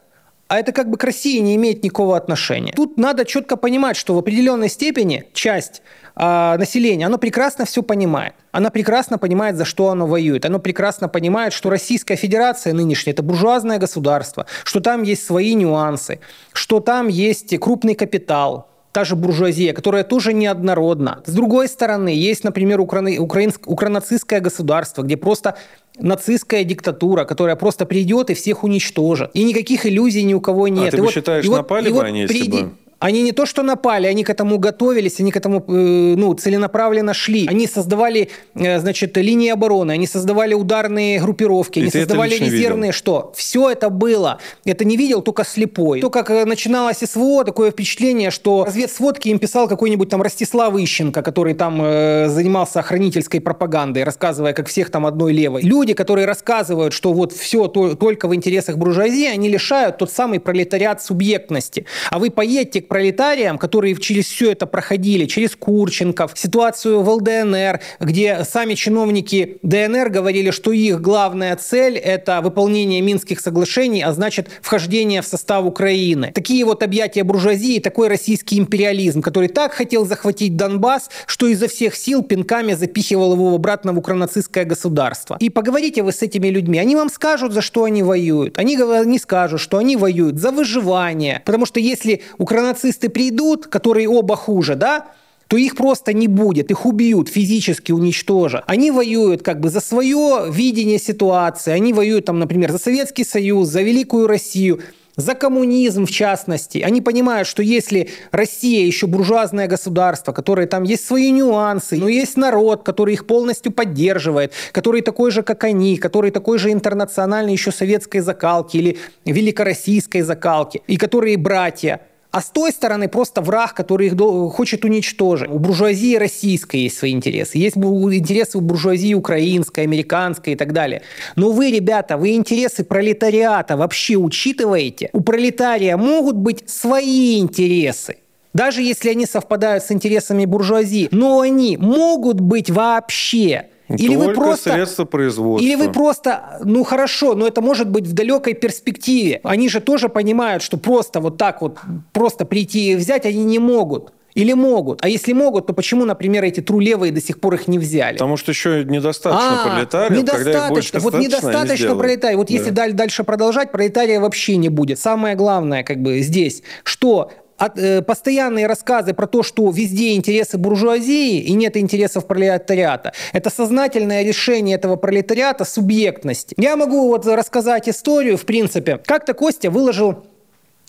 а это как бы к России не имеет никакого отношения. Тут надо четко понимать, что в определенной степени часть э, населения, оно прекрасно все понимает. Она прекрасно понимает, за что оно воюет. Оно прекрасно понимает, что Российская Федерация нынешняя – это буржуазное государство, что там есть свои нюансы, что там есть крупный капитал, та же буржуазия, которая тоже неоднородна. С другой стороны, есть, например, укра... украинск... укранацистское государство, где просто нацистская диктатура, которая просто придет и всех уничтожит. И никаких иллюзий ни у кого нет. А ты и бы вот, считаешь, и вот, напали и бы вот они, если приди... бы... Они не то что напали, они к этому готовились, они к этому э, ну, целенаправленно шли. Они создавали, э, значит, линии обороны, они создавали ударные группировки, И они создавали резервные видел? что? Все это было. Это не видел только слепой. То, как э, начиналось СВО, такое впечатление, что разведсводки им писал какой-нибудь там Ростислав Ищенко, который там э, занимался охранительской пропагандой, рассказывая, как всех там одной левой. Люди, которые рассказывают, что вот все то, только в интересах буржуазии, они лишают тот самый пролетариат субъектности. А вы поедете пролетариям, которые через все это проходили, через Курченков, ситуацию в ЛДНР, где сами чиновники ДНР говорили, что их главная цель – это выполнение Минских соглашений, а значит, вхождение в состав Украины. Такие вот объятия буржуазии, такой российский империализм, который так хотел захватить Донбасс, что изо всех сил пинками запихивал его обратно в укранацистское государство. И поговорите вы с этими людьми, они вам скажут, за что они воюют. Они не скажут, что они воюют за выживание. Потому что если укранацисты нацисты придут, которые оба хуже, да, то их просто не будет, их убьют, физически уничтожат. Они воюют как бы за свое видение ситуации, они воюют там, например, за Советский Союз, за Великую Россию, за коммунизм в частности. Они понимают, что если Россия еще буржуазное государство, которое там есть свои нюансы, но есть народ, который их полностью поддерживает, который такой же, как они, который такой же интернациональный еще советской закалки или великороссийской закалки, и которые братья, а с той стороны просто враг, который их хочет уничтожить. У буржуазии российской есть свои интересы. Есть интересы у буржуазии украинской, американской и так далее. Но вы, ребята, вы интересы пролетариата вообще учитываете? У пролетария могут быть свои интересы. Даже если они совпадают с интересами буржуазии. Но они могут быть вообще. Или Только вы просто, средства производства. Или вы просто, ну хорошо, но это может быть в далекой перспективе. Они же тоже понимают, что просто вот так вот, просто прийти и взять они не могут. Или могут? А если могут, то почему, например, эти трулевые до сих пор их не взяли? Потому что еще недостаточно а, пролетариев, недостаточно. когда их вот недостаточно пролетариев. Вот да. если дальше продолжать, пролетария вообще не будет. Самое главное как бы здесь, что от, э, постоянные рассказы про то, что везде интересы буржуазии и нет интересов пролетариата, это сознательное решение этого пролетариата субъектности. Я могу вот рассказать историю, в принципе. Как-то Костя выложил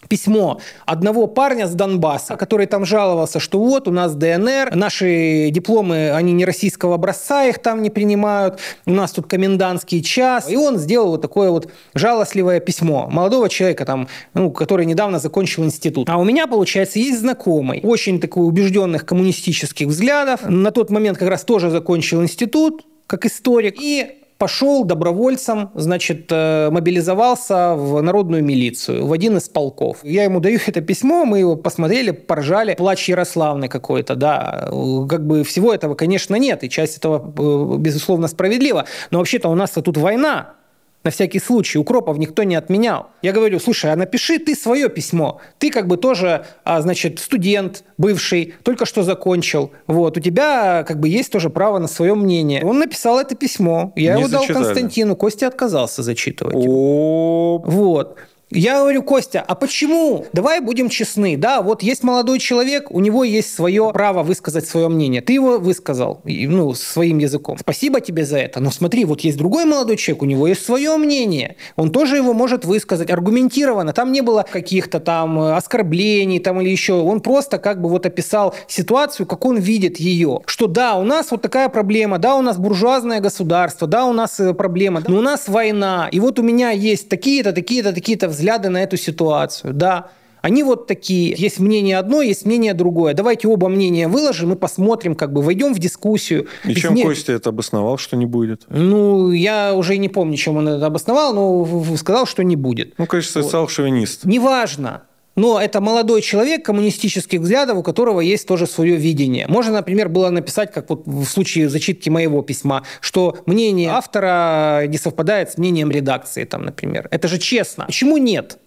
письмо одного парня с Донбасса, который там жаловался, что вот у нас ДНР, наши дипломы, они не российского образца, их там не принимают, у нас тут комендантский час. И он сделал вот такое вот жалостливое письмо молодого человека, там, ну, который недавно закончил институт. А у меня, получается, есть знакомый, очень такой убежденных коммунистических взглядов. На тот момент как раз тоже закончил институт, как историк. И пошел добровольцем, значит, э, мобилизовался в народную милицию, в один из полков. Я ему даю это письмо, мы его посмотрели, поржали. Плач Ярославны какой-то, да. Как бы всего этого, конечно, нет, и часть этого, э, безусловно, справедлива. Но вообще-то у нас тут война, на всякий случай. Укропов никто не отменял. Я говорю, слушай, а напиши ты свое письмо. Ты как бы тоже, а, значит, студент бывший, только что закончил. Вот, у тебя как бы есть тоже право на свое мнение. Он написал это письмо. Я не его зачитали. дал Константину. Костя отказался зачитывать. О Вот. Я говорю, Костя, а почему? Давай будем честны. Да, вот есть молодой человек, у него есть свое право высказать свое мнение. Ты его высказал, ну, своим языком. Спасибо тебе за это. Но смотри, вот есть другой молодой человек, у него есть свое мнение. Он тоже его может высказать аргументированно. Там не было каких-то там э, оскорблений там или еще. Он просто как бы вот описал ситуацию, как он видит ее. Что да, у нас вот такая проблема, да, у нас буржуазное государство, да, у нас э, проблема, но у нас война. И вот у меня есть такие-то, такие-то, такие-то взгляды на эту ситуацию. Да, они вот такие. Есть мнение одно, есть мнение другое. Давайте оба мнения выложим и посмотрим, как бы войдем в дискуссию. И чем не... Костя это обосновал, что не будет? Ну, я уже не помню, чем он это обосновал, но сказал, что не будет. Ну, конечно, социал-шовинист. Неважно. Но это молодой человек коммунистических взглядов, у которого есть тоже свое видение. Можно, например, было написать, как вот в случае зачитки моего письма, что мнение автора не совпадает с мнением редакции, там, например. Это же честно. Почему нет?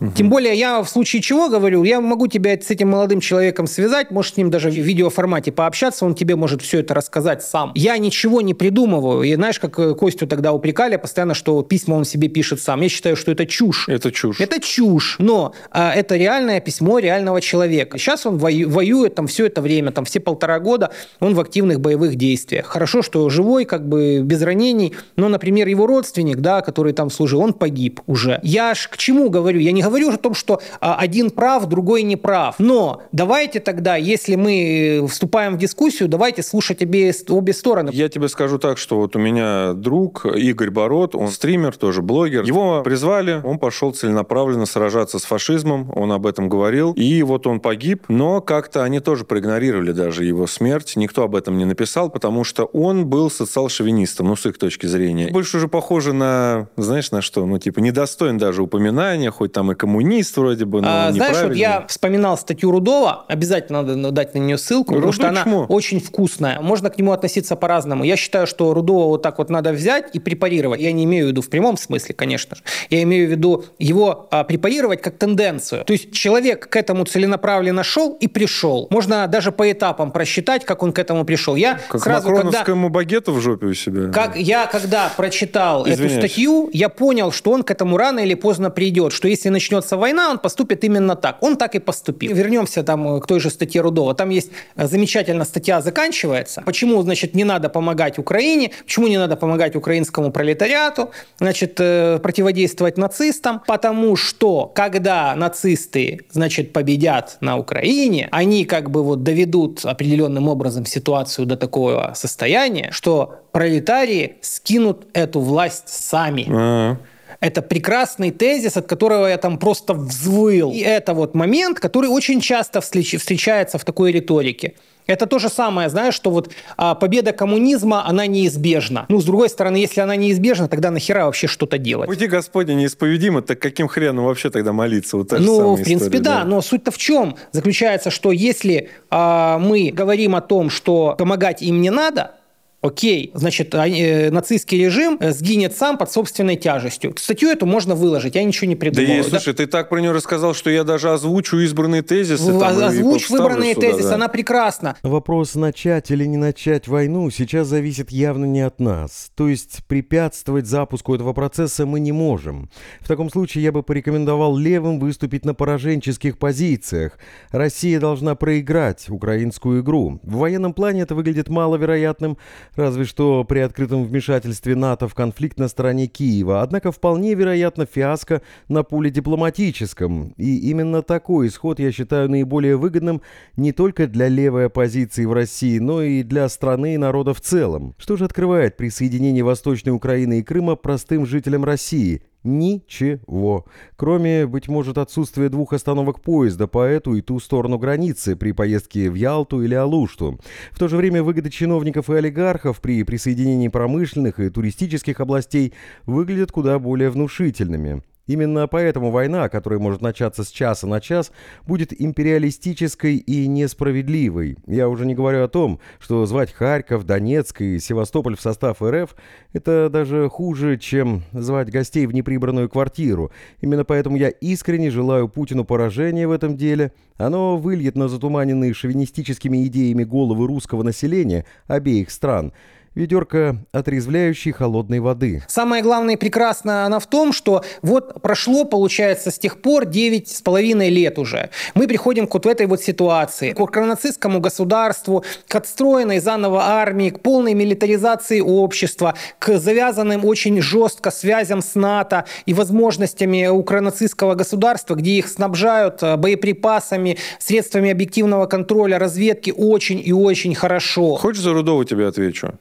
Угу. Тем более я в случае чего говорю, я могу тебя с этим молодым человеком связать, можешь с ним даже в видеоформате пообщаться, он тебе может все это рассказать сам. Я ничего не придумываю. И знаешь, как э, Костю тогда упрекали постоянно, что письма он себе пишет сам. Я считаю, что это чушь. Это чушь. Это чушь. Но а, это реальное письмо реального человека. Сейчас он вою, воюет там все это время, там все полтора года он в активных боевых действиях. Хорошо, что живой, как бы без ранений. Но, например, его родственник, да, который там служил, он погиб уже. Я ж к чему говорю? Я не говорю о том, что а, один прав, другой не прав. Но давайте тогда, если мы вступаем в дискуссию, давайте слушать обе, обе стороны. Я тебе скажу так, что вот у меня друг Игорь Бород, он стример, тоже блогер. Его призвали, он пошел целенаправленно сражаться с фашизмом, он об этом говорил. И вот он погиб, но как-то они тоже проигнорировали даже его смерть. Никто об этом не написал, потому что он был социал-шовинистом, ну, с их точки зрения. Больше уже похоже на, знаешь, на что? Ну, типа, недостоин даже упоминания, хоть там и коммунист вроде бы, но а, Знаешь, вот я вспоминал статью Рудова, обязательно надо дать на нее ссылку, Рудой потому что она очень вкусная. Можно к нему относиться по-разному. Я считаю, что Рудова вот так вот надо взять и препарировать. Я не имею в виду в прямом смысле, конечно же. Я имею в виду его а, препарировать как тенденцию. То есть человек к этому целенаправленно шел и пришел. Можно даже по этапам просчитать, как он к этому пришел. Я как сразу, когда... багету в жопе у себя. Как, я когда прочитал Извиняюсь. эту статью, я понял, что он к этому рано или поздно придет. Что если начнет начнется война, он поступит именно так. Он так и поступил. Вернемся там к той же статье Рудова. Там есть замечательно статья заканчивается. Почему, значит, не надо помогать Украине, почему не надо помогать украинскому пролетариату, значит, противодействовать нацистам, потому что когда нацисты, значит, победят на Украине, они как бы вот доведут определенным образом ситуацию до такого состояния, что пролетарии скинут эту власть сами. А-а-а. Это прекрасный тезис, от которого я там просто взвыл. И это вот момент, который очень часто встречается в такой риторике. Это то же самое, знаешь, что вот а, победа коммунизма, она неизбежна. Ну, с другой стороны, если она неизбежна, тогда нахера вообще что-то делать? Пути Господи неисповедимы, так каким хреном вообще тогда молиться? Вот ну, в принципе, история, да. да. Но суть-то в чем? Заключается, что если а, мы говорим о том, что помогать им не надо, Окей, значит, э, нацистский режим э, сгинет сам под собственной тяжестью. Статью эту можно выложить, я ничего не придумал. Да, и, слушай, ты так про нее рассказал, что я даже озвучу избранные тезисы. Там, Озвучь выбранные сюда, тезисы, да. она прекрасна. Вопрос, начать или не начать войну, сейчас зависит явно не от нас. То есть препятствовать запуску этого процесса мы не можем. В таком случае я бы порекомендовал левым выступить на пораженческих позициях. Россия должна проиграть украинскую игру. В военном плане это выглядит маловероятным, Разве что при открытом вмешательстве НАТО в конфликт на стороне Киева. Однако вполне вероятно фиаско на поле дипломатическом. И именно такой исход я считаю наиболее выгодным не только для левой оппозиции в России, но и для страны и народа в целом. Что же открывает присоединение Восточной Украины и Крыма простым жителям России? Ничего. Кроме, быть может, отсутствия двух остановок поезда по эту и ту сторону границы при поездке в Ялту или Алушту. В то же время выгоды чиновников и олигархов при присоединении промышленных и туристических областей выглядят куда более внушительными. Именно поэтому война, которая может начаться с часа на час, будет империалистической и несправедливой. Я уже не говорю о том, что звать Харьков, Донецк и Севастополь в состав РФ – это даже хуже, чем звать гостей в неприбранную квартиру. Именно поэтому я искренне желаю Путину поражения в этом деле. Оно выльет на затуманенные шовинистическими идеями головы русского населения обеих стран – ведерко отрезвляющей холодной воды. Самое главное и прекрасное она в том, что вот прошло, получается, с тех пор 9 с половиной лет уже. Мы приходим к вот этой вот ситуации, к укронацистскому государству, к отстроенной заново армии, к полной милитаризации общества, к завязанным очень жестко связям с НАТО и возможностями укронацистского государства, где их снабжают э, боеприпасами, средствами объективного контроля, разведки очень и очень хорошо. Хочешь за Рудова тебе отвечу?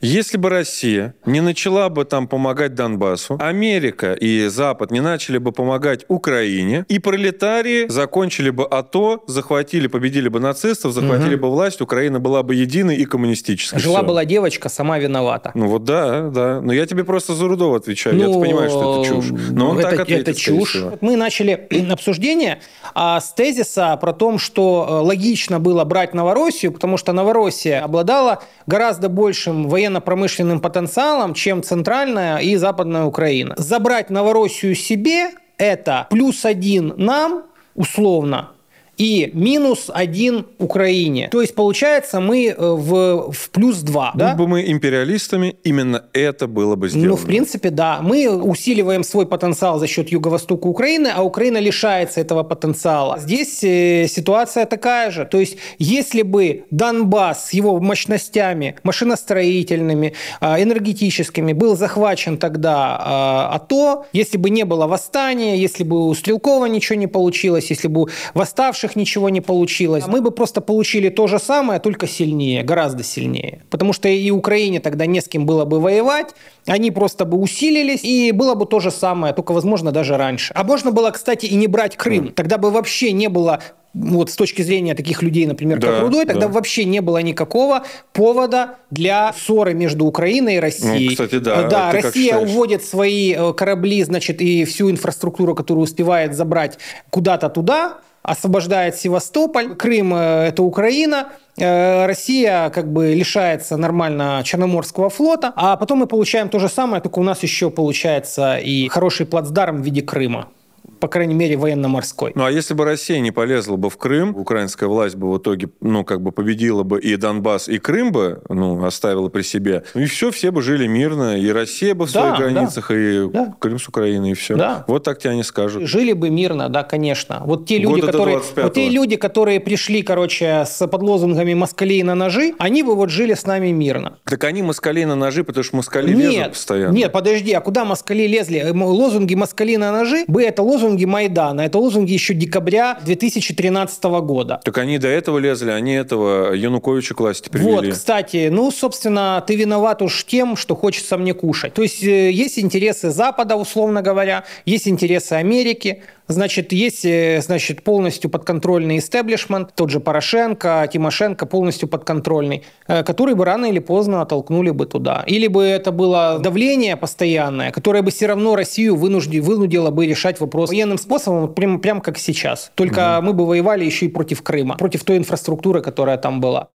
Если бы Россия не начала бы там помогать Донбассу, Америка и Запад не начали бы помогать Украине, и пролетарии закончили бы АТО, захватили, победили бы нацистов, захватили угу. бы власть, Украина была бы единой и коммунистической. Жила Все. была девочка, сама виновата. Ну вот да, да. Но я тебе просто за Рудова отвечаю. Ну, Я понимаю, что это чушь. Но он это, так ответит, это чушь. Мы начали обсуждение а, с тезиса про то, что э, логично было брать Новороссию, потому что Новороссия обладала гораздо большим военным военно-промышленным потенциалом, чем центральная и западная Украина. Забрать Новороссию себе – это плюс один нам, условно, и минус один Украине. То есть, получается, мы э, в, в плюс два. Будь да? бы мы империалистами, именно это было бы сделано. Ну, в принципе, да. Мы усиливаем свой потенциал за счет юго-востока Украины, а Украина лишается этого потенциала. Здесь э, ситуация такая же. То есть, если бы Донбасс с его мощностями машиностроительными, э, энергетическими был захвачен тогда э, АТО, если бы не было восстания, если бы у Стрелкова ничего не получилось, если бы восставшие наших ничего не получилось. Мы бы просто получили то же самое, только сильнее, гораздо сильнее. Потому что и Украине тогда не с кем было бы воевать, они просто бы усилились, и было бы то же самое, только, возможно, даже раньше. А можно было, кстати, и не брать Крым. Тогда бы вообще не было вот с точки зрения таких людей, например, да, как Рудой, тогда да. вообще не было никакого повода для ссоры между Украиной и Россией. Ну, кстати, да. Да, Россия уводит свои э, корабли, значит, и всю инфраструктуру, которую успевает забрать куда-то туда, освобождает Севастополь, Крым э, – это Украина, э, Россия как бы лишается нормально Черноморского флота, а потом мы получаем то же самое, только у нас еще получается и хороший плацдарм в виде Крыма по крайней мере, военно-морской. Ну, а если бы Россия не полезла бы в Крым, украинская власть бы в итоге, ну, как бы победила бы и Донбасс, и Крым бы, ну, оставила при себе, ну, и все, все бы жили мирно, и Россия бы в своих да, границах, да. и да. Крым с Украиной, и все. Да. Вот так тебе они скажут. Жили бы мирно, да, конечно. Вот те люди, которые, вот те люди, которые пришли, короче, с под лозунгами «москалей на ножи», они бы вот жили с нами мирно. Так они москалей на ножи, потому что москали нет, лезут постоянно. Нет, подожди, а куда москали лезли? Лозунги «москали на ножи» бы это лозунги лозунги Майдана. Это лозунги еще декабря 2013 года. Так они до этого лезли, они этого Януковича к власти привели. Вот, кстати, ну, собственно, ты виноват уж тем, что хочется мне кушать. То есть э, есть интересы Запада, условно говоря, есть интересы Америки, Значит, есть э, значит, полностью подконтрольный истеблишмент, тот же Порошенко, Тимошенко полностью подконтрольный, э, который бы рано или поздно оттолкнули бы туда. Или бы это было давление постоянное, которое бы все равно Россию вынужди, вынудило бы решать вопрос военным способом, прям, прям как сейчас. Только угу. мы бы воевали еще и против Крыма, против той инфраструктуры, которая там была.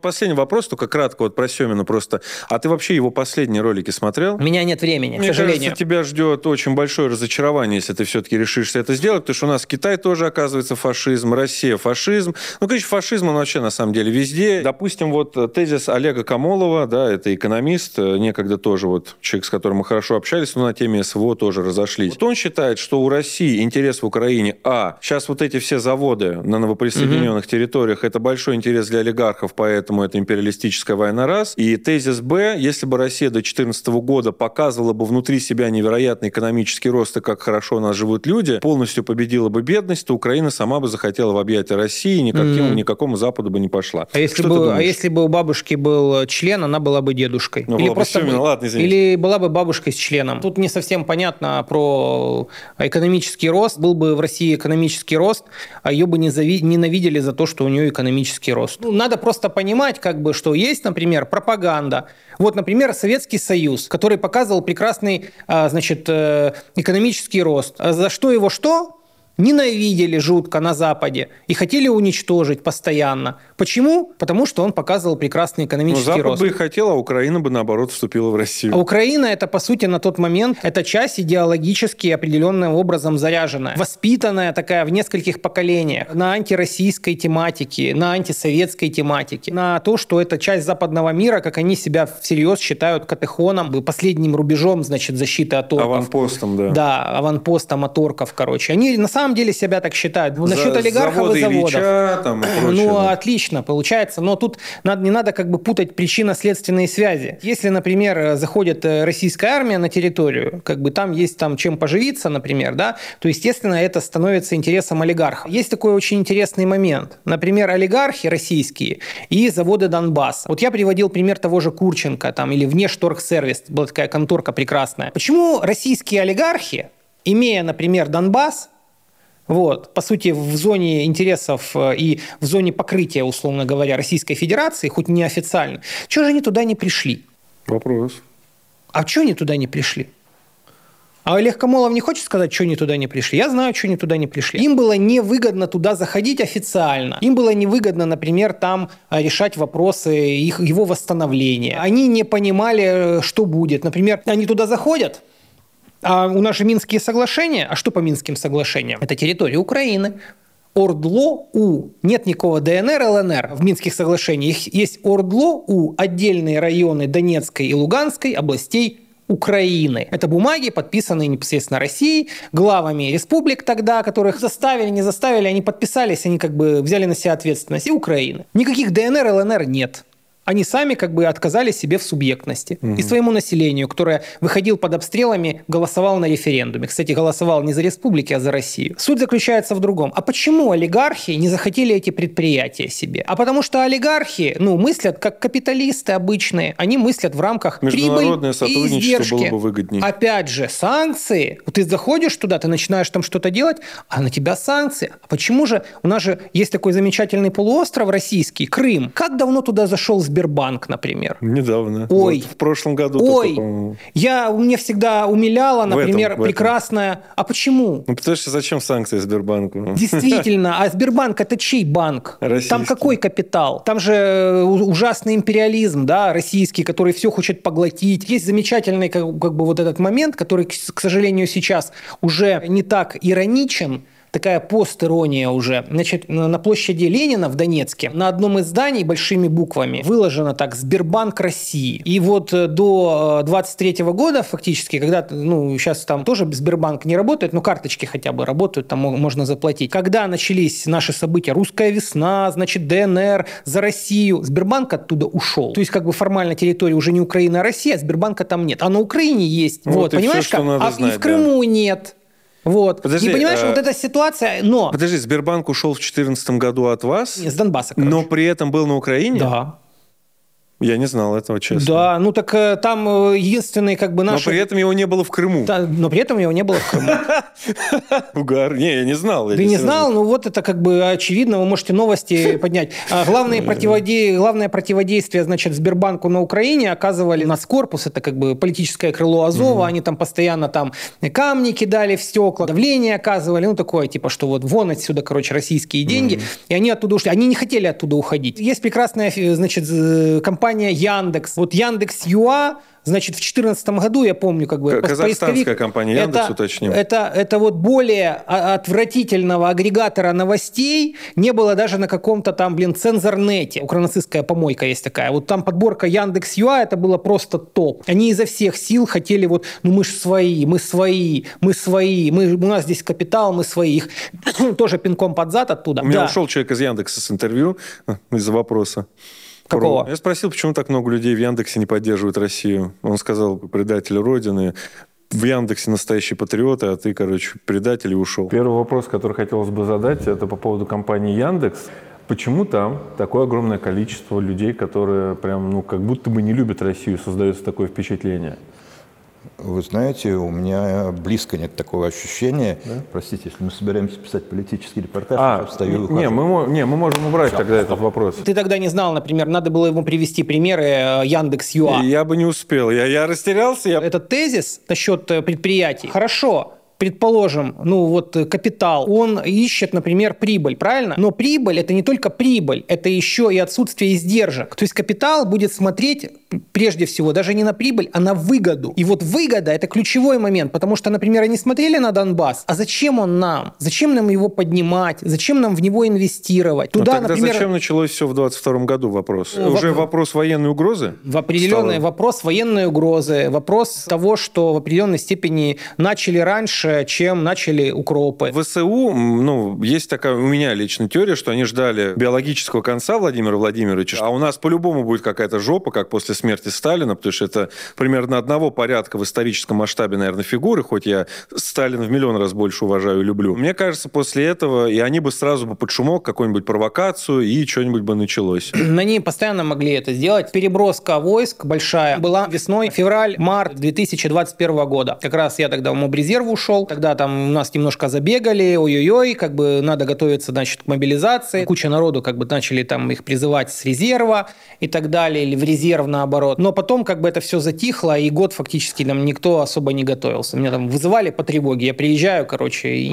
Последний вопрос, только кратко вот про Семина просто. А ты вообще его последние ролики смотрел? У меня нет времени, Мне к сожалению. кажется, тебя ждет очень большое разочарование, если ты все-таки решишься это сделать, потому что у нас Китай тоже оказывается фашизм, Россия фашизм. Ну, конечно, фашизм он вообще на самом деле везде. Допустим, вот тезис Олега Камолова, да, это экономист, некогда тоже вот человек, с которым мы хорошо общались, но на теме СВО тоже разошлись. Вот он считает, что у России интерес в Украине, а, сейчас вот эти все заводы на новоприсоединенных угу. территориях, это большой интерес для олигархов, поэтому поэтому это империалистическая война раз. И тезис Б, если бы Россия до 2014 года показывала бы внутри себя невероятный экономический рост и как хорошо у нас живут люди, полностью победила бы бедность, то Украина сама бы захотела в объятия России и никаким, mm. никакому Западу бы не пошла. А если, бы, а если бы у бабушки был член, она была бы дедушкой? Ну, или, просто бы, ладно, или была бы бабушкой с членом? Тут не совсем понятно про экономический рост. Был бы в России экономический рост, а ее бы не зави... ненавидели за то, что у нее экономический рост. Ну, надо просто понимать, понимать, как бы, что есть, например, пропаганда. Вот, например, Советский Союз, который показывал прекрасный, а, значит, э, экономический рост. А за что его что? Ненавидели жутко на Западе и хотели уничтожить постоянно. Почему? Потому что он показывал прекрасный экономический Но Запад рост. бы и хотел, а Украина бы, наоборот, вступила в Россию. А Украина – это, по сути, на тот момент, это часть идеологически определенным образом заряженная, воспитанная такая в нескольких поколениях на антироссийской тематике, на антисоветской тематике, на то, что это часть западного мира, как они себя всерьез считают катехоном, последним рубежом, значит, защиты от орков. Аванпостом, да. Да, аванпостом от орков, короче. Они на самом самом деле себя так считают. За, Насчет олигархов заводы и заводов. Ильича, там, и прочее, ну, да. отлично, получается. Но тут надо, не надо как бы путать причинно-следственные связи. Если, например, заходит э, российская армия на территорию, как бы там есть там чем поживиться, например, да, то, естественно, это становится интересом олигархов. Есть такой очень интересный момент. Например, олигархи российские и заводы Донбасса. Вот я приводил пример того же Курченко там, или Внешторгсервис, была такая конторка прекрасная. Почему российские олигархи, имея, например, Донбасс, вот, по сути, в зоне интересов э, и в зоне покрытия, условно говоря, Российской Федерации, хоть неофициально, чего же они туда не пришли? Вопрос. А что они туда не пришли? А Олег Камолов не хочет сказать, что они туда не пришли? Я знаю, что они туда не пришли. Им было невыгодно туда заходить официально. Им было невыгодно, например, там э, решать вопросы их, его восстановления. Они не понимали, э, что будет. Например, они туда заходят, а у нас же Минские соглашения. А что по Минским соглашениям? Это территория Украины. ОРДЛО-У. Нет никакого ДНР, ЛНР в Минских соглашениях. Есть ОРДЛО-У, отдельные районы Донецкой и Луганской областей Украины. Это бумаги, подписанные непосредственно Россией, главами республик тогда, которых заставили, не заставили, они подписались, они как бы взяли на себя ответственность, и Украины. Никаких ДНР, ЛНР нет они сами как бы отказали себе в субъектности. Угу. И своему населению, которое выходил под обстрелами, голосовал на референдуме. Кстати, голосовал не за республики, а за Россию. Суть заключается в другом. А почему олигархи не захотели эти предприятия себе? А потому что олигархи, ну, мыслят как капиталисты обычные. Они мыслят в рамках Международное сотрудничество и издержки. было бы выгоднее. Опять же, санкции. Ты заходишь туда, ты начинаешь там что-то делать, а на тебя санкции. А почему же? У нас же есть такой замечательный полуостров российский, Крым. Как давно туда зашел Сбер Сбербанк, например? Недавно. Ой. Вот в прошлом году. Ой. Только, я, мне всегда умиляла, например, в этом. прекрасная... А почему? ну, потому что зачем санкции Сбербанку? Действительно, а Сбербанк это чей банк? Российский. Там какой капитал? Там же э, ужасный империализм, да, российский, который все хочет поглотить. Есть замечательный как, как бы вот этот момент, который, к сожалению, сейчас уже не так ироничен, такая постирония уже. Значит, на площади Ленина в Донецке на одном из зданий большими буквами выложено так «Сбербанк России». И вот э, до 23 года фактически, когда, ну, сейчас там тоже Сбербанк не работает, но карточки хотя бы работают, там можно заплатить. Когда начались наши события, «Русская весна», значит, ДНР, «За Россию», Сбербанк оттуда ушел. То есть, как бы формально территория уже не Украина, а Россия, а Сбербанка там нет. А на Украине есть. Вот, вот понимаешь, все, как? а знать, и в Крыму нет. Вот. Подожди, и понимаешь, а- вот эта ситуация, но... Подожди, Сбербанк ушел в 2014 году от вас, С Донбасса, короче. но при этом был на Украине? Да. Я не знал этого, честно. Да, ну так э, там э, единственный как бы Но наш... при этом его не было в Крыму. Да, но при этом его не было в Крыму. Угар. Не, я не знал. Ты не знал, ну вот это как бы очевидно, вы можете новости поднять. А главное, противоде... главное противодействие, значит, Сбербанку на Украине оказывали нас корпус, это как бы политическое крыло Азова, они там постоянно там камни кидали в стекла, давление оказывали, ну такое, типа, что вот вон отсюда, короче, российские деньги, и они оттуда ушли. Они не хотели оттуда уходить. Есть прекрасная, значит, э, компания Яндекс. Вот Яндекс Юа, Значит, в 2014 году, я помню, как бы... Казахстанская компания Яндекс, это, уточним. Это, это вот более отвратительного агрегатора новостей не было даже на каком-то там, блин, цензорнете. Укранацистская помойка есть такая. Вот там подборка Яндекс Юа, это было просто топ. Они изо всех сил хотели вот, ну мы ж свои, мы свои, мы свои, мы, у нас здесь капитал, мы свои. Их тоже пинком под зад оттуда. У меня Да. ушел человек из Яндекса с интервью из-за вопроса. Какого? Я спросил, почему так много людей в Яндексе не поддерживают Россию. Он сказал, предатель Родины. В Яндексе настоящие патриоты, а ты, короче, предатель и ушел. Первый вопрос, который хотелось бы задать, это по поводу компании Яндекс. Почему там такое огромное количество людей, которые прям, ну, как будто бы не любят Россию, создается такое впечатление? Вы знаете, у меня близко нет такого ощущения. Простите, если мы собираемся писать политический репортаж, А, я встаю и не, мы, не, мы можем убрать тогда этот вопрос. Ты тогда не знал, например, надо было ему привести примеры э, Яндекс Юа. Я бы не успел. Я, я растерялся. Я... Этот тезис насчет э, предприятий. Хорошо, предположим, ну вот э, капитал, он ищет, например, прибыль, правильно? Но прибыль это не только прибыль, это еще и отсутствие издержек. То есть капитал будет смотреть прежде всего даже не на прибыль, а на выгоду. И вот выгода это ключевой момент, потому что, например, они смотрели на Донбасс, а зачем он нам? Зачем нам его поднимать? Зачем нам в него инвестировать? Ну, Туда, тогда например, зачем началось все в 22 году вопрос? Ну, Уже воп- вопрос военной угрозы? В определенный стало? вопрос военной угрозы, вопрос того, что в определенной степени начали раньше, чем начали укропы. В ВСУ, м, ну, есть такая у меня личная теория, что они ждали биологического конца Владимира Владимировича, а у нас по-любому будет какая-то жопа, как после смерти Сталина, потому что это примерно одного порядка в историческом масштабе, наверное, фигуры, хоть я Сталина в миллион раз больше уважаю и люблю. Мне кажется, после этого и они бы сразу бы под шумок какую-нибудь провокацию и что-нибудь бы началось. Они постоянно могли это сделать. Переброска войск большая была весной, февраль-март 2021 года. Как раз я тогда в мобрезерв ушел. Тогда там у нас немножко забегали, ой-ой-ой, как бы надо готовиться, значит, к мобилизации. Куча народу как бы начали там их призывать с резерва и так далее, или в резерв наоборот. Но потом как бы это все затихло, и год фактически там никто особо не готовился. Меня там вызывали по тревоге. Я приезжаю, короче, и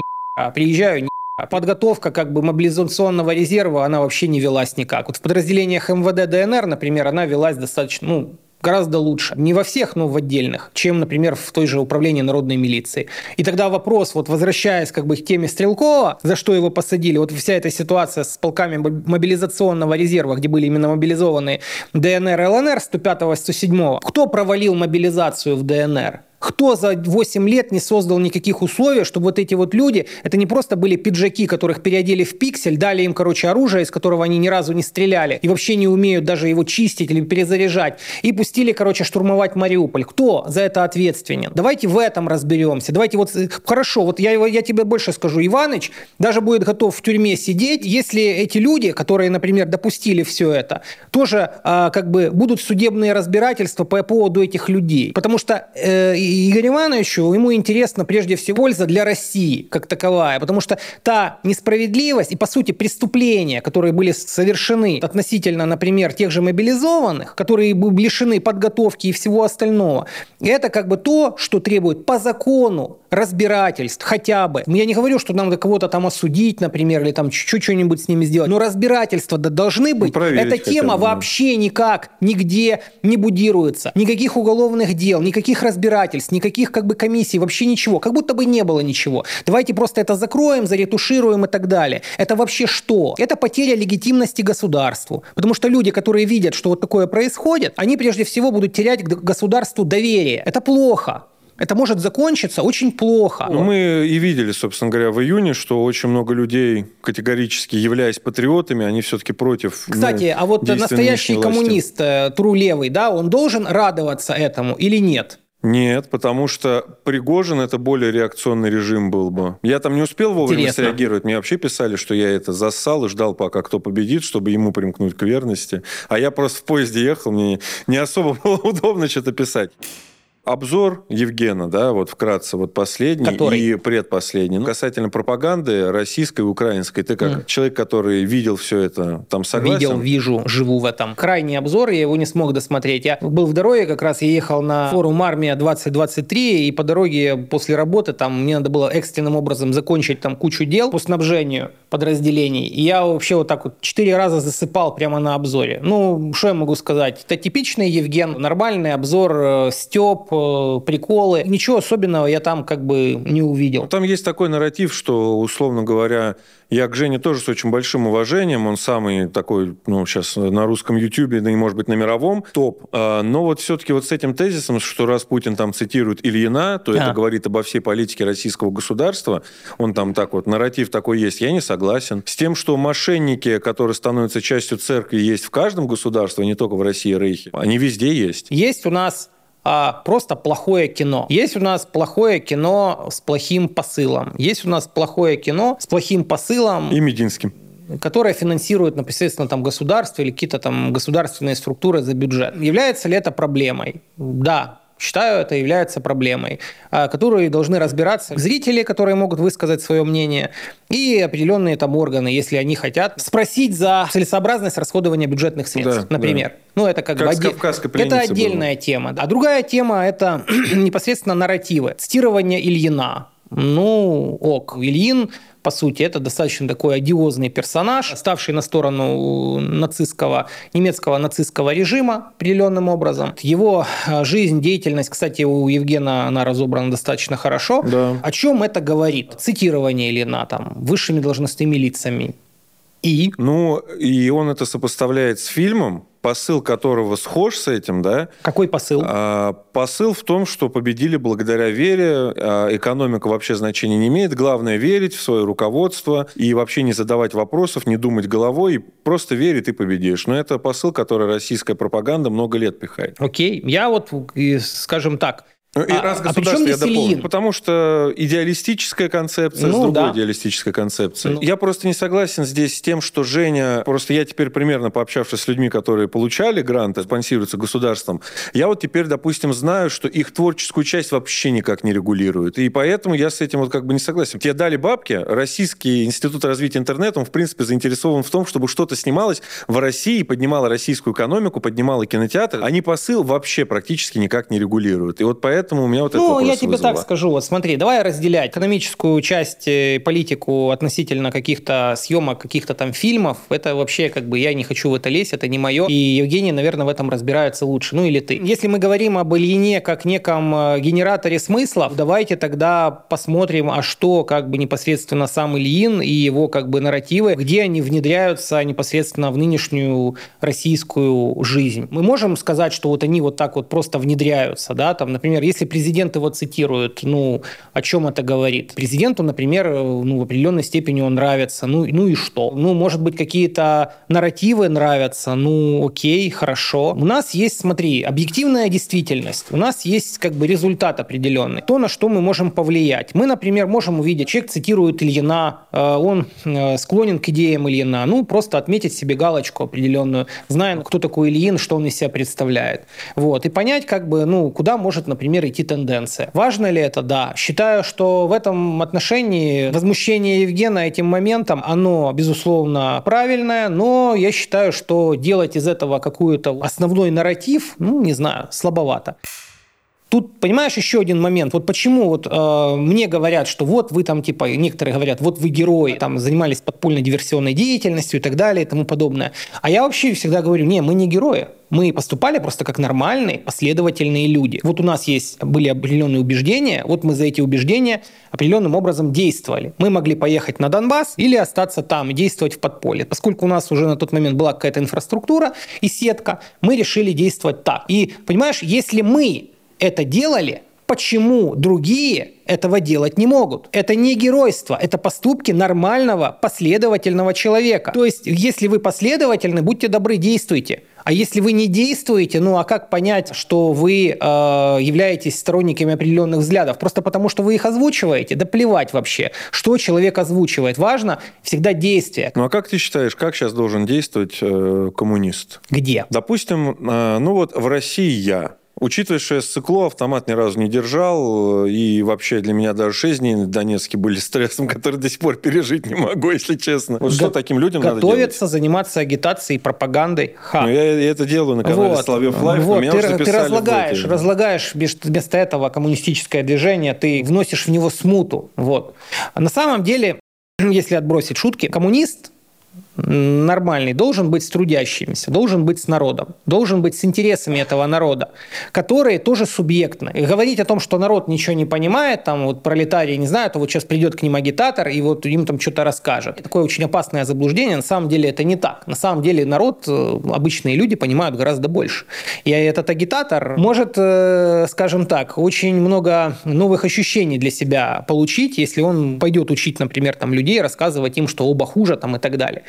приезжаю, ни Подготовка как бы мобилизационного резерва, она вообще не велась никак. Вот в подразделениях МВД ДНР, например, она велась достаточно, ну, гораздо лучше. Не во всех, но в отдельных, чем, например, в той же управлении народной милиции. И тогда вопрос, вот возвращаясь как бы к теме Стрелкова, за что его посадили, вот вся эта ситуация с полками моб- мобилизационного резерва, где были именно мобилизованы ДНР и ЛНР 105-107, кто провалил мобилизацию в ДНР? Кто за 8 лет не создал никаких условий, чтобы вот эти вот люди, это не просто были пиджаки, которых переодели в пиксель, дали им, короче, оружие, из которого они ни разу не стреляли, и вообще не умеют даже его чистить или перезаряжать, и пустили, короче, штурмовать Мариуполь. Кто за это ответственен? Давайте в этом разберемся. Давайте вот, э, хорошо, вот я, я тебе больше скажу, Иваныч даже будет готов в тюрьме сидеть, если эти люди, которые, например, допустили все это, тоже а, как бы будут судебные разбирательства по поводу этих людей. Потому что э, Игорю Ивановичу, ему интересно прежде всего польза для России как таковая, потому что та несправедливость и, по сути, преступления, которые были совершены относительно, например, тех же мобилизованных, которые были лишены подготовки и всего остального, это как бы то, что требует по закону разбирательств хотя бы. Я не говорю, что надо кого-то там осудить, например, или там чуть-чуть что-нибудь с ними сделать, но разбирательства должны быть. Ну, Эта тема бы, вообще никак, нигде не будируется. Никаких уголовных дел, никаких разбирательств, никаких как бы комиссий, вообще ничего. Как будто бы не было ничего. Давайте просто это закроем, заретушируем и так далее. Это вообще что? Это потеря легитимности государству. Потому что люди, которые видят, что вот такое происходит, они прежде всего будут терять к государству доверие. Это плохо. Это может закончиться очень плохо. Ну, мы и видели, собственно говоря, в июне, что очень много людей, категорически являясь патриотами, они все-таки против Кстати, ну, а вот настоящий коммунист, э, тру левый, да, он должен радоваться этому или нет? Нет, потому что Пригожин это более реакционный режим был бы. Я там не успел вовремя Интересно. среагировать. Мне вообще писали, что я это зассал и ждал, пока кто победит, чтобы ему примкнуть к верности. А я просто в поезде ехал, мне не особо было удобно что-то писать. Обзор Евгена, да, вот вкратце, вот последний Который? и предпоследний. Ну, касательно пропаганды российской и украинской. Ты как Мгм. человек, который видел все это, там согласен? Видел, вижу, живу в этом. Крайний обзор, я его не смог досмотреть. Я был в дороге, как раз я ехал на форум «Армия 2023», и по дороге после работы там мне надо было экстренным образом закончить там кучу дел по снабжению подразделений. И я вообще вот так вот четыре раза засыпал прямо на обзоре. Ну, что я могу сказать? Это типичный Евген, нормальный обзор, э, степ, приколы. Ничего особенного я там как бы не увидел. Ну, Там есть такой нарратив, что, условно говоря, я к Жене тоже с очень большим уважением. Он самый такой, ну, сейчас на русском Ютьюбе, да и, может быть, на мировом топ. А, Но вот все-таки вот с этим тезисом, что раз Путин там цитирует Ильина, то А. это говорит обо всей политике российского государства. Он там так вот, нарратив такой есть. Я не согласен. С тем, что мошенники, которые становятся частью церкви, есть в каждом государстве, а не только в России и Рейхе. Они везде есть. Есть у нас а, просто плохое кино. Есть у нас плохое кино с плохим посылом. Есть у нас плохое кино с плохим посылом, И Мединским. которое финансирует непосредственно там государство или какие-то там государственные структуры за бюджет. Является ли это проблемой? Да. Считаю, это является проблемой, а, которые должны разбираться зрители, которые могут высказать свое мнение, и определенные там органы, если они хотят спросить за целесообразность расходования бюджетных средств, Да, например. Ну, это как, Как бы «Кавказской Это пленницей» отдельная тема. А другая тема – это непосредственно нарративы. Цитирование Ильина. Ну, ок. Ильин, по сути, это достаточно такой одиозный персонаж, ставший на сторону нацистского, немецкого нацистского режима определенным образом. Его э, жизнь, деятельность, кстати, у Евгена она разобрана достаточно хорошо. Да. О чем это говорит? Цитирование Ильина там высшими должностными лицами. И Ну, и он это сопоставляет с фильмом, посыл которого схож с этим, да? какой посыл? А, посыл в том, что победили благодаря вере, а, экономика вообще значения не имеет, главное верить в свое руководство и вообще не задавать вопросов, не думать головой, и просто верить и победишь. Но это посыл, который российская пропаганда много лет пихает. Окей, я вот, скажем так, Ну, и А- раз а государство, чем я дополню. Потому что идеалистическая концепция с Ну, другой да. идеалистической концепцией. Ну. Я просто не согласен здесь с тем, что Женя... Просто я теперь примерно пообщавшись с людьми, которые получали гранты, спонсируются государством, я вот теперь, допустим, знаю, что их творческую часть вообще никак не регулирует. И поэтому я с этим вот как бы не согласен. Тебе дали бабки, Российский институт развития интернета, он, в принципе, заинтересован в том, чтобы что-то снималось в России, поднимало российскую экономику, поднимало кинотеатр. Они посыл вообще практически никак не регулируют. И вот поэтому у меня вот это Ну, я тебе вызвало. так скажу. Вот смотри, давай разделять экономическую часть, э, политику относительно каких-то съемок, каких-то там фильмов. Это вообще как бы я не хочу в это лезть, это не мое. И Евгений, наверное, в этом разбирается лучше. Ну или ты. Если мы говорим об Ильине как неком э, генераторе смыслов, давайте тогда посмотрим, а что как бы непосредственно сам Ильин и его как бы нарративы, где они внедряются непосредственно в нынешнюю российскую жизнь. Мы можем сказать, что вот они вот так вот просто внедряются, да, там, например, если президент его цитирует, ну, о чем это говорит? Президенту, например, э, ну, в определенной степени он нравится, ну, ну и что? Ну, может быть, какие-то нарративы нравятся, ну, окей, хорошо. У нас есть, смотри, объективная действительность, у нас есть как бы результат определенный, то, на что мы можем повлиять. Мы, например, можем увидеть, человек цитирует Ильина, э, он э, склонен к идеям Ильина, ну, просто отметить себе галочку определенную, зная, кто такой Ильин, что он из себя представляет. Вот, и понять, как бы, ну, куда может, например, например, идти тенденция. Важно ли это? Да. Считаю, что в этом отношении возмущение Евгена этим моментом, оно, безусловно, правильное, но я считаю, что делать из этого какую-то основной нарратив, ну, не знаю, слабовато. Тут, понимаешь, еще один момент. Вот почему вот э, мне говорят, что вот вы там, типа, некоторые говорят, вот вы герои, там, занимались подпольной диверсионной деятельностью и так далее и тому подобное. А я вообще всегда говорю, не, мы не герои. Мы поступали просто как нормальные, последовательные люди. Вот у нас есть, были определенные убеждения, вот мы за эти убеждения определенным образом действовали. Мы могли поехать на Донбасс или остаться там и действовать в подполье. Поскольку у нас уже на тот момент была какая-то инфраструктура и сетка, мы решили действовать так. И, понимаешь, если мы это делали, почему другие этого делать не могут. Это не геройство, это поступки нормального, последовательного человека. То есть, если вы последовательны, будьте добры, действуйте. А если вы не действуете, ну а как понять, что вы э, являетесь сторонниками определенных взглядов? Просто потому, что вы их озвучиваете? Да плевать вообще, что человек озвучивает. Важно всегда действие. Ну а как ты считаешь, как сейчас должен действовать э, коммунист? Где? Допустим, э, ну вот в России я Учитывая, что я цикло автомат ни разу не держал, и вообще для меня даже 6 дней на Донецке были стрессом, который до сих пор пережить не могу, если честно. Вот что таким людям надо делать? Готовиться, заниматься агитацией, пропагандой. Ха. Ну, я, я это делаю на канале Вот. Соловьев Live, Вот, меня ты, уже ты в разлагаешь, разлагаешь вместо вместо этого коммунистическое движение, ты вносишь в него смуту. Вот. А на самом деле, если отбросить шутки, коммунист нормальный должен быть с трудящимися, должен быть с народом, должен быть с интересами этого народа, которые тоже субъектны. И говорить о том, что народ ничего не понимает, там вот пролетарии не знают, а вот сейчас придет к ним агитатор и вот им там что-то расскажет. Такое очень опасное заблуждение. На самом деле это не так. На самом деле народ, э, обычные люди понимают гораздо больше. И этот агитатор может, э, скажем так, очень много новых ощущений для себя получить, если он пойдет учить, например, там людей, рассказывать им, что оба хуже там и так далее.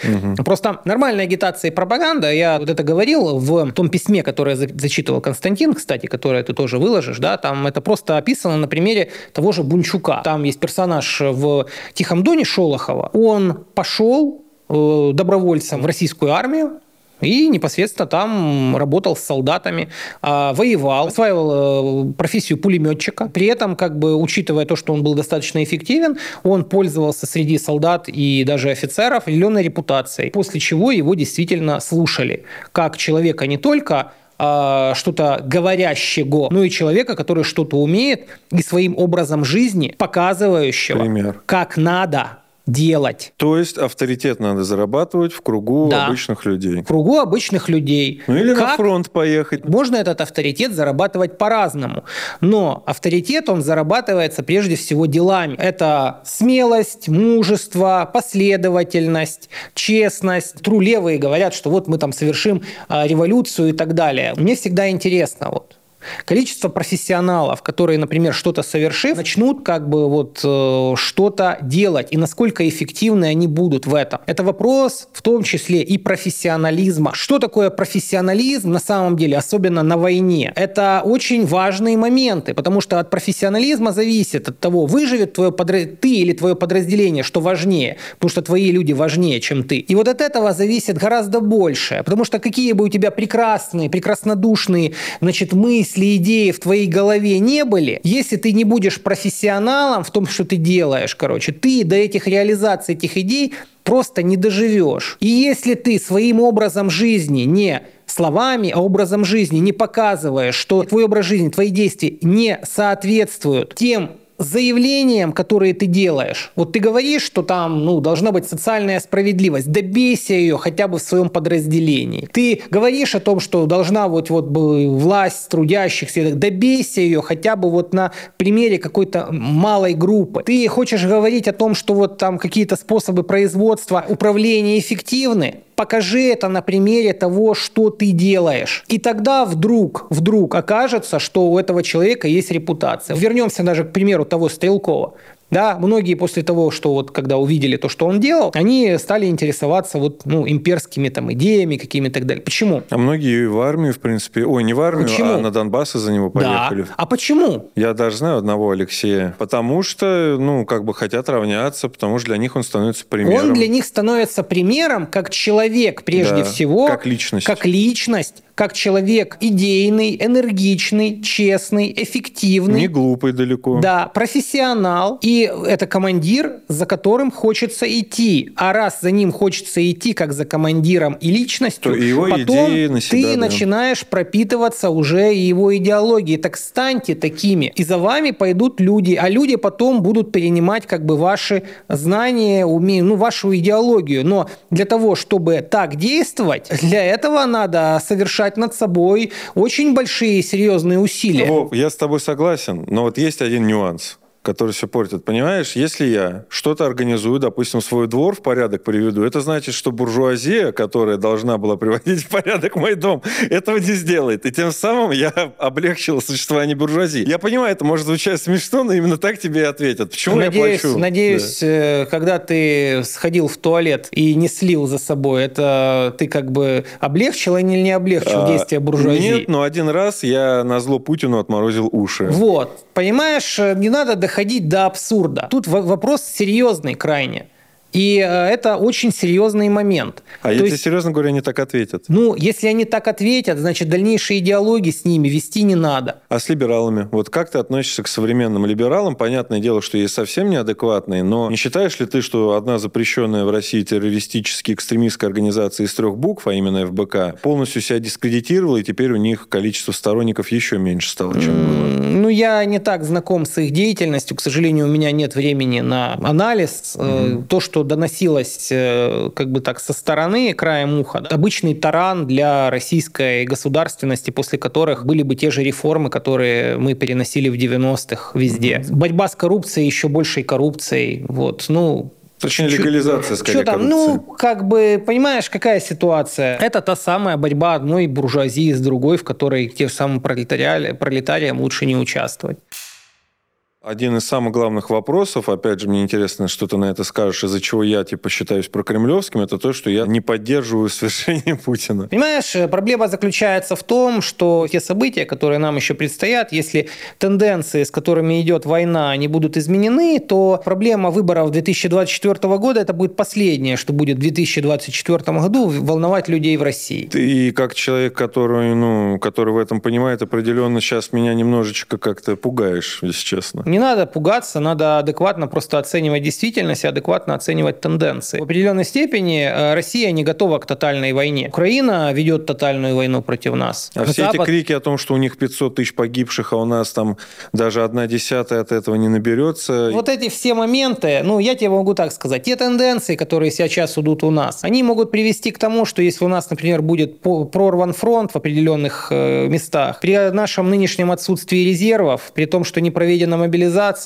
Просто нормальная агитация и пропаганда, я вот это говорил в том письме, которое за- зачитывал Константин, кстати, которое ты тоже выложишь, да, там это просто описано на примере того же Бунчука. Там есть персонаж в «Тихом доне» Шолохова. Он пошел э, добровольцем в российскую армию, и непосредственно там работал с солдатами, а, воевал, осваивал э, профессию пулеметчика. При этом, как бы, учитывая то, что он был достаточно эффективен, он пользовался среди солдат и даже офицеров определенной репутацией, после чего его действительно слушали как человека не только а, что-то говорящего, но и человека, который что-то умеет и своим образом жизни показывающего, Пример. как надо делать. То есть авторитет надо зарабатывать в кругу Да. обычных людей. В кругу обычных людей. Ну или на Как фронт поехать. Можно этот авторитет зарабатывать по-разному, но авторитет он зарабатывается прежде всего делами. Это смелость, мужество, последовательность, честность. Трулевые говорят, что вот мы там совершим а, революцию и так далее. Мне всегда интересно вот. Количество профессионалов, которые, например, что-то совершив, начнут как бы вот э, что-то делать, и насколько эффективны они будут в этом. Это вопрос в том числе и профессионализма. Что такое профессионализм на самом деле, особенно на войне? Это очень важные моменты, потому что от профессионализма зависит от того, выживет твое подра- ты или твое подразделение, что важнее, потому что твои люди важнее, чем ты. И вот от этого зависит гораздо больше, потому что какие бы у тебя прекрасные, прекраснодушные, значит, мысли, идеи в твоей голове не были, если ты не будешь профессионалом в том, что ты делаешь, короче, ты до этих реализаций этих идей просто не доживешь. И если ты своим образом жизни не словами, а образом жизни не показываешь, что твой образ жизни, твои действия не соответствуют тем заявлениям, которые ты делаешь. Вот ты говоришь, что там ну, должна быть социальная справедливость. Добейся ее хотя бы в своем подразделении. Ты говоришь о том, что должна вот, вот власть трудящихся. Добейся ее хотя бы вот на примере какой-то малой группы. Ты хочешь говорить о том, что вот там какие-то способы производства, управления эффективны. Покажи это на примере того, что ты делаешь. И тогда вдруг, вдруг окажется, что у этого человека есть репутация. Вернемся даже к примеру того Стрелкова. Да, многие после того, что вот когда увидели то, что он делал, они стали интересоваться вот, ну, имперскими там идеями какими-то и так далее. Почему? А многие в армию, в принципе, ой, не в армию, Почему? а на Донбасс из-за него поехали. Да. А почему? Я даже знаю одного Алексея. Потому что, ну, как бы хотят равняться, потому что для них он становится примером. Он для них становится примером как человек, прежде Да, всего. как личность. Как личность, как человек идейный, энергичный, честный, эффективный. Не глупый далеко. Да, профессионал. И это командир, за которым хочется идти. А раз за ним хочется идти, как за командиром и личностью, То его потом идеи на себя, ты да. начинаешь пропитываться уже его идеологией. Так станьте такими. И за вами пойдут люди. А люди потом будут перенимать как бы ваши знания, уме... ну, вашу идеологию. Но для того, чтобы так действовать, для этого надо совершать над собой очень большие серьезные усилия. Вов, я с тобой согласен, но вот есть один нюанс который все портит. Понимаешь, если я что-то организую, допустим, свой двор в порядок приведу, это значит, что буржуазия, которая должна была приводить в порядок мой дом, этого не сделает. И тем самым я облегчил существование буржуазии. Я понимаю, это может звучать смешно, но именно так тебе и ответят. Почему надеюсь, я плачу? Надеюсь, э, когда ты сходил в туалет и не слил за собой, это ты как бы облегчил или не облегчил А, действия буржуазии? Нет, но один раз я на зло Путину отморозил уши. Вот, понимаешь, э, не надо доходить до абсурда. Тут вопрос серьезный крайне. И э, это очень серьезный момент. А То тебе есть, серьезно говорю, они так ответят. ну, если они так ответят, значит, дальнейшие диалоги с ними вести не надо. А с либералами? Вот как ты относишься к современным либералам? Понятное дело, что есть совсем неадекватные, но не считаешь ли ты, что одна запрещенная в России террористически экстремистская организация из трех букв, а именно ФБК, полностью себя дискредитировала, и теперь у них количество сторонников еще меньше стало, чем было? Ну, я не так знаком с их деятельностью. К сожалению, у меня нет времени на анализ. Э, То, что доносилось э, как бы так со стороны, краем уха, да, обычный таран для российской государственности, после которых были бы те же реформы, которые мы переносили в 90-х везде. Борьба с коррупцией, еще большей коррупцией. Вот, ну, Точнее, легализация, скорее, Что там? коррупции. Ну, как бы, понимаешь, какая ситуация? Это та самая борьба одной буржуазии с другой, в которой тем самым пролетариям лучше не участвовать. Один из самых главных вопросов, опять же, мне интересно, что ты на это скажешь, из-за чего я, типа, считаюсь прокремлевским, это то, что я не поддерживаю свержение Путина. Понимаешь, э, проблема заключается в том, что те события, которые нам еще предстоят, если тенденции, с которыми идет война, не будут изменены, то проблема выборов 2024 года это будет последнее, что будет в 2024 году волновать людей в России. Ты как человек, который, ну, который в этом понимает, определенно сейчас меня немножечко как-то пугаешь, если честно. Не надо пугаться, надо адекватно просто оценивать действительность и адекватно оценивать тенденции. В определенной степени э, Россия не готова к тотальной войне. Украина ведет тотальную войну против нас. А все эти Запад- крики о том, что у них 500 тысяч погибших, а у нас там даже одна десятая от этого не наберется. Вот эти все моменты, ну, я тебе могу так сказать, те тенденции, которые сейчас идут у нас, они могут привести к тому, что если у нас, например, будет прорван фронт в определенных э, местах, при нашем нынешнем отсутствии резервов, при том, что не проведена мобилизация,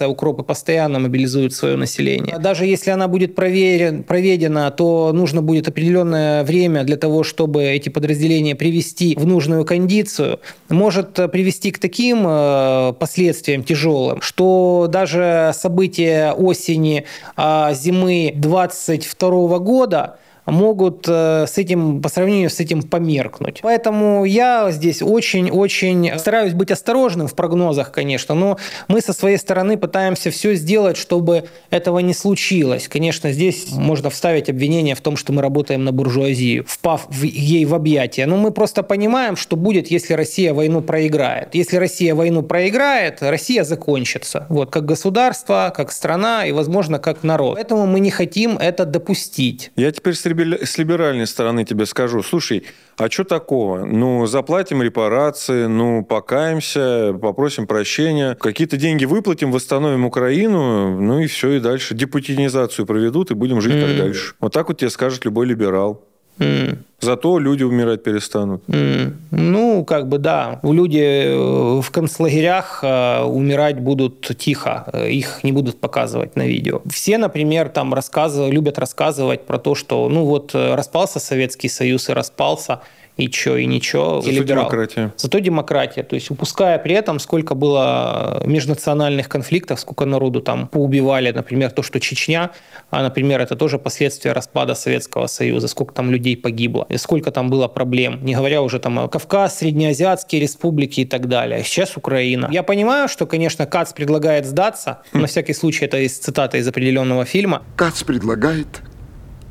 укропы постоянно мобилизуют свое население. Даже если она будет проверен- проведена, то нужно будет определенное время для того, чтобы эти подразделения привести в нужную кондицию, может привести к таким э, последствиям тяжелым, что даже события осени, а, зимы 22 года могут э, с этим, по сравнению с этим померкнуть. Поэтому я здесь очень-очень стараюсь быть осторожным в прогнозах, конечно, но мы со своей стороны пытаемся все сделать, чтобы этого не случилось. Конечно, здесь можно вставить обвинение в том, что мы работаем на буржуазию, впав в- ей в объятия. Но мы просто понимаем, что будет, если Россия войну проиграет. Если Россия войну проиграет, Россия закончится. Вот, как государство, как страна и, возможно, как народ. Поэтому мы не хотим это допустить. Я теперь с, либер- с либеральной стороны тебе скажу. Слушай, а что такого? Ну, заплатим репарации, ну, покаемся, попросим прощения, какие-то деньги выплатим, восстановим Украину, ну и все, и дальше. Депутинизацию проведут, и будем жить как М. дальше. Вот так вот тебе скажет любой либерал. М. Зато люди умирать перестанут. М, Ну, как бы да. Люди э, в концлагерях э, умирать будут тихо, э, их не будут показывать на видео. Все, например, там рассказывают, любят рассказывать про то, что, ну вот, распался Советский Союз и распался, и чё, и ничего. Зато и либерал. демократия. Зато демократия. То есть упуская при этом, сколько было межнациональных конфликтов, сколько народу там поубивали. Например, то, что Чечня, а, например, это тоже последствия распада Советского Союза. Сколько там людей погибло. И сколько там было проблем. Не говоря уже там о Кавказ, Среднеазиатские республики и так далее. Сейчас Украина. Я понимаю, что, конечно, Кац предлагает сдаться. На всякий случай это из цитата из определенного фильма. Кац предлагает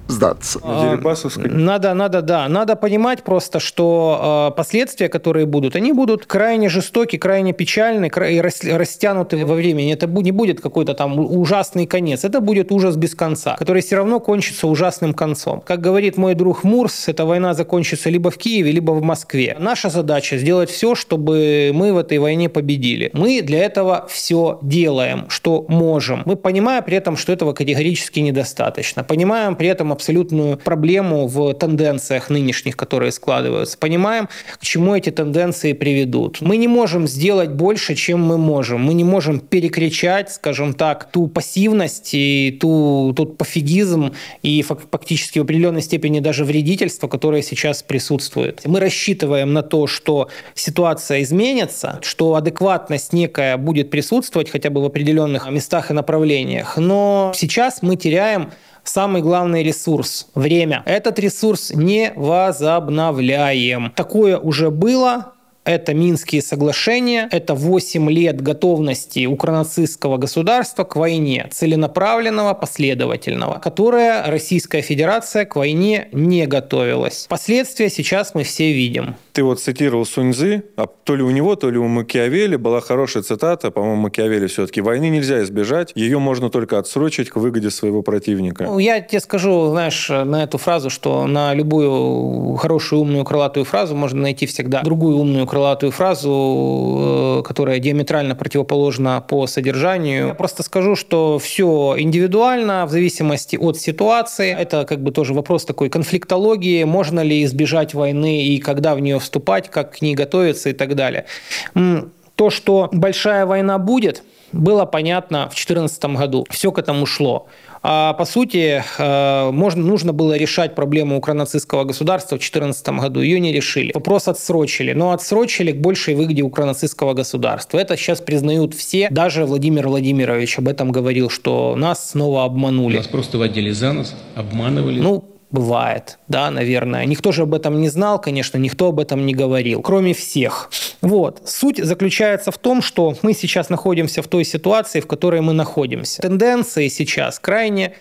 сдаться. Дерибасовской. Надо, надо, да, надо понимать просто, что э, последствия, которые будут, они будут крайне жестоки, крайне печальны и рас- растянуты во времени. Это бу- не будет какой-то там ужасный конец, это будет ужас без конца, который все равно кончится ужасным концом. Как говорит мой друг Мурс, эта война закончится либо в Киеве, либо в Москве. Наша задача сделать все, чтобы мы в этой войне победили. Мы для этого все делаем, что можем. Мы понимаем при этом, что этого категорически недостаточно. Понимаем при этом абсолютную проблему в тенденциях нынешних, которые складываются. Понимаем, к чему эти тенденции приведут. Мы не можем сделать больше, чем мы можем. Мы не можем перекричать, скажем так, ту пассивность и ту, тот пофигизм и фак- фактически в определенной степени даже вредительство, которое сейчас присутствует. Мы рассчитываем на то, что ситуация изменится, что адекватность некая будет присутствовать хотя бы в определенных местах и направлениях. Но сейчас мы теряем самый главный ресурс – время. Этот ресурс не возобновляем. Такое уже было, это Минские соглашения, это 8 лет готовности укронацистского государства к войне, целенаправленного, последовательного, которое Российская Федерация к войне не готовилась. Последствия сейчас мы все видим. Ты вот цитировал Суньзы, а то ли у него, то ли у Макиавелли была хорошая цитата, по-моему, Макиавелли все-таки. Войны нельзя избежать, ее можно только отсрочить к выгоде своего противника. Ну, Я тебе скажу, знаешь, на эту фразу, что на любую хорошую, умную, крылатую фразу можно найти всегда другую умную, крылатую фразу, э, которая диаметрально противоположна по содержанию. Я просто скажу, что все индивидуально, в зависимости от ситуации. Это как бы тоже вопрос такой конфликтологии. Можно ли избежать войны и когда в нее вступать, как к ней готовиться и так далее. То, что большая война будет, было понятно в 2014 году. Все к этому шло. А по сути, э, можно, нужно было решать проблему укронацистского государства в 2014 году. Ее не решили. Вопрос отсрочили. Но отсрочили к большей выгоде укронацистского государства. Это сейчас признают все. Даже Владимир Владимирович об этом говорил, что нас снова обманули. Нас просто водили за нос, обманывали. Ну, бывает, да, наверное. Никто же об этом не знал, конечно, никто об этом не говорил, кроме всех. Вот. Суть заключается в том, что мы сейчас находимся в той ситуации, в которой мы находимся. Тенденции сейчас крайне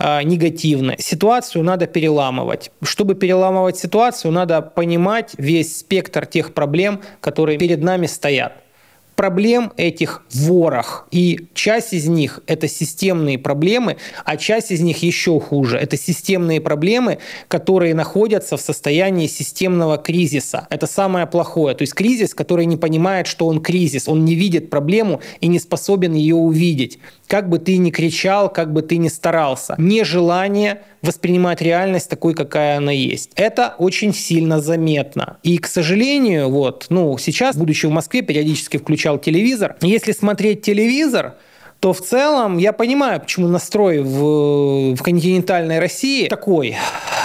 негативны. Ситуацию надо переламывать. Чтобы переламывать ситуацию, надо понимать весь спектр тех проблем, которые перед нами стоят проблем этих ворах. И часть из них – это системные проблемы, а часть из них еще хуже. Это системные проблемы, которые находятся в состоянии системного кризиса. Это самое плохое. То есть кризис, который не понимает, что он кризис. Он не видит проблему и не способен ее увидеть. Как бы ты ни кричал, как бы ты ни старался. Нежелание воспринимать реальность такой, какая она есть. Это очень сильно заметно. И, к сожалению, вот, ну, сейчас, будучи в Москве, периодически включал телевизор. Если смотреть телевизор, то в целом я понимаю, почему настрой в, в континентальной России такой.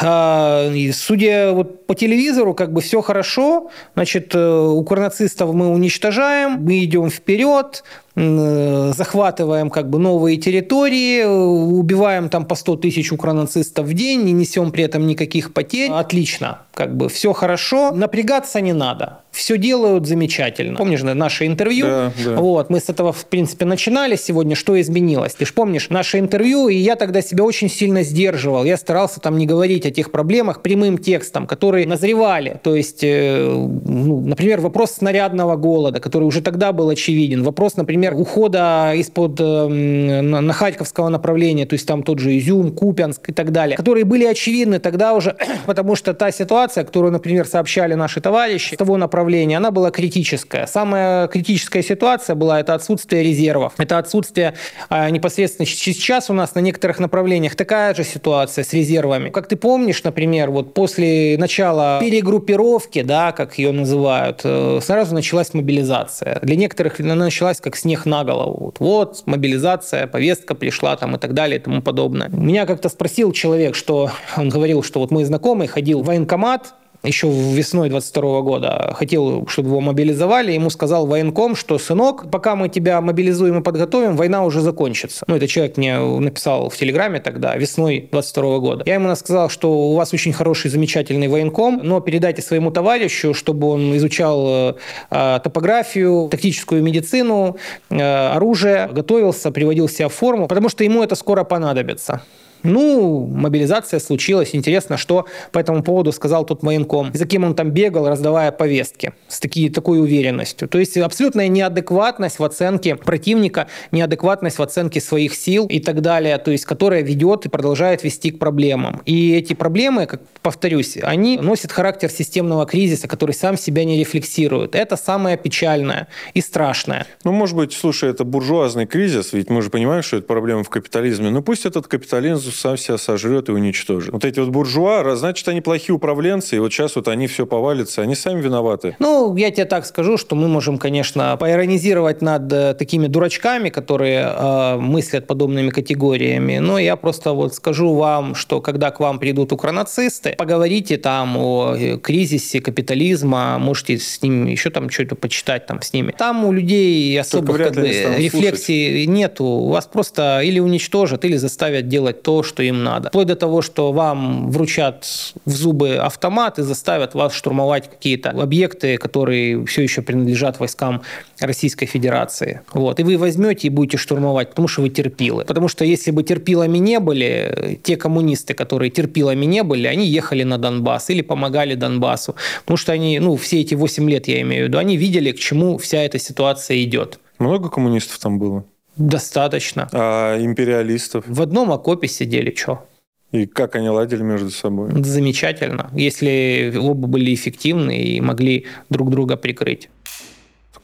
А, и судя вот по телевизору, как бы все хорошо, значит, э, укронацистов мы уничтожаем, мы идем вперед, захватываем как бы новые территории, э, убиваем там по 100 тысяч укронацистов в день, не несем при этом никаких потерь. Отлично, как бы все хорошо, напрягаться не надо. Все делают замечательно. Помнишь да, наше интервью? Да, да. Вот, мы с этого, в принципе, начинали сегодня. Что изменилось? Ты же помнишь наше интервью, и я тогда себя очень сильно сдерживал. Я старался там не говорить о тех проблемах прямым текстом, которые назревали. То есть, э, ну, например, вопрос снарядного голода, который уже тогда был очевиден. Вопрос, например, ухода из-под э, на, Харьковского направления, то есть там тот же Изюм, Купянск и так далее, которые были очевидны тогда уже, потому что та ситуация, которую, например, сообщали наши товарищи с того направления, она была критическая. Самая критическая ситуация была это отсутствие резервов, это отсутствие а, непосредственно сейчас у нас на некоторых направлениях такая же ситуация с резервами. Как ты помнишь, например, вот после начала перегруппировки, да, как ее называют, э, сразу началась мобилизация. Для некоторых она началась как снег на голову. Вот, вот мобилизация, повестка пришла там и так далее и тому подобное. Меня как-то спросил человек, что он говорил, что вот мой знакомый ходил в военкомат, еще весной 22 года хотел, чтобы его мобилизовали, ему сказал военком, что, сынок, пока мы тебя мобилизуем и подготовим, война уже закончится. Ну, это человек мне написал в Телеграме тогда, весной 22 года. Я ему сказал, что у вас очень хороший, замечательный военком, но передайте своему товарищу, чтобы он изучал э, топографию, тактическую медицину, э, оружие, готовился, приводил себя в форму, потому что ему это скоро понадобится. Ну, мобилизация случилась. Интересно, что по этому поводу сказал тот военком. За кем он там бегал, раздавая повестки с таки, такой уверенностью. То есть абсолютная неадекватность в оценке противника, неадекватность в оценке своих сил и так далее, то есть которая ведет и продолжает вести к проблемам. И эти проблемы, как повторюсь, они носят характер системного кризиса, который сам себя не рефлексирует. Это самое печальное и страшное. Ну, может быть, слушай, это буржуазный кризис, ведь мы же понимаем, что это проблема в капитализме. Ну, пусть этот капитализм сам себя сожрет и уничтожит. Вот эти вот буржуа, значит, они плохие управленцы, и вот сейчас вот они все повалятся, они сами виноваты. Ну, я тебе так скажу, что мы можем, конечно, поиронизировать над э, такими дурачками, которые э, мыслят подобными категориями, но я просто вот скажу вам, что когда к вам придут укронацисты, поговорите там о э, кризисе капитализма, можете с ними еще там что-то почитать там с ними. Там у людей особых как бы, рефлексий слушать. нету. Вас просто или уничтожат, или заставят делать то, что им надо. Вплоть до того, что вам вручат в зубы автомат и заставят вас штурмовать какие-то объекты, которые все еще принадлежат войскам Российской Федерации. Вот. И вы возьмете и будете штурмовать, потому что вы терпилы. Потому что если бы терпилами не были, те коммунисты, которые терпилами не были, они ехали на Донбасс или помогали Донбассу. Потому что они, ну, все эти 8 лет, я имею в виду, они видели, к чему вся эта ситуация идет. Много коммунистов там было? Достаточно. А империалистов? В одном окопе сидели, что? И как они ладили между собой? Замечательно, если оба были эффективны и могли друг друга прикрыть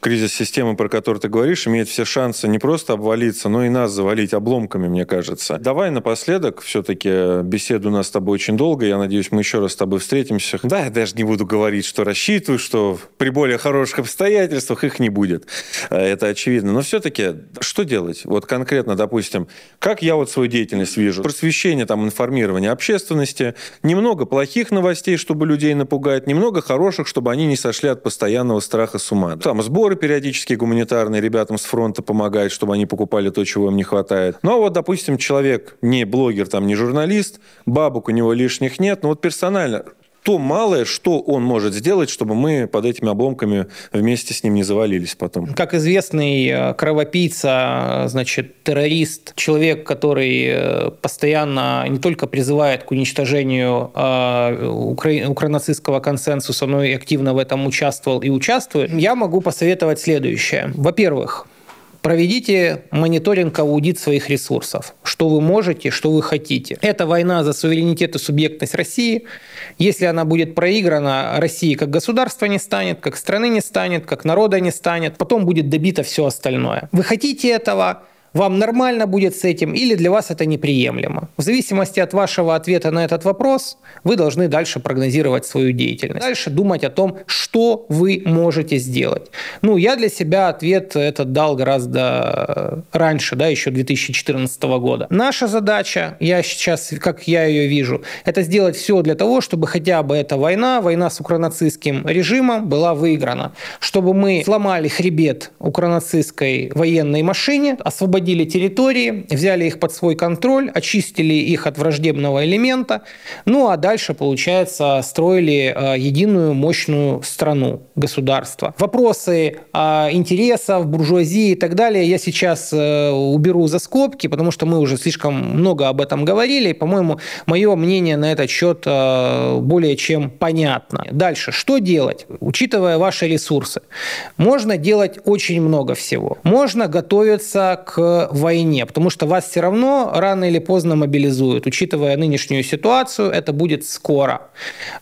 кризис системы, про который ты говоришь, имеет все шансы не просто обвалиться, но и нас завалить обломками, мне кажется. Давай напоследок, все-таки беседу у нас с тобой очень долго, я надеюсь, мы еще раз с тобой встретимся. Да, я даже не буду говорить, что рассчитываю, что при более хороших обстоятельствах их не будет. Э, это очевидно. Но все-таки что делать? Вот конкретно, допустим, как я вот свою деятельность вижу? Просвещение, там, информирование общественности, немного плохих новостей, чтобы людей напугать, немного хороших, чтобы они не сошли от постоянного страха с ума. Там сборы сборы периодически гуманитарные ребятам с фронта помогают, чтобы они покупали то, чего им не хватает. Ну, а вот, допустим, человек не блогер, там, не журналист, бабок у него лишних нет, но вот персонально то малое, что он может сделать, чтобы мы под этими обломками вместе с ним не завалились потом. Как известный э, кровопийца, значит, террорист, человек, который э, постоянно не только призывает к уничтожению э, укра... укронацистского консенсуса, но и активно в этом участвовал и участвует, я могу посоветовать следующее. Во-первых, Проведите мониторинг, аудит своих ресурсов. Что вы можете, что вы хотите. Это война за суверенитет и субъектность России. Если она будет проиграна, России как государства не станет, как страны не станет, как народа не станет. Потом будет добито все остальное. Вы хотите этого? Вам нормально будет с этим или для вас это неприемлемо. В зависимости от вашего ответа на этот вопрос, вы должны дальше прогнозировать свою деятельность. Дальше думать о том, что вы можете сделать. Ну, я для себя ответ этот дал гораздо раньше, да, еще 2014 года. Наша задача, я сейчас, как я ее вижу, это сделать все для того, чтобы хотя бы эта война, война с укронацистским режимом была выиграна. Чтобы мы сломали хребет укронацистской военной машине, освободили освободили территории, взяли их под свой контроль, очистили их от враждебного элемента, ну а дальше, получается, строили э, единую мощную страну, государство. Вопросы э, интересов, буржуазии и так далее я сейчас э, уберу за скобки, потому что мы уже слишком много об этом говорили, и, по-моему, мое мнение на этот счет более чем понятно. Дальше, что делать, учитывая ваши ресурсы? Можно делать очень много всего. Можно готовиться к войне, потому что вас все равно рано или поздно мобилизуют. Учитывая нынешнюю ситуацию, это будет скоро,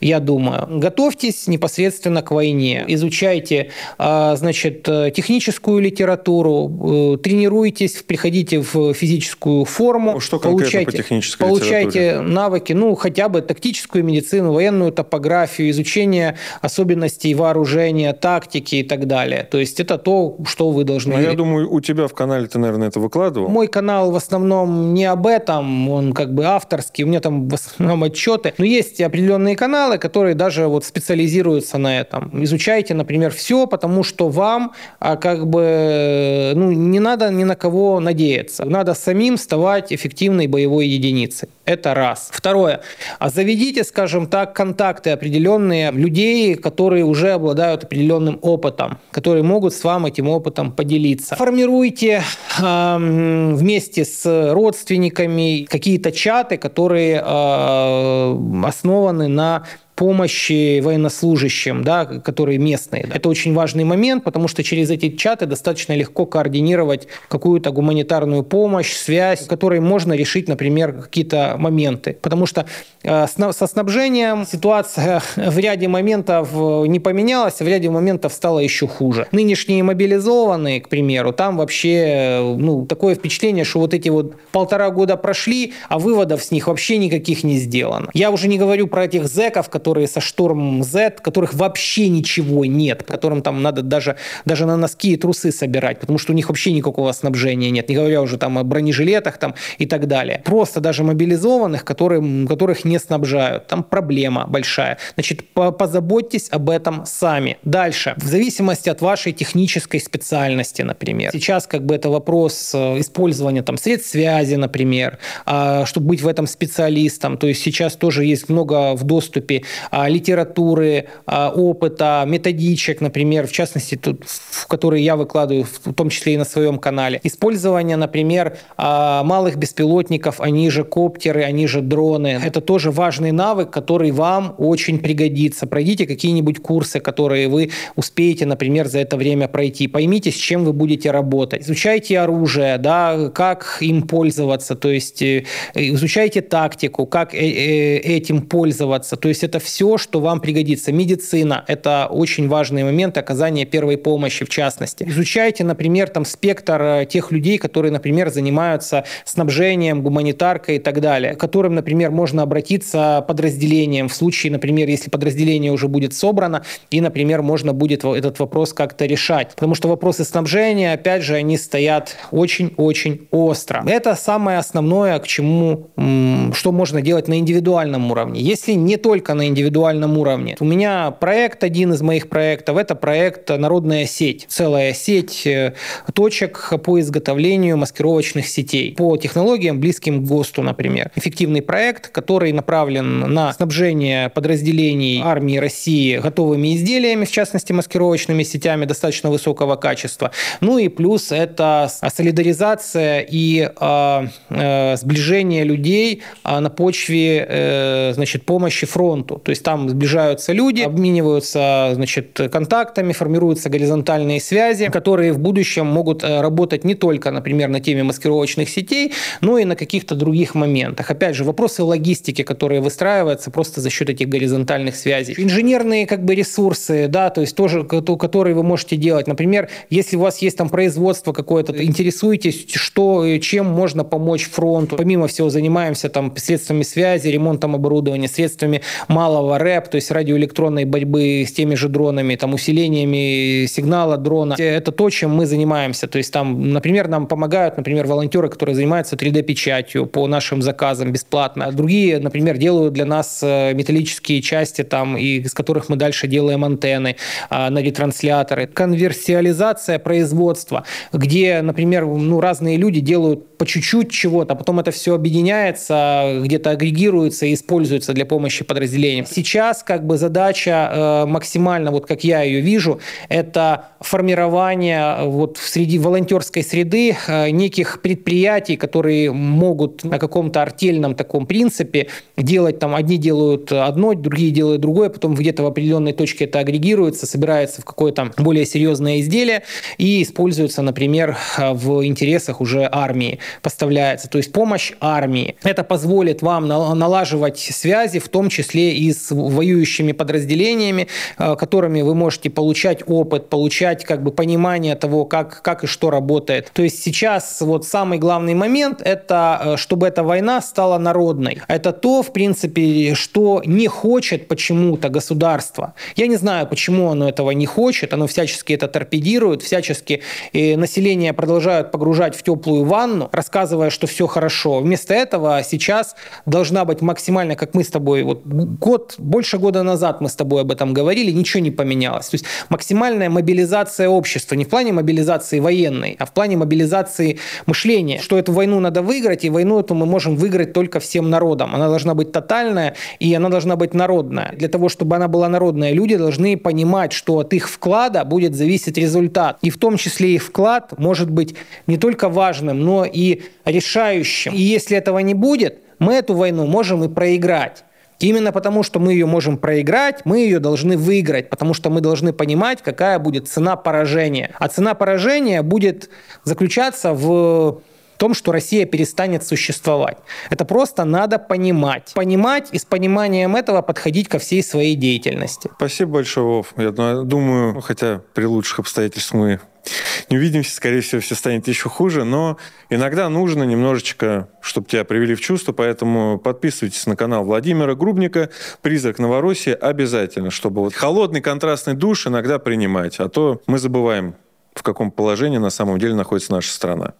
я думаю. Готовьтесь непосредственно к войне, изучайте, а, значит, техническую литературу, э, тренируйтесь, приходите в физическую форму, что получайте, по технической получайте литературе? навыки, ну, хотя бы тактическую медицину, военную топографию, изучение особенностей вооружения, тактики и так далее. То есть это то, что вы должны... Ну, я думаю, у тебя в канале ты, наверное, это выкладывал? Мой канал в основном не об этом, он как бы авторский, у меня там в основном отчеты. Но есть определенные каналы, которые даже вот специализируются на этом. Изучайте, например, все, потому что вам а, как бы ну, не надо ни на кого надеяться. Надо самим ставать эффективной боевой единицей. Это раз. Второе. А заведите, скажем так, контакты определенные людей, которые уже обладают определенным опытом, которые могут с вами этим опытом поделиться. Формируйте э, вместе с родственниками какие-то чаты, которые э, основаны на помощи военнослужащим, да, которые местные. Это очень важный момент, потому что через эти чаты достаточно легко координировать какую-то гуманитарную помощь, связь, которой можно решить, например, какие-то моменты. Потому что э, со снабжением ситуация в ряде моментов не поменялась, а в ряде моментов стала еще хуже. Нынешние мобилизованные, к примеру, там вообще ну, такое впечатление, что вот эти вот полтора года прошли, а выводов с них вообще никаких не сделано. Я уже не говорю про этих зэков, которые которые со штурм Z, которых вообще ничего нет, которым там надо даже, даже на носки и трусы собирать, потому что у них вообще никакого снабжения нет, не говоря уже там о бронежилетах там и так далее. Просто даже мобилизованных, которые, которых не снабжают. Там проблема большая. Значит, позаботьтесь об этом сами. Дальше. В зависимости от вашей технической специальности, например. Сейчас как бы это вопрос э, использования там средств связи, например, а, чтобы быть в этом специалистом. То есть сейчас тоже есть много в доступе литературы, а, опыта, методичек, например, в частности, тут, в которые я выкладываю, в том числе и на своем канале. Использование, например, а, малых беспилотников, они же коптеры, они же дроны. Это тоже важный навык, который вам очень пригодится. Пройдите какие-нибудь курсы, которые вы успеете, например, за это время пройти. Поймите, с чем вы будете работать. Изучайте оружие, да, как им пользоваться, то есть э, изучайте тактику, как э, э, этим пользоваться. То есть это все, что вам пригодится. Медицина – это очень важный момент оказания первой помощи, в частности. Изучайте, например, там спектр э, тех людей, которые, например, занимаются снабжением, гуманитаркой и так далее, к которым, например, можно обратиться подразделением в случае, например, если подразделение уже будет собрано, и, например, можно будет этот вопрос как-то решать. Потому что вопросы снабжения, опять же, они стоят очень-очень остро. Это самое основное, к чему, что можно делать на индивидуальном уровне. Если не только на индивидуальном уровне. У меня проект, один из моих проектов, это проект «Народная сеть». Целая сеть э, точек по изготовлению маскировочных сетей по технологиям, близким к ГОСТу, например. Эффективный проект, который направлен на снабжение подразделений армии России готовыми изделиями, в частности, маскировочными сетями достаточно высокого качества. Ну и плюс это солидаризация и э, э, сближение людей э, на почве э, значит, помощи фронту. То есть там сближаются люди, обмениваются значит, контактами, формируются горизонтальные связи, которые в будущем могут э, работать не только, например, на теме маскировочных сетей, но и на каких-то других моментах. Опять же, вопросы логистики, которые выстраиваются просто за счет этих горизонтальных связей. Инженерные как бы ресурсы, да, то есть тоже, которые вы можете делать. Например, если у вас есть там производство какое-то, интересуетесь, что, чем можно помочь фронту. Помимо всего занимаемся там средствами связи, ремонтом оборудования, средствами малого малого рэп, то есть радиоэлектронной борьбы с теми же дронами, там, усилениями сигнала дрона. Это то, чем мы занимаемся. То есть там, например, нам помогают, например, волонтеры, которые занимаются 3D-печатью по нашим заказам бесплатно. Другие, например, делают для нас э, металлические части, там, и из которых мы дальше делаем антенны а, на ретрансляторы. Конверсиализация производства, где, например, ну, разные люди делают по чуть-чуть чего-то, а потом это все объединяется, где-то агрегируется и используется для помощи подразделениям. Сейчас как бы задача э, максимально, вот как я ее вижу, это формирование э, вот среди волонтерской среды э, неких предприятий, которые могут на каком-то артельном таком принципе делать там, одни делают одно, другие делают другое, потом где-то в определенной точке это агрегируется, собирается в какое-то более серьезное изделие и используется, например, в интересах уже армии, поставляется. То есть помощь армии. Это позволит вам налаживать связи, в том числе и с воюющими подразделениями, э, которыми вы можете получать опыт, получать как бы понимание того, как, как и что работает. То есть сейчас вот самый главный момент – это э, чтобы эта война стала народной. Это то, в принципе, что не хочет почему-то государство. Я не знаю, почему оно этого не хочет, оно всячески это торпедирует, всячески население продолжают погружать в теплую ванну, рассказывая, что все хорошо. Вместо этого сейчас должна быть максимально, как мы с тобой, вот год, больше года назад мы с тобой об этом говорили, ничего не поменялось. То есть максимальная мобилизация общества, не в плане мобилизации военной, а в плане мобилизации мышления, что эту войну надо выиграть, и войну эту мы можем выиграть только всем народом. Она должна быть тотальная, и она должна быть народная. Для того, чтобы она была народная, люди должны понимать, что от их вклада будет зависеть результат. И в том числе их вклад может быть не только важным, но и решающим. И если этого не будет, мы эту войну можем и проиграть. Именно потому, что мы ее можем проиграть, мы ее должны выиграть, потому что мы должны понимать, какая будет цена поражения. А цена поражения будет заключаться в том, что Россия перестанет существовать. Это просто надо понимать. Понимать и с пониманием этого подходить ко всей своей деятельности. Спасибо большое, Вов. Я думаю, хотя при лучших обстоятельствах мы не увидимся, скорее всего, все станет еще хуже, но иногда нужно немножечко, чтобы тебя привели в чувство, поэтому подписывайтесь на канал Владимира Грубника «Призрак Новороссии» обязательно, чтобы вот холодный контрастный душ иногда принимать, а то мы забываем, в каком положении на самом деле находится наша страна.